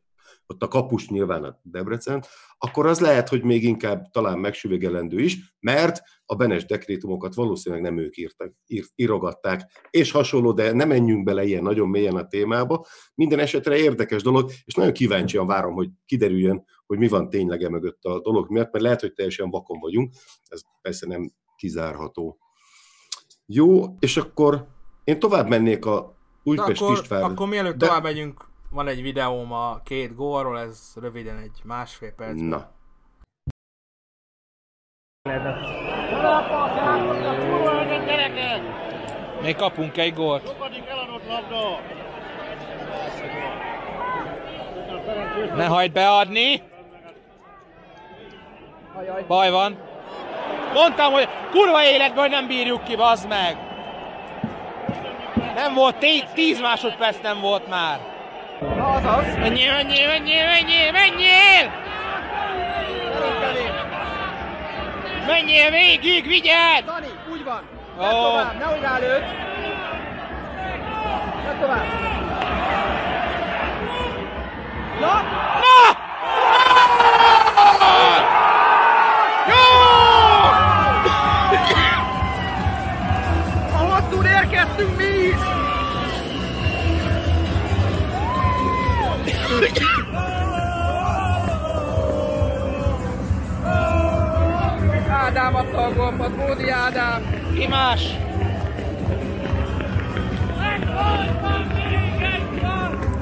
ott a kapust nyilván a Debrecen, akkor az lehet, hogy még inkább talán megsüvegelendő is, mert a Benes dekrétumokat valószínűleg nem ők írtak, ír, írogatták, és hasonló, de nem menjünk bele ilyen nagyon mélyen a témába. Minden esetre érdekes dolog, és nagyon kíváncsian várom, hogy kiderüljön, hogy mi van tényleg mögött a dolog miatt, mert lehet, hogy teljesen vakon vagyunk, ez persze nem kizárható. Jó, és akkor én tovább mennék a Újpest akkor, István. akkor mielőtt De- tovább megyünk, van egy videóm a két gólról, ez röviden egy másfél perc. Na, Még kapunk egy gólt. Ne hagyd beadni! Baj van. Mondtam, hogy kurva életben, nem bírjuk ki, bazd meg! Nem volt, tí- tíz másodperc nem volt már. Na azaz. Menjél, menjél, menjél, menjél, menjél! Menjél végig, vigyázz! Dani, úgy van. Ne Ó. tovább, nehogy rálőtt. Ne tovább. Na, Na! Ádám adta a gombot, Módi Ádám. Ki más?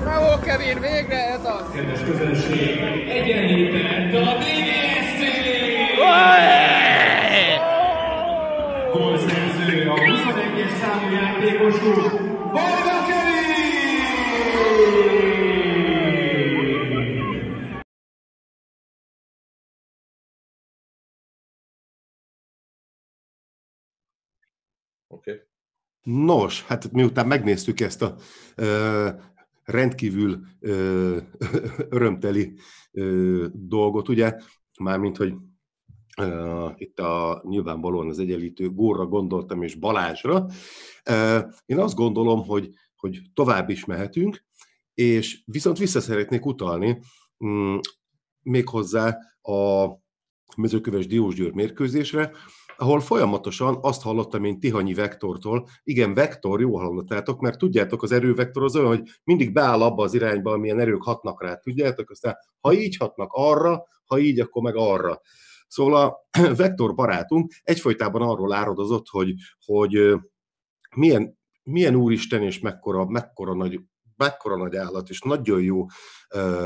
Bravo, Kevin, végre ez az. Olé! Gólszerző a 21-es számú játékosunk, Varga Nos, hát miután megnéztük ezt a ö, rendkívül ö, örömteli ö, dolgot, ugye, mármint, hogy ö, itt a nyilvánvalóan az egyenlítő Górra gondoltam, és Balázsra. Ö, én azt gondolom, hogy, hogy tovább is mehetünk, és viszont vissza szeretnék utalni mm, méghozzá a mezőköves Diósgyőr mérkőzésre, ahol folyamatosan azt hallottam én Tihanyi Vektortól, igen, Vektor, jó hallottátok, mert tudjátok, az erővektor az olyan, hogy mindig beáll abba az irányba, amilyen erők hatnak rá, tudjátok, aztán ha így hatnak arra, ha így, akkor meg arra. Szóval a Vektor barátunk egyfolytában arról áradozott, hogy, hogy milyen, milyen úristen és mekkora, mekkora nagy mekkora nagy állat, és nagyon jó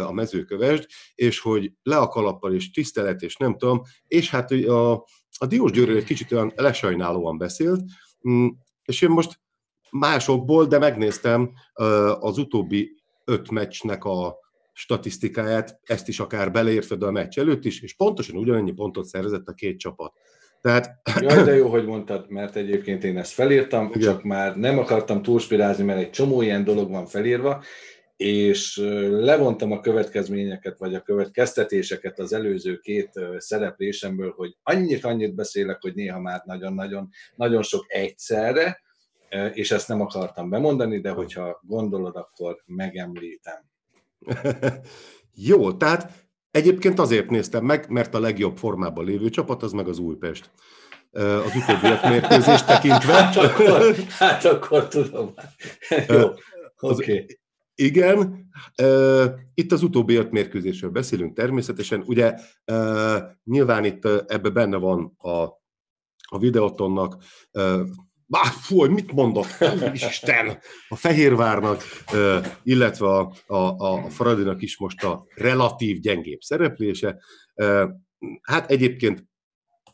a mezőkövesd, és hogy le a kalappal, és tisztelet, és nem tudom, és hát a, a Diós Győrről egy kicsit olyan lesajnálóan beszélt, mm, és én most másokból, de megnéztem az utóbbi öt meccsnek a statisztikáját, ezt is akár beleértve a meccs előtt is, és pontosan ugyanannyi pontot szerzett a két csapat. Tehát... Jaj, de jó, hogy mondtad, mert egyébként én ezt felírtam, Igen. csak már nem akartam túlspirázni, mert egy csomó ilyen dolog van felírva, és levontam a következményeket, vagy a következtetéseket az előző két szereplésemből, hogy annyit-annyit beszélek, hogy néha már nagyon-nagyon nagyon sok egyszerre, és ezt nem akartam bemondani, de hogyha gondolod, akkor megemlítem. Jó, tehát egyébként azért néztem meg, mert a legjobb formában lévő csapat az meg az Újpest az utóbbiak mérkőzést tekintve. Hát akkor, hát akkor tudom. Jó, oké. Okay. Igen, itt az utóbbi öt mérkőzésről beszélünk természetesen. Ugye nyilván itt ebbe benne van a, a videotonnak, Bá, fú, mit mondok? Isten! A Fehérvárnak, illetve a, a, a Fradinak is most a relatív gyengébb szereplése. Hát egyébként,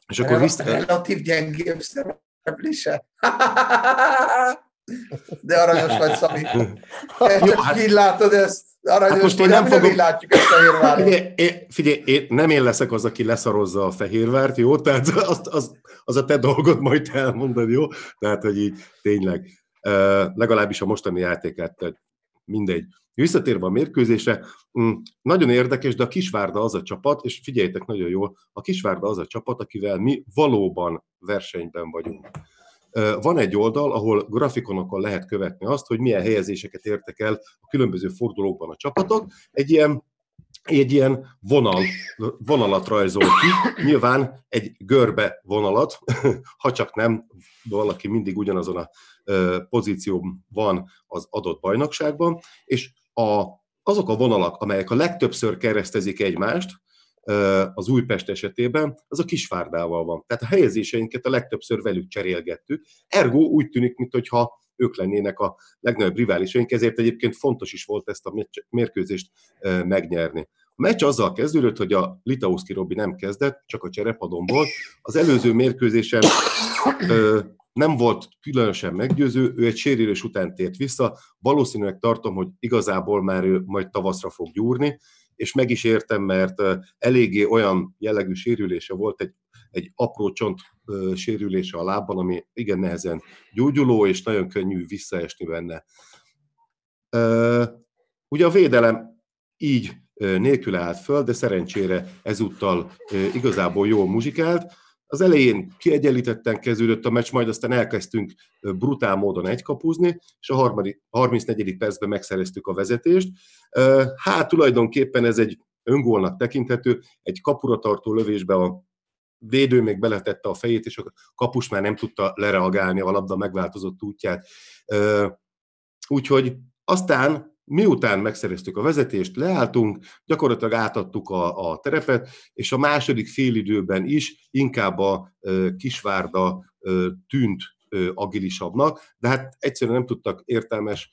és akkor vissza... Relatív gyengébb szereplése? De aranyos vagy, Szami. Te csak hát, így látod ezt. Aranyos, hát most én nem, nem fogom... látjuk ezt a Fehérvárt. Figyelj, én, figyelj én, nem én leszek az, aki leszarozza a Fehérvárt, jó? Tehát az, az, az a te dolgod majd elmondani, jó? Tehát, hogy így tényleg uh, legalábbis a mostani játékát, tehát mindegy. Visszatérve a mérkőzésre, mm, nagyon érdekes, de a Kisvárda az a csapat, és figyeljetek nagyon jól, a Kisvárda az a csapat, akivel mi valóban versenyben vagyunk. Van egy oldal, ahol grafikonokon lehet követni azt, hogy milyen helyezéseket értek el a különböző fordulókban a csapatok. Egy ilyen egy ilyen vonal, vonalat rajzol ki, nyilván egy görbe vonalat, ha csak nem valaki mindig ugyanazon a pozíción van az adott bajnokságban, és a, azok a vonalak, amelyek a legtöbbször keresztezik egymást, az Újpest esetében, az a Kisvárdával van. Tehát a helyezéseinket a legtöbbször velük cserélgettük. Ergo úgy tűnik, mintha ők lennének a legnagyobb riválisaink, ezért egyébként fontos is volt ezt a mérkőzést megnyerni. A meccs azzal kezdődött, hogy a Litauszki Robi nem kezdett, csak a cserepadon volt. Az előző mérkőzésen nem volt különösen meggyőző, ő egy sérülés után tért vissza, valószínűleg tartom, hogy igazából már ő majd tavaszra fog gyúrni, és meg is értem, mert eléggé olyan jellegű sérülése volt, egy, egy apró csont sérülése a lábban, ami igen nehezen gyógyuló, és nagyon könnyű visszaesni benne. Ugye a védelem így nélkül állt föl, de szerencsére ezúttal igazából jól muzsikált. Az elején kiegyenlítetten kezdődött a meccs, majd aztán elkezdtünk brutál módon egykapuzni, és a harmadik, 34. percben megszereztük a vezetést. Hát tulajdonképpen ez egy öngólnak tekinthető, egy kapura tartó lövésbe a védő még beletette a fejét, és a kapus már nem tudta lereagálni a labda megváltozott útját. Úgyhogy aztán miután megszereztük a vezetést, leálltunk, gyakorlatilag átadtuk a, a terepet, és a második félidőben is inkább a e, Kisvárda e, tűnt ö, agilisabbnak, de hát egyszerűen nem tudtak értelmes,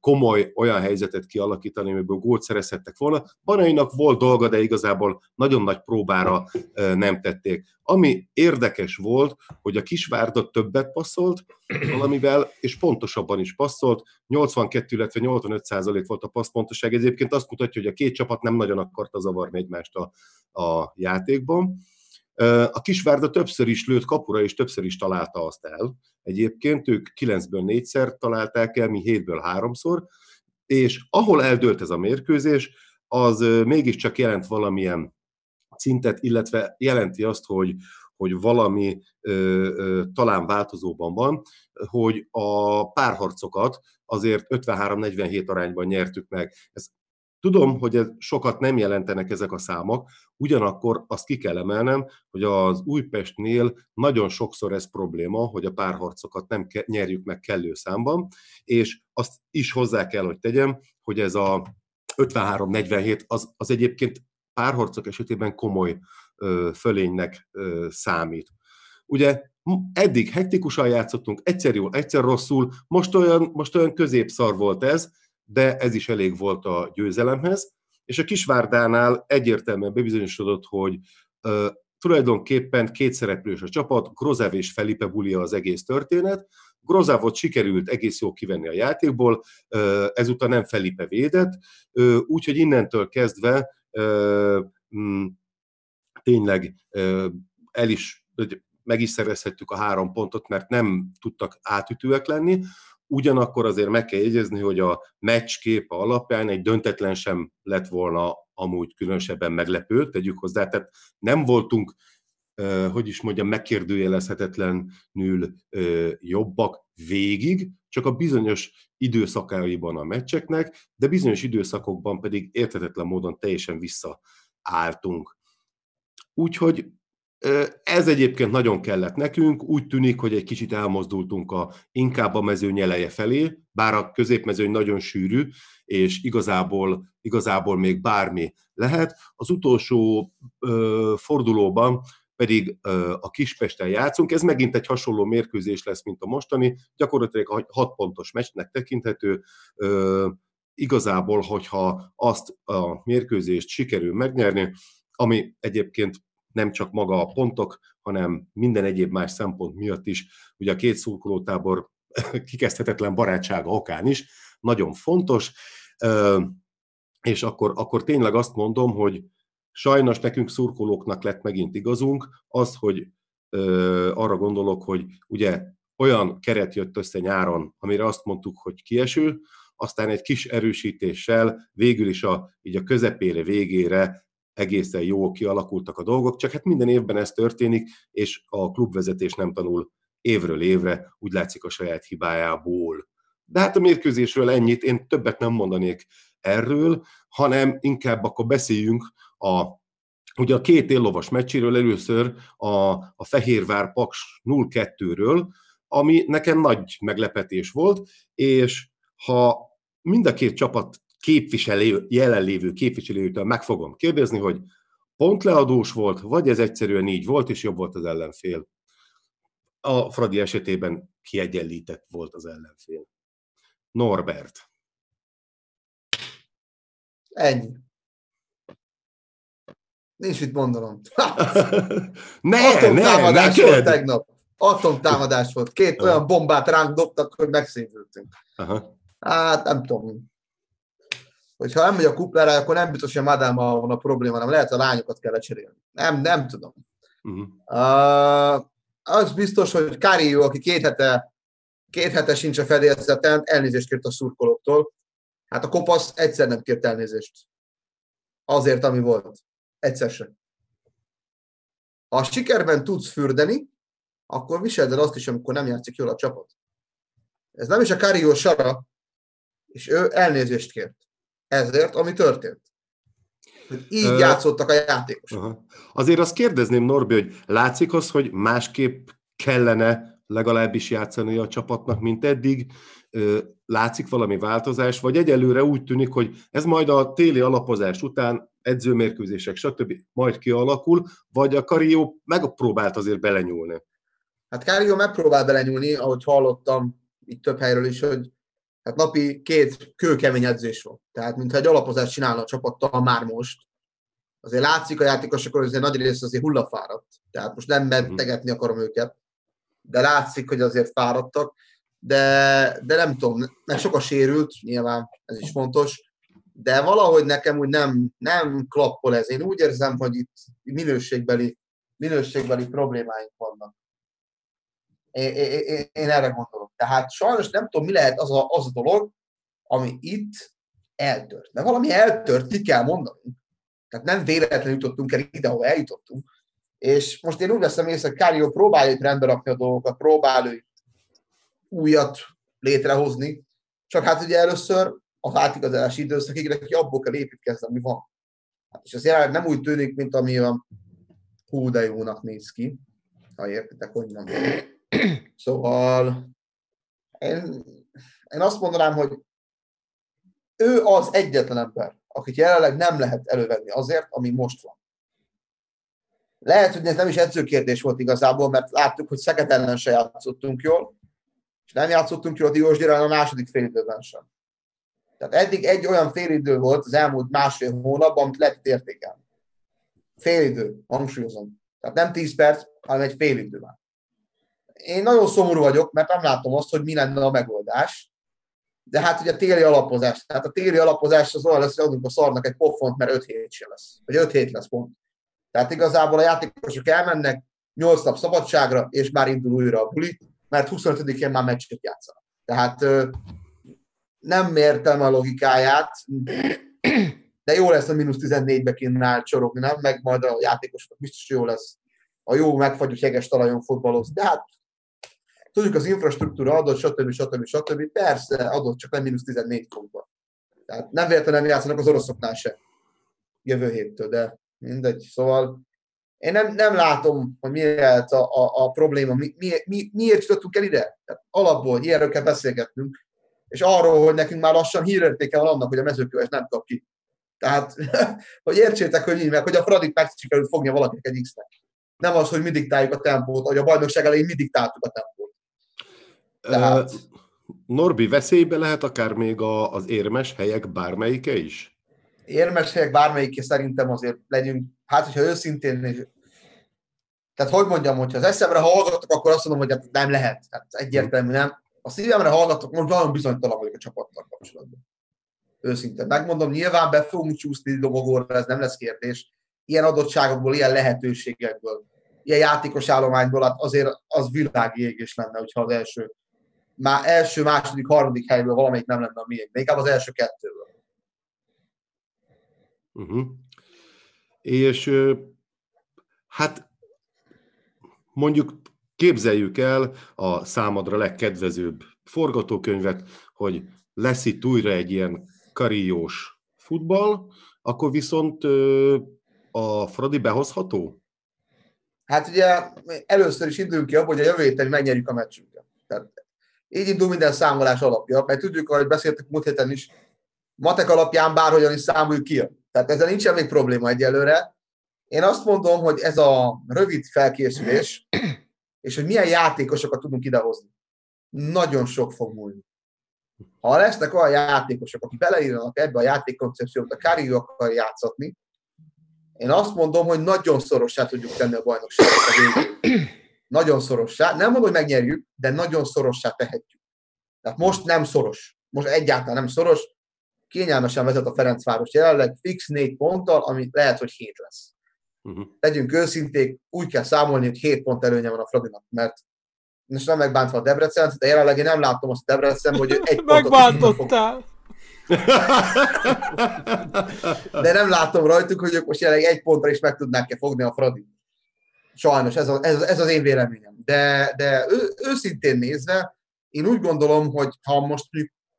komoly olyan helyzetet kialakítani, amiből gólt szerezhettek volna. Banainak volt dolga, de igazából nagyon nagy próbára nem tették. Ami érdekes volt, hogy a Kisvárda többet passzolt valamivel, és pontosabban is passzolt. 82, illetve 85 százalék volt a passzpontosság. Ez egyébként azt mutatja, hogy a két csapat nem nagyon akarta zavarni egymást a, a játékban. A Kisvárda többször is lőtt kapura, és többször is találta azt el. Egyébként ők 9-ből 4-szer találták el, mi 7-ből 3-szor, és ahol eldőlt ez a mérkőzés, az mégiscsak jelent valamilyen szintet, illetve jelenti azt, hogy, hogy valami ö, ö, talán változóban van, hogy a párharcokat azért 53-47 arányban nyertük meg. Ez Tudom, hogy ez sokat nem jelentenek ezek a számok, ugyanakkor azt ki kell emelnem, hogy az Újpestnél nagyon sokszor ez probléma, hogy a párharcokat nem ke- nyerjük meg kellő számban, és azt is hozzá kell, hogy tegyem, hogy ez a 53-47 az, az egyébként párharcok esetében komoly ö, fölénynek ö, számít. Ugye eddig hektikusan játszottunk, egyszer jól, egyszer rosszul, most olyan, most olyan középszar volt ez, de ez is elég volt a győzelemhez, és a Kisvárdánál egyértelműen bebizonyosodott, hogy uh, tulajdonképpen kétszereplős a csapat, Grozev és Felipe Bulia az egész történet. Grozávot sikerült egész jól kivenni a játékból, uh, ezúttal nem Felipe védett, uh, úgyhogy innentől kezdve uh, mm, tényleg el is meg is szerezhettük a három pontot, mert nem tudtak átütőek lenni. Ugyanakkor azért meg kell jegyezni, hogy a meccs képe alapján egy döntetlen sem lett volna amúgy különösebben meglepő, tegyük hozzá, tehát nem voltunk, hogy is mondjam, megkérdőjelezhetetlenül jobbak végig, csak a bizonyos időszakaiban a meccseknek, de bizonyos időszakokban pedig értetetlen módon teljesen visszaálltunk. Úgyhogy ez egyébként nagyon kellett nekünk, úgy tűnik, hogy egy kicsit elmozdultunk a, inkább a mezőny nyeleje felé, bár a középmezőny nagyon sűrű, és igazából, igazából még bármi lehet. Az utolsó ö, fordulóban pedig ö, a Kispesten játszunk. Ez megint egy hasonló mérkőzés lesz, mint a mostani, gyakorlatilag a hat pontos meccsnek tekinthető. Ö, igazából, hogyha azt a mérkőzést sikerül megnyerni, ami egyébként nem csak maga a pontok, hanem minden egyéb más szempont miatt is. Ugye a két szurkolótábor kikezdhetetlen barátsága okán is nagyon fontos, és akkor, akkor tényleg azt mondom, hogy sajnos nekünk szurkolóknak lett megint igazunk, az, hogy arra gondolok, hogy ugye olyan keret jött össze nyáron, amire azt mondtuk, hogy kieső, aztán egy kis erősítéssel végül is a, így a közepére, végére egészen jó kialakultak a dolgok, csak hát minden évben ez történik, és a klubvezetés nem tanul évről évre, úgy látszik a saját hibájából. De hát a mérkőzésről ennyit, én többet nem mondanék erről, hanem inkább akkor beszéljünk a Ugye a két éllovas meccséről először a, a Fehérvár Paks 0-2-ről, ami nekem nagy meglepetés volt, és ha mind a két csapat képviselő, jelenlévő képviselőtől meg fogom kérdezni, hogy pontleadós volt, vagy ez egyszerűen így volt, és jobb volt az ellenfél. A Fradi esetében kiegyenlített volt az ellenfél. Norbert. Ennyi. Nincs mit mondanom. ne, Atomtámadás ne, volt tegnap. Atomtámadás volt. Két olyan bombát ránk dobtak, hogy megszívültünk. Aha. Hát nem tudom hogyha nem megy a kuplára, akkor nem biztos, hogy a Madámmal van a probléma, hanem lehet a lányokat kell lecserélni. Nem, nem tudom. Uh-huh. Uh, az biztos, hogy Karió, aki két hete, két hete sincs a fedélzeten, elnézést kért a szurkolóktól. Hát a kopasz egyszer nem kért elnézést. Azért, ami volt. Egyszer sem. Ha a sikerben tudsz fürdeni, akkor viseld el azt is, amikor nem játszik jól a csapat. Ez nem is a Karió sara, és ő elnézést kért ezért, ami történt. Hogy így Ö... játszottak a játékosok. Aha. Azért azt kérdezném, Norbi, hogy látszik az, hogy másképp kellene legalábbis játszani a csapatnak, mint eddig? Látszik valami változás, vagy egyelőre úgy tűnik, hogy ez majd a téli alapozás után edzőmérkőzések, stb. majd kialakul, vagy a Karió megpróbált azért belenyúlni? Hát Kárió megpróbál belenyúlni, ahogy hallottam itt több helyről is, hogy hát napi két kőkemény edzés van. Tehát, mintha egy alapozást csinálna a csapattal már most. Azért látszik a játékosokon, hogy azért nagy rész azért hullafáradt. Tehát most nem mentegetni akarom őket, de látszik, hogy azért fáradtak. De, de nem tudom, meg sok a sérült, nyilván ez is fontos, de valahogy nekem úgy nem, nem klappol ez. Én úgy érzem, hogy itt minőségbeli, minőségbeli problémáink vannak. Én, erre gondolok. Tehát sajnos nem tudom, mi lehet az a, az a dolog, ami itt eltört. Mert valami eltört, ki kell mondani. Tehát nem véletlenül jutottunk el ide, ahol eljutottunk. És most én úgy veszem észre, hogy Kárió próbálja itt rendbe rakni a dolgokat, próbál újat létrehozni, csak hát ugye először az átigazolási időszakig neki abból kell építkezni, ami van. Hát és az jelenleg nem úgy tűnik, mint ami a hú de jónak néz ki, ha értitek, hogy mondom. Szóval én, én azt mondanám, hogy ő az egyetlen ember, akit jelenleg nem lehet elővenni azért, ami most van. Lehet, hogy ez nem is edzőkérdés volt igazából, mert láttuk, hogy Szeged ellen se játszottunk jól, és nem játszottunk jól a Diósgyőrrel a második félidőben sem. Tehát eddig egy olyan félidő volt az elmúlt másfél hónapban, amit lehet értékelni. Félidő, hangsúlyozom. Tehát nem 10 perc, hanem egy félidő már. Én nagyon szomorú vagyok, mert nem látom azt, hogy mi lenne a megoldás. De hát ugye téli alapozás. Tehát a téli alapozás az olyan lesz, hogy adunk a szarnak egy pofont, mert 5 hét se lesz. Vagy 5 hét lesz pont. Tehát igazából a játékosok elmennek 8 nap szabadságra, és már indul újra a buli, mert 25-én már meccset játszanak. Tehát nem értem a logikáját, de jó lesz a mínusz 14-be kéne csorogni, nem? Meg majd a játékosok biztos jó lesz. A jó megfagyott jeges talajon fotbalozni. De hát tudjuk, az infrastruktúra adott, stb. stb. stb. Persze adott, csak nem mínusz 14 pontban. Tehát nem véletlenül játszanak az oroszoknál se jövő héttől, de mindegy. Szóval én nem, nem látom, hogy mi lehet a, a, a probléma, mi, mi, mi, miért jutottunk el ide. Tehát alapból ilyenről kell beszélgetnünk, és arról, hogy nekünk már lassan hírértéke van annak, hogy a mezőköves nem kap ki. Tehát, hogy értsétek, hogy így meg, hogy a Fradit meg sikerült fognia valakinek egy X-nek. Nem az, hogy mi diktáljuk a tempót, hogy a bajnokság elején mi diktáltuk a tempót. Tehát... Norbi, veszélybe lehet akár még a, az érmes helyek bármelyike is? Érmes helyek bármelyike szerintem azért legyünk, hát hogyha őszintén, tehát hogy mondjam, hogyha az eszemre hallgatok, akkor azt mondom, hogy hát nem lehet. Tehát egyértelmű nem a szívemre hallgatok, most nagyon bizonytalan vagyok a csapattal kapcsolatban. Őszintén. Megmondom, nyilván be fogunk csúszni dobogóra, ez nem lesz kérdés. Ilyen adottságokból, ilyen lehetőségekből, ilyen játékos állományból, hát azért az világi égés lenne, hogyha az első, már első, második, harmadik helyből valamelyik nem lenne a miénk, de inkább az első kettőből. Uh-huh. És hát mondjuk Képzeljük el a számodra legkedvezőbb forgatókönyvet, hogy lesz itt újra egy ilyen kariós futball, akkor viszont a Fradi behozható? Hát ugye először is indulunk ki abból, hogy a jövő héten megnyerjük a meccsünket. Így indul minden számolás alapja, mert tudjuk, ahogy beszéltek múlt héten is, matek alapján bárhogyan is számoljuk ki. Tehát ezzel nincsen még probléma egyelőre. Én azt mondom, hogy ez a rövid felkészülés, és hogy milyen játékosokat tudunk idehozni. Nagyon sok fog múlni. Ha lesznek olyan játékosok, akik beleírnak ebbe a játékkoncepciót, a Kárió akar játszatni, én azt mondom, hogy nagyon szorossá tudjuk tenni a bajnokságot a végén. Nagyon szorossá. Nem mondom, hogy megnyerjük, de nagyon szorossá tehetjük. Tehát most nem szoros. Most egyáltalán nem szoros. Kényelmesen vezet a Ferencváros jelenleg fix négy ponttal, ami lehet, hogy hét lesz. Uh-huh. Legyünk őszinték, úgy kell számolni, hogy 7 pont előnye van a Fradinak, mert most nem megbántva a Debrecen, de jelenleg én nem látom azt a Debrecen, hogy egy Megbántottál! De nem látom rajtuk, hogy ők most jelenleg egy pontra is meg tudnák-e fogni a Fradi. Sajnos, ez, a, ez, ez az én véleményem. De, de ő, őszintén nézve, én úgy gondolom, hogy ha most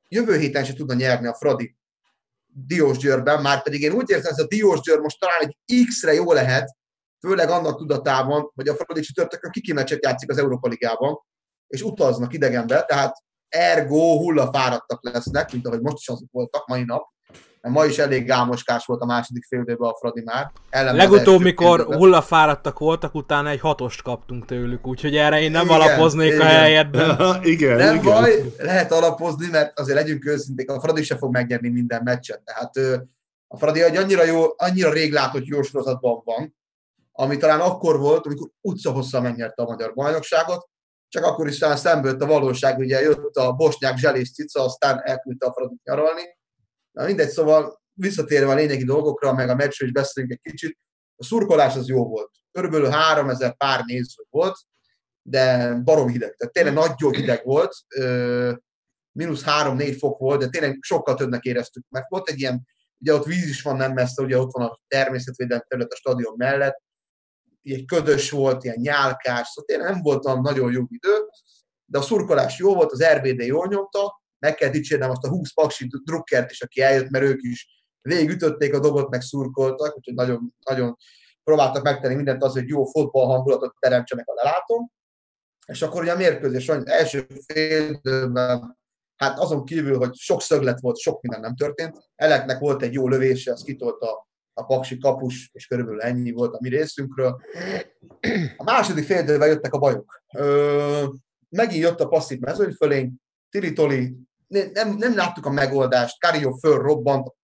jövő héten se tudna nyerni a Fradi Diós Győrben, már pedig én úgy érzem, ez a Diós Győr most talán egy X-re jó lehet, főleg annak tudatában, hogy a Fradi csütörtökön kikimeccset játszik az Európa Ligában, és utaznak idegenbe, tehát ergo hullafáradtak lesznek, mint ahogy most is azok voltak mai nap, ma is elég álmoskás volt a második fél időben a Fradi már. Legutóbb, mikor hullafáradtak voltak, utána egy hatost kaptunk tőlük, úgyhogy erre én nem Igen, alapoznék a igen. helyedben. igen, Nem igen. baj, lehet alapozni, mert azért legyünk őszinték, a Fradi se fog megnyerni minden meccset. Tehát a Fradi egy annyira, jó, annyira rég látott jó sorozatban van, ami talán akkor volt, amikor utcahosszal megnyerte a magyar bajnokságot, csak akkor is talán szembe jött a valóság, ugye jött a bosnyák zselés cica, aztán elküldte a Fradit nyaralni. Na mindegy, szóval visszatérve a lényegi dolgokra, meg a meccsről is beszélünk egy kicsit, a szurkolás az jó volt. Körülbelül 3000 pár néző volt, de barom hideg. Tehát tényleg nagyon hideg volt. Mínusz 3-4 fok volt, de tényleg sokkal többnek éreztük, mert volt egy ilyen, ugye ott víz is van nem messze, ugye ott van a természetvédelmi terület a stadion mellett, egy ködös volt, ilyen nyálkás, szóval tényleg nem volt nagyon jó idő, de a szurkolás jó volt, az RBD jól nyomta, meg kell dicsérnem azt a 20 paksi drukkert is, aki eljött, mert ők is végigütötték a dobot, meg szurkoltak, úgyhogy nagyon, nagyon próbáltak megtenni mindent az, hogy jó fotball hangulatot teremtsenek a lelátom. És akkor ugye a mérkőzés az első fél időben, hát azon kívül, hogy sok szöglet volt, sok minden nem történt. Eleknek volt egy jó lövése, az kitolta a paksi kapus, és körülbelül ennyi volt a mi részünkről. A második fél jöttek a bajok. Ö, megint jött a passzív mezőny fölény, Tiritoli, ne- nem, nem láttuk a megoldást, Cario föl robbant,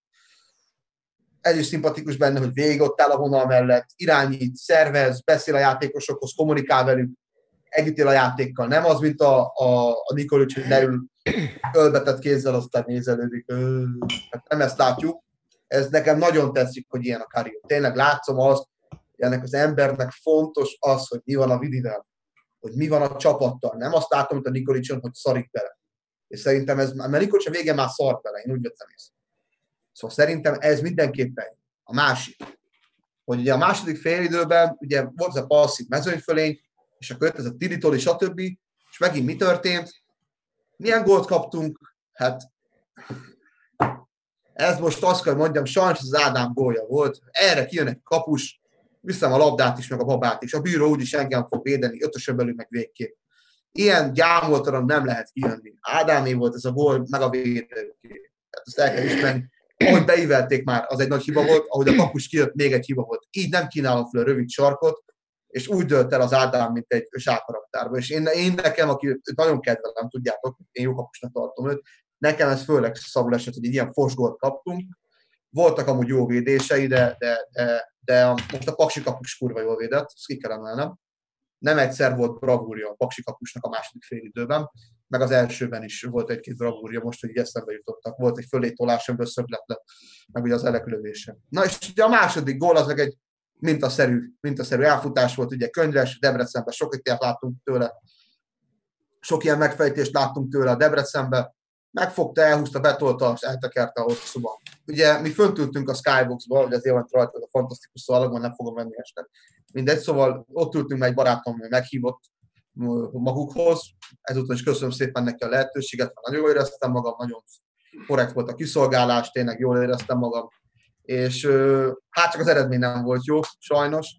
ez is szimpatikus benne, hogy végig ott áll a vonal mellett, irányít, szervez, beszél a játékosokhoz, kommunikál velük, együtt él a játékkal. Nem az, mint a, a, a Nikolic, hogy leül ölbetett kézzel, aztán nézelődik. Hát nem ezt látjuk. Ez nekem nagyon tetszik, hogy ilyen a Cario. Tényleg látszom azt, hogy ennek az embernek fontos az, hogy mi van a Vidivel, hogy mi van a csapattal. Nem azt látom, mint a Nikolicson, hogy szarik bele. És szerintem ez, mert Nikolic a végén már szart bele, én úgy vettem észre. Szóval szerintem ez mindenképpen a másik. Hogy ugye a második félidőben ugye volt ez a passzív mezőnyfölény, és akkor jött ez a Tiritoli, stb. És megint mi történt? Milyen gólt kaptunk? Hát ez most azt kell mondjam, sajnos az Ádám gólja volt. Erre kijön egy kapus, viszem a labdát is, meg a babát is. A bíró úgyis engem fog védeni, ötösön belül meg végképp. Ilyen gyámoltalan nem lehet kijönni. Ádámé volt ez a gól, meg a védőké. Tehát ezt el kell ismerni. Ahogy beívelték már, az egy nagy hiba volt, ahogy a kapus kijött, még egy hiba volt. Így nem kínálom fel a rövid sarkot, és úgy dölt el az Ádám, mint egy zsákaraktárba. És én, én nekem, aki őt nagyon kedvelem, tudjátok, én jó kapusnak tartom őt, nekem ez főleg szarul esett, hogy egy ilyen fosgót kaptunk. Voltak amúgy jó védései, de, de, de, de most a Paksi kapus kurva jól védett, ezt ki kell emelnem. Nem egyszer volt bravúrja a Paksi kapusnak a második fél időben, meg az elsőben is volt egy-két bravúrja, most, hogy így eszembe jutottak. Volt egy fölétolás, amiből szöglet lett, meg ugye az eleklövése. Na és ugye a második gól az meg egy mintaszerű, mintaszerű elfutás volt, ugye Könyves, Debrecenben sokat ilyet láttunk tőle, sok ilyen megfejtést láttunk tőle a Debrecenben, megfogta, elhúzta, betolta, és eltekerte a hosszúba. Ugye mi föntültünk a Skyboxba, ugye azért van rajta a fantasztikus szalagban, nem fogom venni este. Mindegy, szóval ott ültünk, mert egy barátom meghívott magukhoz. Ezúttal is köszönöm szépen neki a lehetőséget, nagyon jól éreztem magam, nagyon korrekt volt a kiszolgálás, tényleg jól éreztem magam. És hát csak az eredmény nem volt jó, sajnos.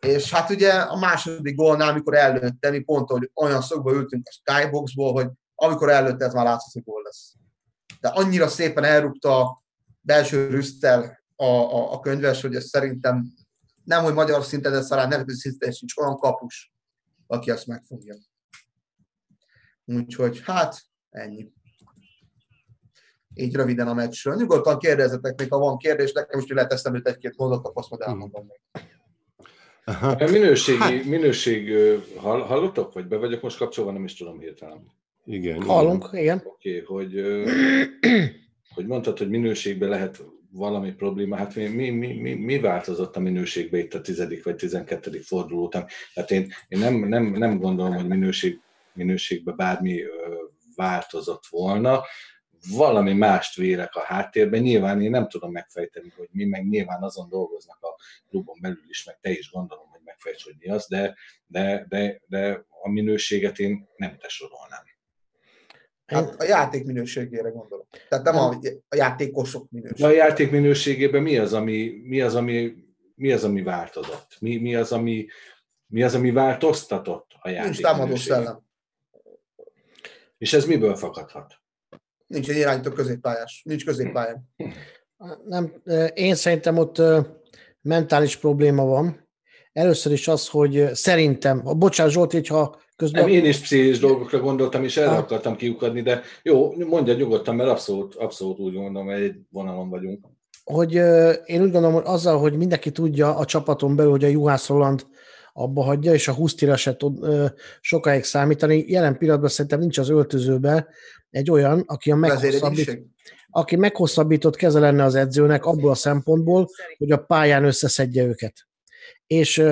És hát ugye a második gólnál, amikor előtte, mi pont, hogy olyan szögbe ültünk a Skyboxból, hogy amikor előtte ez már látszott, hogy gól lesz. De annyira szépen elrúgta belső rüsztel a, a, a könyves, hogy ez szerintem nem, hogy magyar szinten, de talán nemzetközi szinten sincs olyan kapus, aki ezt megfogja. Úgyhogy hát ennyi. Így röviden a meccsről. Nyugodtan kérdezzetek még, ha van kérdés, nekem is lehet eszembe egy-két mondatot, azt majd elmondom még. Minőségi, minőség, hallottok, vagy be vagyok most kapcsolva, nem is tudom hirtelen. Igen. Hallunk, igen. Oké, okay, hogy, hogy mondtad, hogy minőségben lehet valami probléma, hát mi, mi, mi, mi, mi változott a minőségbe itt a tizedik vagy tizenkettedik forduló után? Hát én, én nem, nem, nem gondolom, hogy minőség, minőségben bármi változott volna. Valami mást vélek a háttérben. Nyilván én nem tudom megfejteni, hogy mi, meg nyilván azon dolgoznak a klubon belül is, meg te is gondolom, hogy megfejts, hogy mi az, de, de, de, de a minőséget én nem te sorolnám. Hát a játék minőségére gondolok. Tehát nem a, a játékosok De a minőségére. játék minőségében mi az, ami, mi az, ami, mi az, ami változott? Mi, mi, az, ami, mi az, ami változtatott a játék Nincs támadó szellem. És ez miből fakadhat? Nincs egy irányító középpályás. Nincs középpályán. Nem, én szerintem ott mentális probléma van. Először is az, hogy szerintem, bocsánat Zsolt, hogyha közben... Nem, én is pszichés dolgokra gondoltam, és erre akartam kiukadni, de jó, mondja nyugodtan, mert abszolút, abszolút úgy gondolom, hogy egy vonalon vagyunk. Hogy én úgy gondolom, hogy azzal, hogy mindenki tudja a csapaton belül, hogy a Juhász Roland abba hagyja, és a Husztira se tud sokáig számítani. Jelen pillanatban szerintem nincs az öltözőben egy olyan, aki a meghosszabbít, aki meghosszabbított keze lenne az edzőnek abból a szempontból, hogy a pályán összeszedje őket. És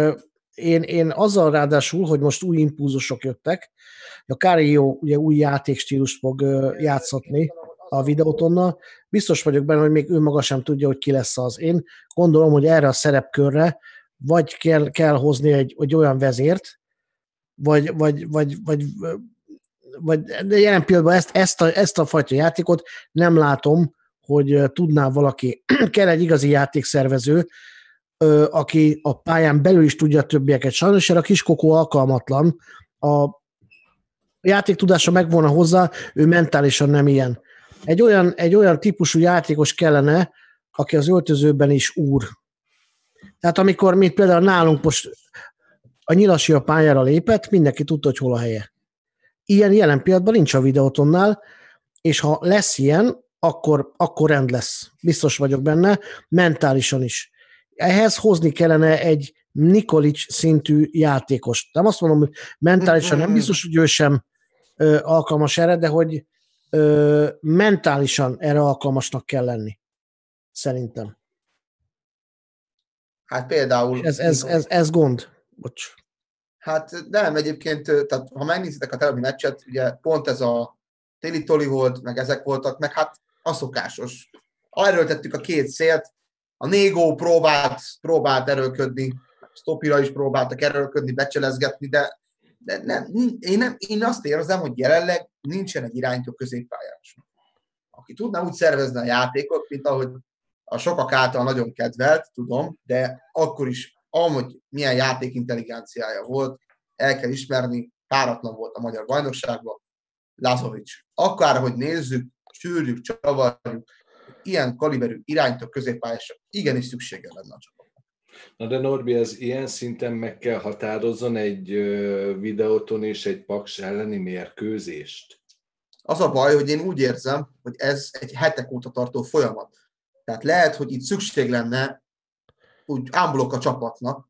én, én azzal ráadásul, hogy most új impulzusok jöttek, a Kárió ugye új játékstílust fog játszatni a videótonnal, biztos vagyok benne, hogy még ő maga sem tudja, hogy ki lesz az. Én gondolom, hogy erre a szerepkörre vagy kell, kell hozni egy, egy olyan vezért, vagy, vagy, vagy, vagy, vagy de jelen pillanatban ezt, ezt, a, ezt a fajta játékot nem látom, hogy tudná valaki, kell egy igazi játékszervező, aki a pályán belül is tudja a többieket. Sajnos erre a kiskokó alkalmatlan, a játéktudása megvolna hozzá, ő mentálisan nem ilyen. Egy olyan, egy olyan típusú játékos kellene, aki az öltözőben is úr. Tehát amikor, mint például nálunk most a nyilasi a pályára lépett, mindenki tudta, hogy hol a helye. Ilyen jelen pillanatban nincs a videótonnál, és ha lesz ilyen, akkor, akkor rend lesz. Biztos vagyok benne, mentálisan is. Ehhez hozni kellene egy Nikolic szintű játékos. Nem azt mondom, hogy mentálisan nem biztos, hogy ő sem ö, alkalmas erre, de hogy ö, mentálisan erre alkalmasnak kell lenni. Szerintem. Hát például... Ez, ez, ez, ez gond. Bocs. Hát nem, egyébként, tehát ha megnézitek a telebi meccset, ugye pont ez a téli toli volt, meg ezek voltak, meg hát a szokásos. Erőltettük a két szélt, a Négó próbált, próbált erőlködni, Stopira is próbáltak erőlködni, becselezgetni, de, de nem, én, nem, én azt érzem, hogy jelenleg nincsen egy iránytó középpályás. Aki tudna úgy szervezni a játékot, mint ahogy a sokak által nagyon kedvelt, tudom, de akkor is, amúgy milyen játékintelligenciája volt, el kell ismerni, páratlan volt a magyar bajnokságban, Lazovics. Akár, hogy nézzük, sűrjük, csavarjuk, ilyen kaliberű iránytó középpályásra igenis szüksége lenne a csapatnak. Na de Norbi, ez ilyen szinten meg kell határozzon egy videóton és egy paks elleni mérkőzést? Az a baj, hogy én úgy érzem, hogy ez egy hetek óta tartó folyamat. Tehát lehet, hogy itt szükség lenne úgy ámblok a csapatnak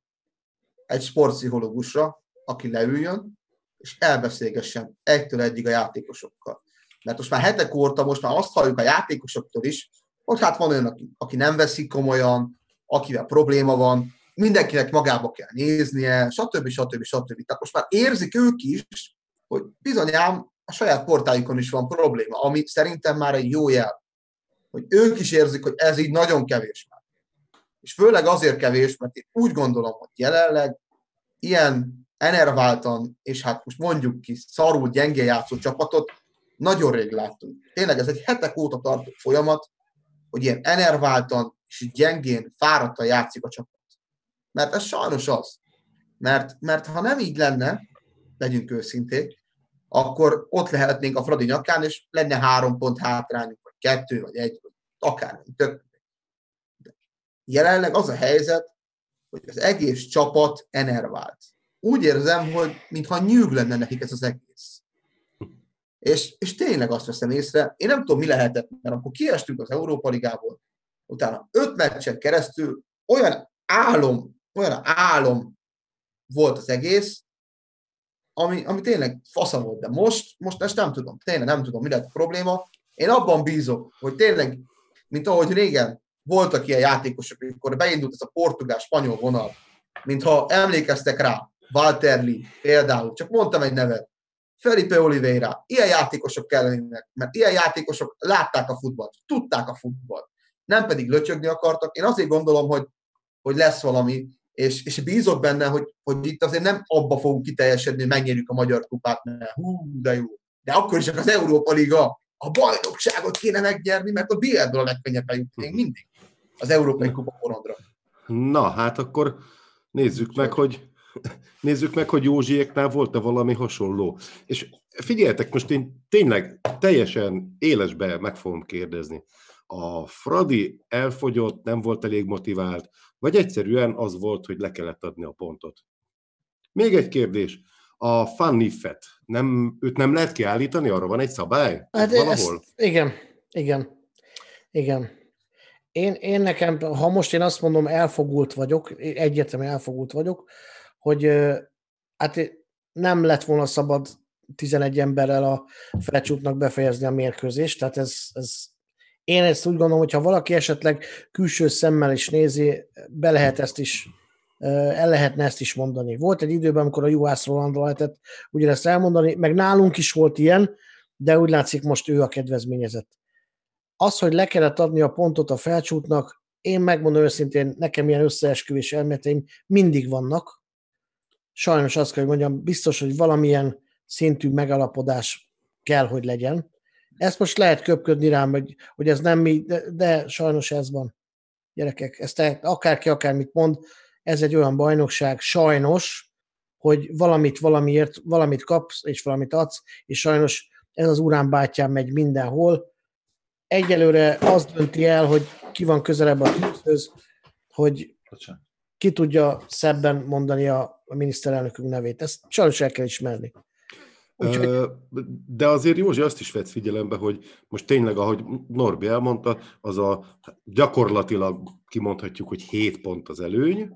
egy sportpszichológusra, aki leüljön, és elbeszélgessen egytől egyig a játékosokkal. Mert most már hetek óta, most már azt halljuk a játékosoktól is, hogy hát van olyan, aki, aki nem veszik komolyan, akivel probléma van, mindenkinek magába kell néznie, stb. stb. stb. Tehát most már érzik ők is, hogy bizonyám a saját portájukon is van probléma, ami szerintem már egy jó jel hogy ők is érzik, hogy ez így nagyon kevés már. És főleg azért kevés, mert én úgy gondolom, hogy jelenleg ilyen enerváltan, és hát most mondjuk ki szarul gyenge játszó csapatot nagyon rég láttunk. Tényleg ez egy hetek óta tartó folyamat, hogy ilyen enerváltan és gyengén, fáradtan játszik a csapat. Mert ez sajnos az. Mert, mert ha nem így lenne, legyünk őszinték, akkor ott lehetnénk a Fradi nyakán, és lenne három pont hátrányunk, vagy kettő, vagy egy, akár tök. Jelenleg az a helyzet, hogy az egész csapat enervált. Úgy érzem, hogy mintha nyűg lenne nekik ez az egész. És, és tényleg azt veszem észre, én nem tudom, mi lehetett, mert akkor kiestünk az Európa Ligából, utána öt meccsen keresztül olyan álom, olyan álom volt az egész, ami, ami tényleg fasza volt, de most, most ezt nem tudom, tényleg nem tudom, mi lett a probléma. Én abban bízok, hogy tényleg mint ahogy régen voltak ilyen játékosok, amikor beindult ez a portugál-spanyol vonal, mintha emlékeztek rá, Walter Lee például, csak mondtam egy nevet, Felipe Oliveira, ilyen játékosok kellenének, mert ilyen játékosok látták a futballt, tudták a futballt, nem pedig lötyögni akartak. Én azért gondolom, hogy, hogy lesz valami, és, és bízok benne, hogy, hogy itt azért nem abba fogunk kiteljesedni, hogy megnyerjük a Magyar Kupát, mert hú, de jó. De akkor is csak az Európa Liga, a bajnokságot kéne megnyerni, mert a BL-ből a legkönnyebb bejutni mindig az Európai Kupa porondra. Na, hát akkor nézzük meg, hogy nézzük meg, hogy Józsiéknál volt-e valami hasonló. És figyeljetek, most én tényleg teljesen élesbe meg fogom kérdezni. a Fradi elfogyott, nem volt elég motivált, vagy egyszerűen az volt, hogy le kellett adni a pontot. Még egy kérdés. A Fannifet, nem, őt nem lehet kiállítani? Arra van egy szabály? Hát Valahol? ezt, igen, igen, igen. Én, én nekem, ha most én azt mondom, elfogult vagyok, egyértelműen elfogult vagyok, hogy hát nem lett volna szabad 11 emberrel a felcsútnak befejezni a mérkőzést, tehát ez, ez én ezt úgy gondolom, hogy ha valaki esetleg külső szemmel is nézi, be lehet ezt is, el lehetne ezt is mondani. Volt egy időben, amikor a Juhász Rolandra lehetett ugyanezt elmondani, meg nálunk is volt ilyen, de úgy látszik most ő a kedvezményezett. Az, hogy le kellett adni a pontot a felcsútnak, én megmondom őszintén, nekem ilyen összeesküvés elméleteim mindig vannak. Sajnos azt kell, hogy mondjam, biztos, hogy valamilyen szintű megalapodás kell, hogy legyen. Ezt most lehet köpködni rám, hogy, hogy ez nem mi, de, de sajnos ez van. Gyerekek, ezt akárki akármit mond, ez egy olyan bajnokság, sajnos, hogy valamit valamiért, valamit kapsz, és valamit adsz, és sajnos ez az urán bátyám megy mindenhol. Egyelőre az dönti el, hogy ki van közelebb a tűzhöz, hogy ki tudja szebben mondani a, a miniszterelnökünk nevét. Ezt sajnos el kell ismerni. Úgyhogy De azért Józsi azt is vett figyelembe, hogy most tényleg, ahogy Norbi elmondta, az a gyakorlatilag kimondhatjuk, hogy 7 pont az előny,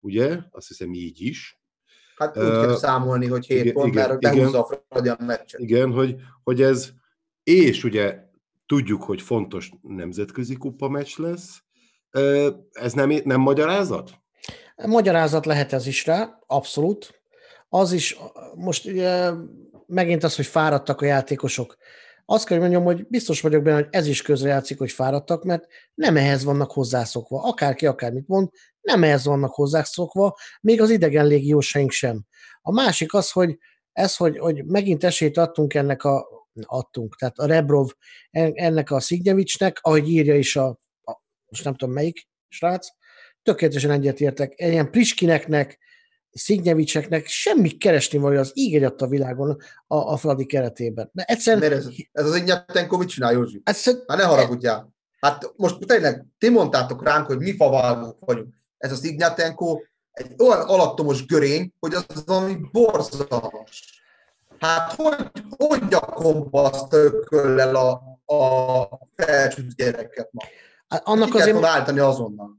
ugye? Azt hiszem így is. Hát úgy Ö, kell számolni, hogy 7 igen, pont, igen, mert igen. behúzza a Fradi a meccset. Igen, hogy, hogy ez, és ugye tudjuk, hogy fontos nemzetközi kupa meccs lesz. Ez nem, nem magyarázat? Magyarázat lehet ez is rá, abszolút. Az is, most ugye, megint az, hogy fáradtak a játékosok. Azt kell, hogy mondjam, hogy biztos vagyok benne, hogy ez is közrejátszik, hogy fáradtak, mert nem ehhez vannak hozzászokva. Akárki akármit mond, nem ehhez vannak hozzászokva, még az idegen légiósaink sem. A másik az, hogy ez, hogy, hogy megint esélyt adtunk ennek a, adtunk, tehát a Rebrov en- ennek a Szignyevicsnek, ahogy írja is a, a most nem tudom melyik srác, tökéletesen egyetértek. Ilyen Priskineknek, Szignyevicseknek semmi keresni való az íg a világon a, a Fradi keretében. De egyszerűen, Mert ez, ez az Ignyatenko mit csinál, Józsi? egyszerűen Hát ne haragudjál. Hát most tényleg, ti mondtátok ránk, hogy mi favágók vagyunk. Ez az Ignyatenko egy olyan alattomos görény, hogy az valami borzalmas. Hát hogy, hogy gyakombaszt ököllel a, a felcsült gyereket ma? hát Annak Ki azért, állítani azonnal.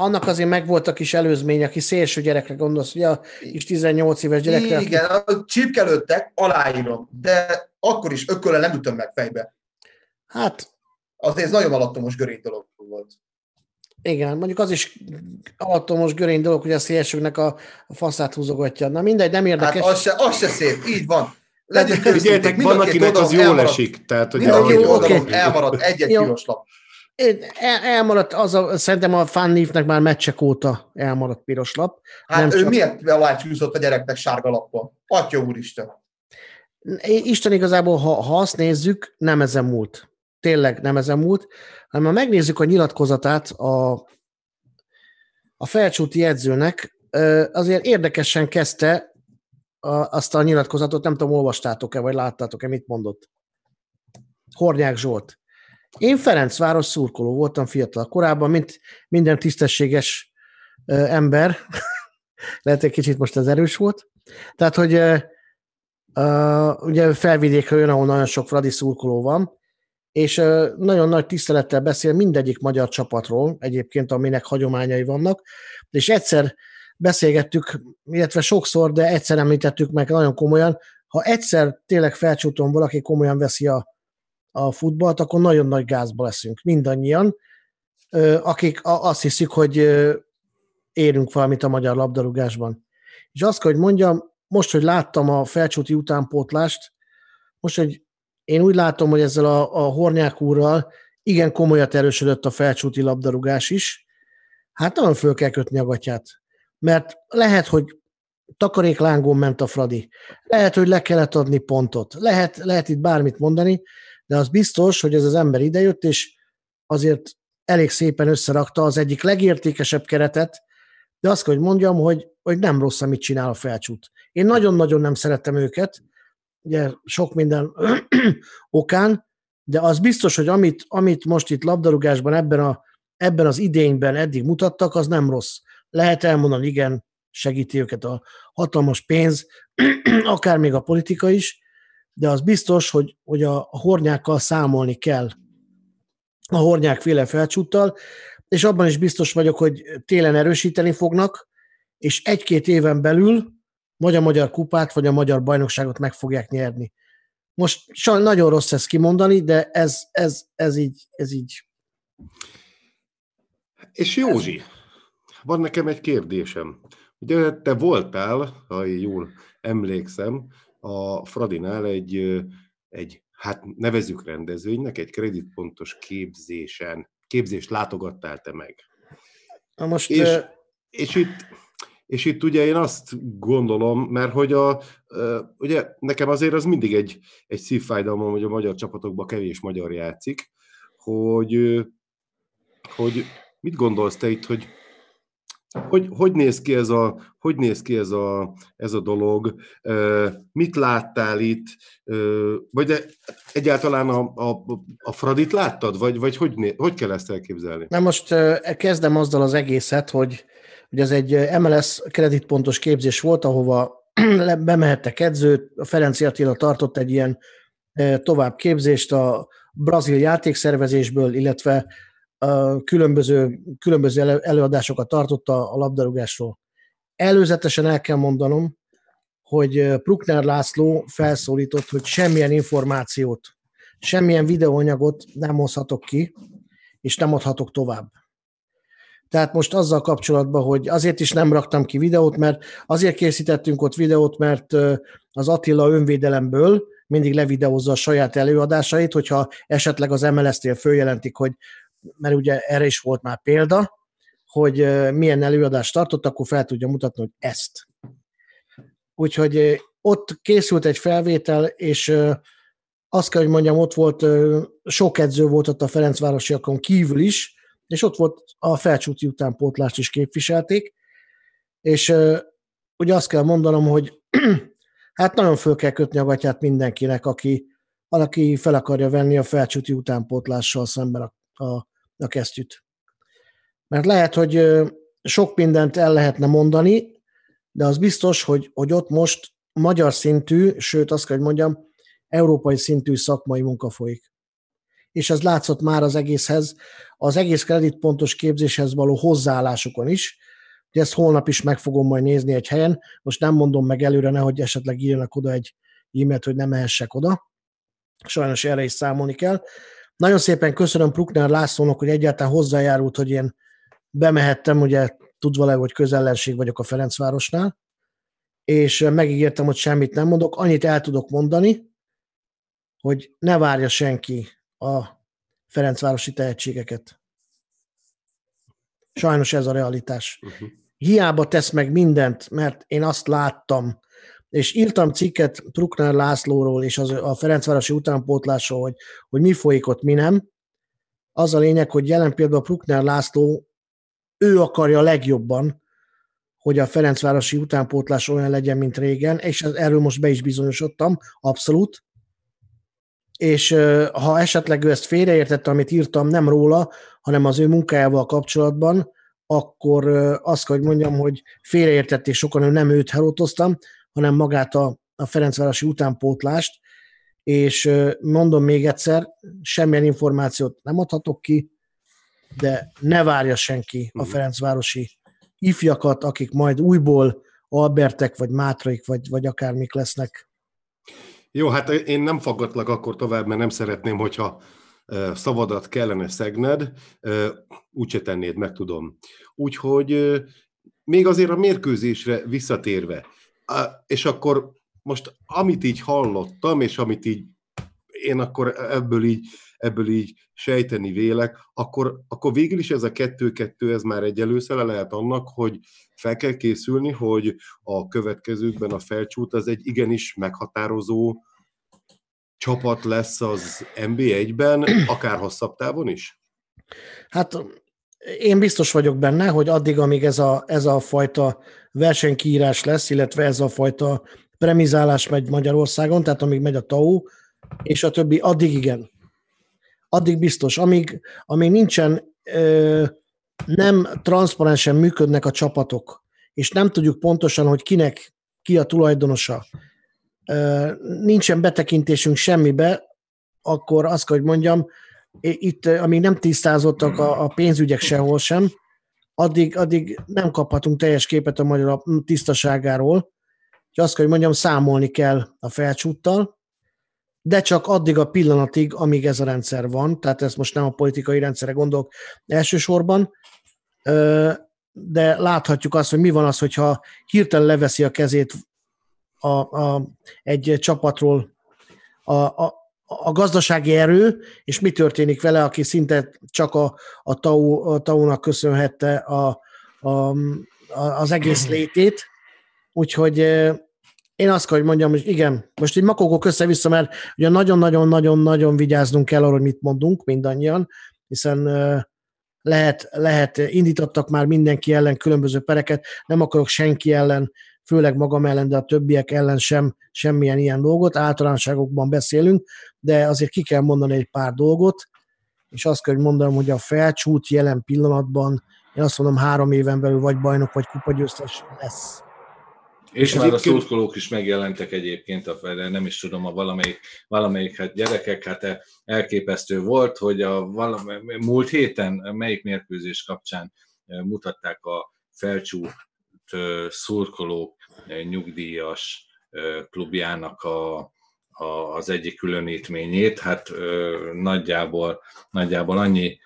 Annak azért megvolt a kis előzmény, aki szélső gyerekre gondolsz, ugye a kis 18 éves gyerekre, aki- Igen, a csípkelődtek, aláírom, de akkor is ököllel nem ütöm meg fejbe. hát Azért ez nagyon alattomos görény dolog volt. igen, mondjuk az is alattomos görény dolog, hogy a szélsőknek a faszát húzogatja. Na mindegy, nem Hát érdekes. az se, az se szép, így van. Legyünk Figyeljetek, van, akinek az jól elmaradt- esik. Tehát, hogy Mind a Jó, két oldalon elmaradt egy-egy piros lap. El, elmaradt, az a, szerintem a Fannifnek már meccsek óta elmaradt piros lap. Hát Nem ő csak- miért alácsúszott a gyereknek sárga lappal? Atya úristen. Isten igazából, ha, ha azt nézzük, nem ezen múlt. Tényleg nem ezen múlt, hanem ha megnézzük a nyilatkozatát a, a felcsúti edzőnek, azért érdekesen kezdte a, azt a nyilatkozatot, nem tudom, olvastátok-e, vagy láttátok-e, mit mondott. Hornyák Zsolt. Én Ferencváros szurkoló voltam fiatal korábban, mint minden tisztességes ember. Lehet, egy kicsit most ez erős volt. Tehát, hogy Uh, ugye felvidékről jön, ahol nagyon sok fradi szurkoló van, és uh, nagyon nagy tisztelettel beszél mindegyik magyar csapatról, egyébként, aminek hagyományai vannak, és egyszer beszélgettük, illetve sokszor, de egyszer említettük meg nagyon komolyan, ha egyszer tényleg felcsúton valaki komolyan veszi a, a futballt, akkor nagyon nagy gázba leszünk, mindannyian, akik azt hiszik, hogy érünk valamit a magyar labdarúgásban. És azt kell, hogy mondjam, most, hogy láttam a felcsúti utánpótlást, most, hogy én úgy látom, hogy ezzel a, a Hornyák úrral igen komolyat erősödött a felcsúti labdarúgás is, hát nagyon föl kell kötni a gatyát. Mert lehet, hogy takaréklángon ment a Fradi, lehet, hogy le kellett adni pontot, lehet, lehet itt bármit mondani, de az biztos, hogy ez az ember idejött, és azért elég szépen összerakta az egyik legértékesebb keretet, de azt kell, hogy mondjam, hogy, hogy nem rossz, amit csinál a felcsút. Én nagyon-nagyon nem szerettem őket, ugye sok minden okán, de az biztos, hogy amit, amit most itt labdarúgásban ebben, a, ebben az idényben eddig mutattak, az nem rossz. Lehet elmondani, igen, segíti őket a hatalmas pénz, akár még a politika is, de az biztos, hogy, hogy a, a hornyákkal számolni kell. A hornyák féle felcsúttal, és abban is biztos vagyok, hogy télen erősíteni fognak, és egy-két éven belül vagy a magyar kupát, vagy a magyar bajnokságot meg fogják nyerni. Most nagyon rossz ezt kimondani, de ez, ez, ez, így, ez így. És Józsi, van nekem egy kérdésem. Ugye te voltál, ha jól emlékszem, a Fradinál egy, egy hát nevezük rendezvénynek, egy kreditpontos képzésen, képzést látogattál te meg. Na most, és, uh... és itt és itt ugye én azt gondolom, mert hogy a, ugye nekem azért az mindig egy, egy szívfájdalmam, hogy a magyar csapatokban kevés magyar játszik, hogy, hogy mit gondolsz te itt, hogy hogy, hogy néz ki ez a, hogy néz ki ez a, ez a dolog? Mit láttál itt? Vagy de egyáltalán a, a, a Fradit láttad? Vagy, vagy hogy, hogy kell ezt elképzelni? Na most kezdem azzal az egészet, hogy Ugye ez egy MLS kreditpontos képzés volt, ahova bemehettek edzőt, a Ferenci Attila tartott egy ilyen továbbképzést a brazil játékszervezésből, illetve különböző, különböző előadásokat tartotta a labdarúgásról. Előzetesen el kell mondanom, hogy Prukner László felszólított, hogy semmilyen információt, semmilyen videóanyagot nem hozhatok ki, és nem adhatok tovább. Tehát most azzal kapcsolatban, hogy azért is nem raktam ki videót, mert azért készítettünk ott videót, mert az Attila önvédelemből mindig levideózza a saját előadásait, hogyha esetleg az MLS-nél följelentik, hogy mert ugye erre is volt már példa, hogy milyen előadást tartott, akkor fel tudja mutatni, hogy ezt. Úgyhogy ott készült egy felvétel, és azt kell, hogy mondjam, ott volt, sok edző volt ott a Ferencvárosiakon kívül is, és ott volt a felcsúti utánpótlást is képviselték, és ugye azt kell mondanom, hogy hát nagyon föl kell kötni a gatyát mindenkinek, aki, aki fel akarja venni a felcsúti utánpótlással szemben a, a, a kesztyűt. Mert lehet, hogy sok mindent el lehetne mondani, de az biztos, hogy, hogy ott most magyar szintű, sőt azt kell, hogy mondjam, európai szintű szakmai munka folyik és ez látszott már az egészhez, az egész kreditpontos képzéshez való hozzáállásukon is. Ugye ezt holnap is meg fogom majd nézni egy helyen, most nem mondom meg előre, nehogy esetleg írjanak oda egy e-mailt, hogy nem mehessek oda. Sajnos erre is számolni kell. Nagyon szépen köszönöm Prukner Lászlónak, hogy egyáltalán hozzájárult, hogy én bemehettem, ugye tudva le, hogy közellenség vagyok a Ferencvárosnál, és megígértem, hogy semmit nem mondok. Annyit el tudok mondani, hogy ne várja senki a Ferencvárosi tehetségeket. Sajnos ez a realitás. Uh-huh. Hiába tesz meg mindent, mert én azt láttam, és írtam cikket Trukner Lászlóról és az, a Ferencvárosi utánpótlásról, hogy, hogy mi folyik ott, mi nem. Az a lényeg, hogy jelen például Prukner László, ő akarja legjobban, hogy a Ferencvárosi utánpótlás olyan legyen, mint régen, és erről most be is bizonyosodtam, abszolút és ha esetleg ő ezt félreértette, amit írtam, nem róla, hanem az ő munkájával kapcsolatban, akkor azt kell, hogy mondjam, hogy félreértették sokan, hogy nem őt herotoztam, hanem magát a, a Ferencvárosi utánpótlást, és mondom még egyszer, semmilyen információt nem adhatok ki, de ne várja senki a mhm. Ferencvárosi ifjakat, akik majd újból Albertek, vagy Mátraik, vagy, vagy akármik lesznek. Jó, hát én nem faggatlak akkor tovább, mert nem szeretném, hogyha szavadat kellene szegned, úgyse tennéd, meg tudom. Úgyhogy még azért a mérkőzésre visszatérve, és akkor most amit így hallottam, és amit így én akkor ebből így, ebből így sejteni vélek, akkor, akkor végül is ez a kettő-kettő, ez már egy előszele lehet annak, hogy fel kell készülni, hogy a következőkben a felcsút az egy igenis meghatározó csapat lesz az NB1-ben, akár hosszabb távon is? Hát én biztos vagyok benne, hogy addig, amíg ez a, ez a fajta versenykiírás lesz, illetve ez a fajta premizálás megy Magyarországon, tehát amíg megy a TAU, és a többi, addig igen. addig biztos. Amíg, amíg nincsen, ö, nem transzparensen működnek a csapatok, és nem tudjuk pontosan, hogy kinek ki a tulajdonosa, ö, nincsen betekintésünk semmibe, akkor azt kell, hogy mondjam, itt, amíg nem tisztázottak a, a pénzügyek sehol sem, addig, addig nem kaphatunk teljes képet a magyar tisztaságáról, és azt kell, hogy mondjam, számolni kell a felcsúttal, de csak addig a pillanatig, amíg ez a rendszer van, tehát ezt most nem a politikai rendszerre gondolok elsősorban, de láthatjuk azt, hogy mi van az, hogyha hirtelen leveszi a kezét a, a, egy csapatról a, a, a gazdasági erő, és mi történik vele, aki szinte csak a, a, TAU, a TAU-nak köszönhette a, a, a, az egész létét. Úgyhogy én azt kell, hogy mondjam, hogy igen, most így makogok össze-vissza, mert ugye nagyon-nagyon-nagyon-nagyon vigyáznunk kell arra, hogy mit mondunk mindannyian, hiszen eh, lehet, lehet, indítottak már mindenki ellen különböző pereket, nem akarok senki ellen, főleg magam ellen, de a többiek ellen sem semmilyen ilyen dolgot, általánosságokban beszélünk, de azért ki kell mondani egy pár dolgot, és azt kell, hogy mondanom, hogy a felcsút jelen pillanatban, én azt mondom, három éven belül vagy bajnok, vagy kupagyőztes lesz. És már a szurkolók is megjelentek egyébként, a, nem is tudom, a valamelyik, valamelyik hát gyerekek, hát e- elképesztő volt, hogy a valami, múlt héten melyik mérkőzés kapcsán e, mutatták a felcsút ö, szurkolók nyugdíjas klubjának a, a, az egyik különítményét, hát nagyjából, nagyjából annyi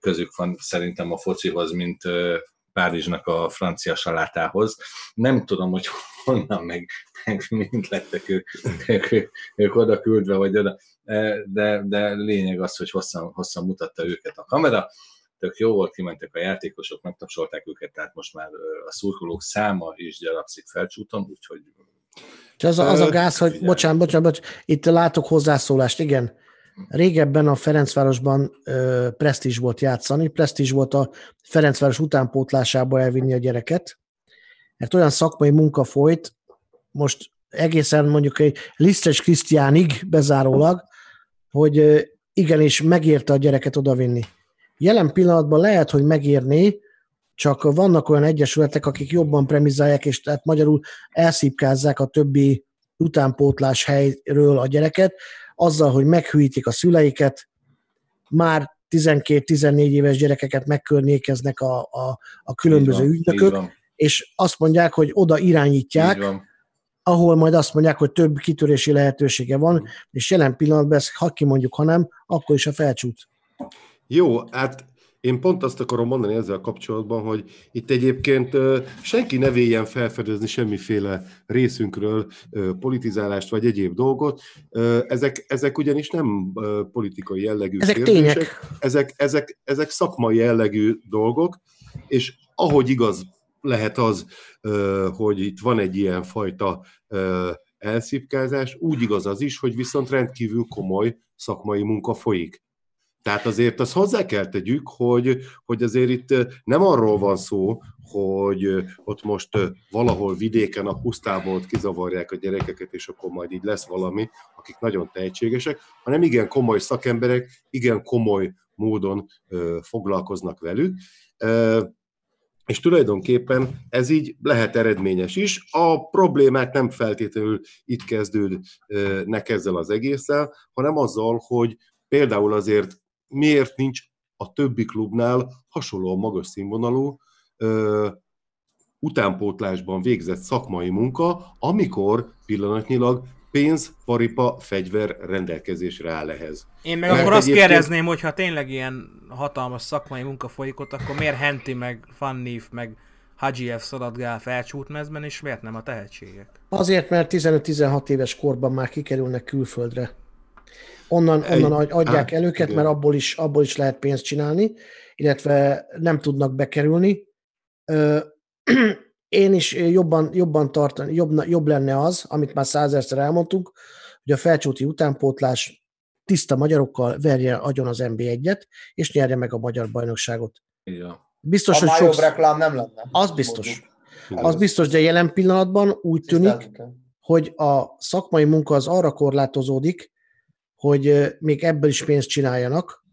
közük van szerintem a focihoz, mint Párizsnak a francia salátához. Nem tudom, hogy honnan meg, meg mind lettek ők, ők, ők, oda küldve, vagy oda, de, de lényeg az, hogy hosszan, hosszan mutatta őket a kamera, tök jó volt, kimentek a játékosok, megtapsolták őket, tehát most már a szurkolók száma is gyarapszik felcsúton, úgyhogy És az, a- az a gáz, hogy figyelj. bocsánat, bocsánat, bocsánat, itt látok hozzászólást, igen. Régebben a Ferencvárosban ö, presztízs volt játszani, presztízs volt a Ferencváros utánpótlásába elvinni a gyereket, mert olyan szakmai munka folyt, most egészen mondjuk egy Lisztes Krisztiánig bezárólag, hogy igenis megérte a gyereket odavinni. Jelen pillanatban lehet, hogy megérné, csak vannak olyan egyesületek, akik jobban premizálják, és tehát magyarul elszívkázzák a többi utánpótlás helyről a gyereket, azzal, hogy meghűítik a szüleiket, már 12-14 éves gyerekeket megkörnyékeznek a, a, a különböző van, ügynökök, és azt mondják, hogy oda irányítják, ahol majd azt mondják, hogy több kitörési lehetősége van, és jelen pillanatban ezt, ha kimondjuk, ha nem, akkor is a felcsút. Jó, hát én pont azt akarom mondani ezzel kapcsolatban, hogy itt egyébként senki ne véljen felfedezni semmiféle részünkről politizálást vagy egyéb dolgot. Ezek, ezek ugyanis nem politikai jellegű Ezek kérdések, tények. ezek, ezek, ezek szakmai jellegű dolgok, és ahogy igaz lehet az, hogy itt van egy ilyen fajta elszipkázás, úgy igaz az is, hogy viszont rendkívül komoly szakmai munka folyik. Tehát azért azt hozzá kell tegyük, hogy, hogy azért itt nem arról van szó, hogy ott most valahol vidéken a pusztából ott kizavarják a gyerekeket, és akkor majd így lesz valami, akik nagyon tehetségesek, hanem igen komoly szakemberek, igen komoly módon foglalkoznak velük. És tulajdonképpen ez így lehet eredményes is. A problémák nem feltétlenül itt kezdődnek ezzel az egésszel, hanem azzal, hogy például azért miért nincs a többi klubnál hasonlóan magas színvonalú ö, utánpótlásban végzett szakmai munka, amikor pillanatnyilag pénz, paripa, fegyver rendelkezésre áll ehhez. Én meg Mert akkor azt egyébként- kérdezném, hogy ha tényleg ilyen hatalmas szakmai munka folyik ott, akkor miért Henti, meg Fannif, meg Hadzsiev szaladgál felcsútmezben, és miért nem a tehetségek? Azért, mert 15-16 éves korban már kikerülnek külföldre. Onnan, onnan ad- adják Á, el őket, igen. mert abból is, abból is lehet pénzt csinálni, illetve nem tudnak bekerülni. Én is jobban, jobban tartani, jobb, jobb lenne az, amit már százerszer elmondtunk, hogy a felcsúti utánpótlás tiszta magyarokkal verje agyon az NB1-et, és nyerje meg a magyar bajnokságot. Van. Biztos, hogy Annál jobb sok, reklám nem lenne. az biztos. Az biztos, de jelen pillanatban úgy tűnik, hogy a szakmai munka az arra korlátozódik, hogy még ebből is pénzt csináljanak,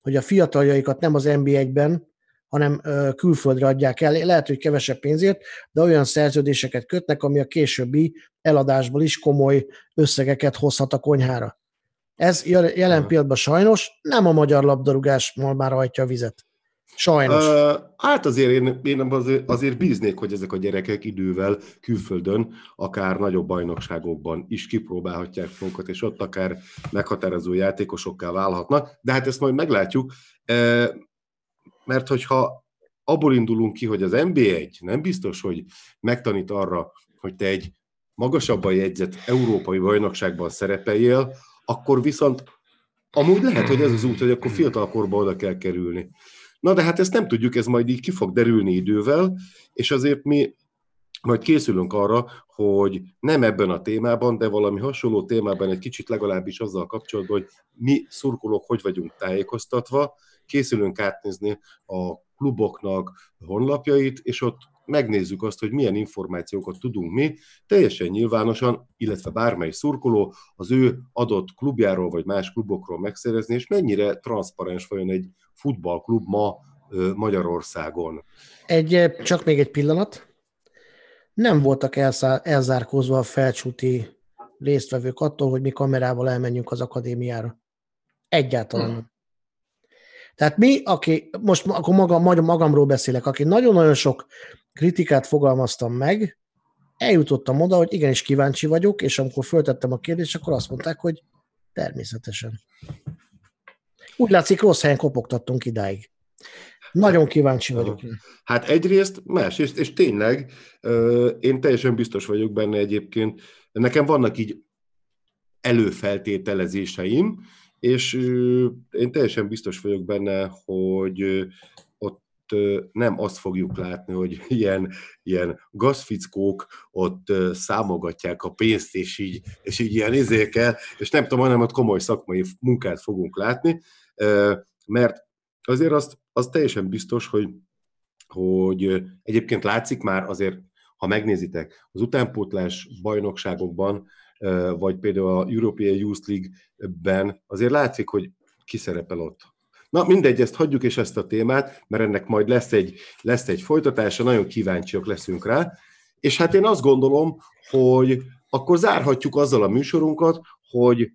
hogy a fiataljaikat nem az NB1-ben, hanem külföldre adják el. Lehet, hogy kevesebb pénzért, de olyan szerződéseket kötnek, ami a későbbi eladásból is komoly összegeket hozhat a konyhára. Ez jelen pillanatban sajnos nem a magyar labdarúgás már hajtja a vizet. Sajnos. Hát azért én, én azért, azért bíznék, hogy ezek a gyerekek idővel külföldön, akár nagyobb bajnokságokban is kipróbálhatják magukat, és ott akár meghatározó játékosokká válhatnak, de hát ezt majd meglátjuk, mert hogyha abból indulunk ki, hogy az NB1 nem biztos, hogy megtanít arra, hogy te egy magasabban jegyzett európai bajnokságban szerepeljél, akkor viszont amúgy lehet, hogy ez az út, hogy akkor fiatalkorban oda kell kerülni. Na de hát ezt nem tudjuk, ez majd így ki fog derülni idővel, és azért mi majd készülünk arra, hogy nem ebben a témában, de valami hasonló témában egy kicsit legalábbis azzal kapcsolatban, hogy mi szurkolók hogy vagyunk tájékoztatva, készülünk átnézni a kluboknak honlapjait, és ott megnézzük azt, hogy milyen információkat tudunk mi, teljesen nyilvánosan, illetve bármely szurkoló az ő adott klubjáról vagy más klubokról megszerezni, és mennyire transzparens vajon egy futballklub ma Magyarországon. Egy, csak még egy pillanat. Nem voltak elszá- elzárkózva a felcsúti résztvevők attól, hogy mi kamerával elmenjünk az akadémiára. Egyáltalán nem. Tehát mi, aki, most akkor maga, magamról beszélek, aki nagyon-nagyon sok kritikát fogalmaztam meg, eljutottam oda, hogy igenis kíváncsi vagyok, és amikor föltettem a kérdést, akkor azt mondták, hogy természetesen. Úgy látszik, rossz helyen kopogtattunk idáig. Nagyon kíváncsi vagyok. Hát egyrészt más, és, és tényleg én teljesen biztos vagyok benne egyébként. Nekem vannak így előfeltételezéseim, és én teljesen biztos vagyok benne, hogy nem azt fogjuk látni, hogy ilyen, ilyen gazfickók ott számogatják a pénzt, és így, és így ilyen izékel, és nem tudom, hanem ott komoly szakmai munkát fogunk látni, mert azért azt, az teljesen biztos, hogy, hogy egyébként látszik már azért, ha megnézitek, az utánpótlás bajnokságokban, vagy például a European Youth League-ben azért látszik, hogy ki szerepel ott Na mindegy, ezt hagyjuk és ezt a témát, mert ennek majd lesz egy, lesz egy folytatása, nagyon kíváncsiak leszünk rá. És hát én azt gondolom, hogy akkor zárhatjuk azzal a műsorunkat, hogy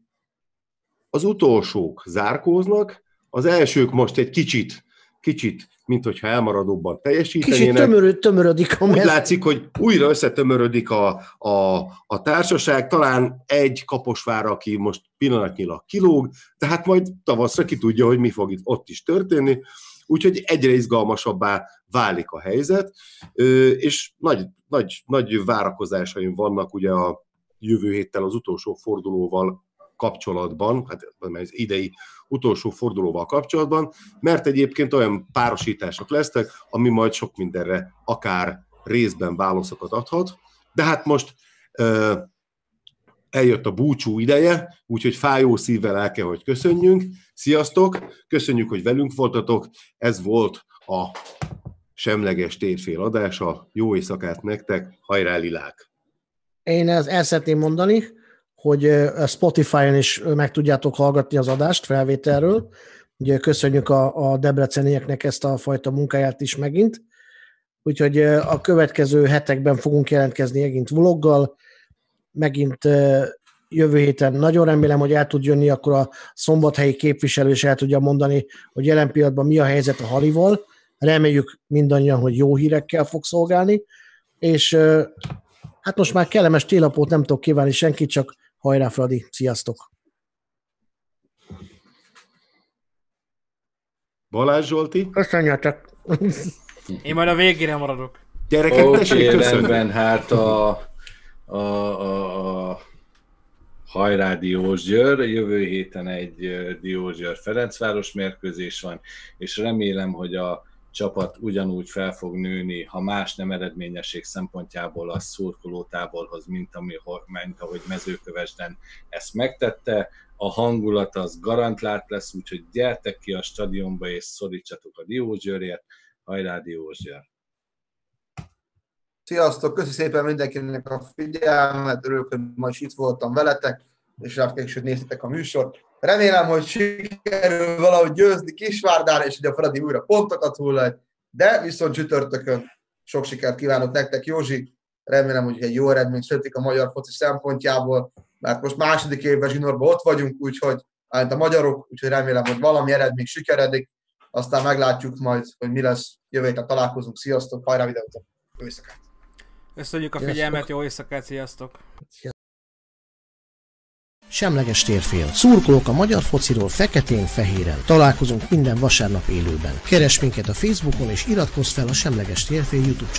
az utolsók zárkóznak, az elsők most egy kicsit, kicsit mint hogyha elmaradóbban teljesítenének. Kicsit tömöröd, tömörödik. Úgy látszik, hogy újra összetömörödik a, a, a társaság, talán egy kaposvár, aki most pillanatnyilag kilóg, tehát majd tavaszra ki tudja, hogy mi fog itt ott is történni. Úgyhogy egyre izgalmasabbá válik a helyzet, és nagy, nagy, nagy várakozásaim vannak ugye a jövő héttel az utolsó fordulóval kapcsolatban, hát az idei utolsó fordulóval kapcsolatban, mert egyébként olyan párosítások lesznek, ami majd sok mindenre akár részben válaszokat adhat. De hát most eljött a búcsú ideje, úgyhogy fájó szívvel el kell, hogy köszönjünk. Sziasztok! Köszönjük, hogy velünk voltatok. Ez volt a semleges térfél adása. Jó éjszakát nektek, hajrá lilák! Én ezt el szeretném mondani, hogy Spotify-on is meg tudjátok hallgatni az adást felvételről. Ugye köszönjük a, a debrecenieknek ezt a fajta munkáját is megint. Úgyhogy a következő hetekben fogunk jelentkezni megint vloggal, megint jövő héten nagyon remélem, hogy el tud jönni, akkor a szombathelyi képviselő is el tudja mondani, hogy jelen pillanatban mi a helyzet a Halival. Reméljük mindannyian, hogy jó hírekkel fog szolgálni, és hát most már kellemes télapót nem tudok kívánni senkit, csak Hajrá, Fradi! Sziasztok! Balázs Zsolti? Köszönjetek! Én majd a végére maradok. Gyerekek, Oké, okay, rendben, hát a, a, a, a hajrá Diósgyőr, jövő héten egy Diósgyőr Ferencváros mérkőzés van, és remélem, hogy a csapat ugyanúgy fel fog nőni, ha más nem eredményesség szempontjából a szurkolótáborhoz, mint, ami, mint ahogy mezőkövesden ezt megtette. A hangulat az garantált lesz, úgyhogy gyertek ki a stadionba és szorítsatok a Diózsőrért. Hajrá Diózsőr! Sziasztok, köszi szépen mindenkinek a figyelmet, örülök, hogy ma is itt voltam veletek. és reméljük, hogy néztétek a műsort. Remélem, hogy sikerül valahogy győzni Kisvárdán, és hogy a Fradi újra pontokat hullaj, de viszont csütörtökön sok sikert kívánok nektek, Józsi. Remélem, hogy egy jó eredmény születik a magyar foci szempontjából, mert most második évben zsinórban ott vagyunk, úgyhogy hát a magyarok, úgyhogy remélem, hogy valami eredmény sikeredik, aztán meglátjuk majd, hogy mi lesz. Jövő héten találkozunk. Sziasztok, hajrá videót! Jó éjszakát! Köszönjük a Sziasztok. figyelmet, jó éjszakát, sziasztok! Semleges térfél. Szurkolók a magyar fociról feketén-fehéren. Találkozunk minden vasárnap élőben. Keres minket a Facebookon és iratkozz fel a Semleges térfél YouTube csatornára.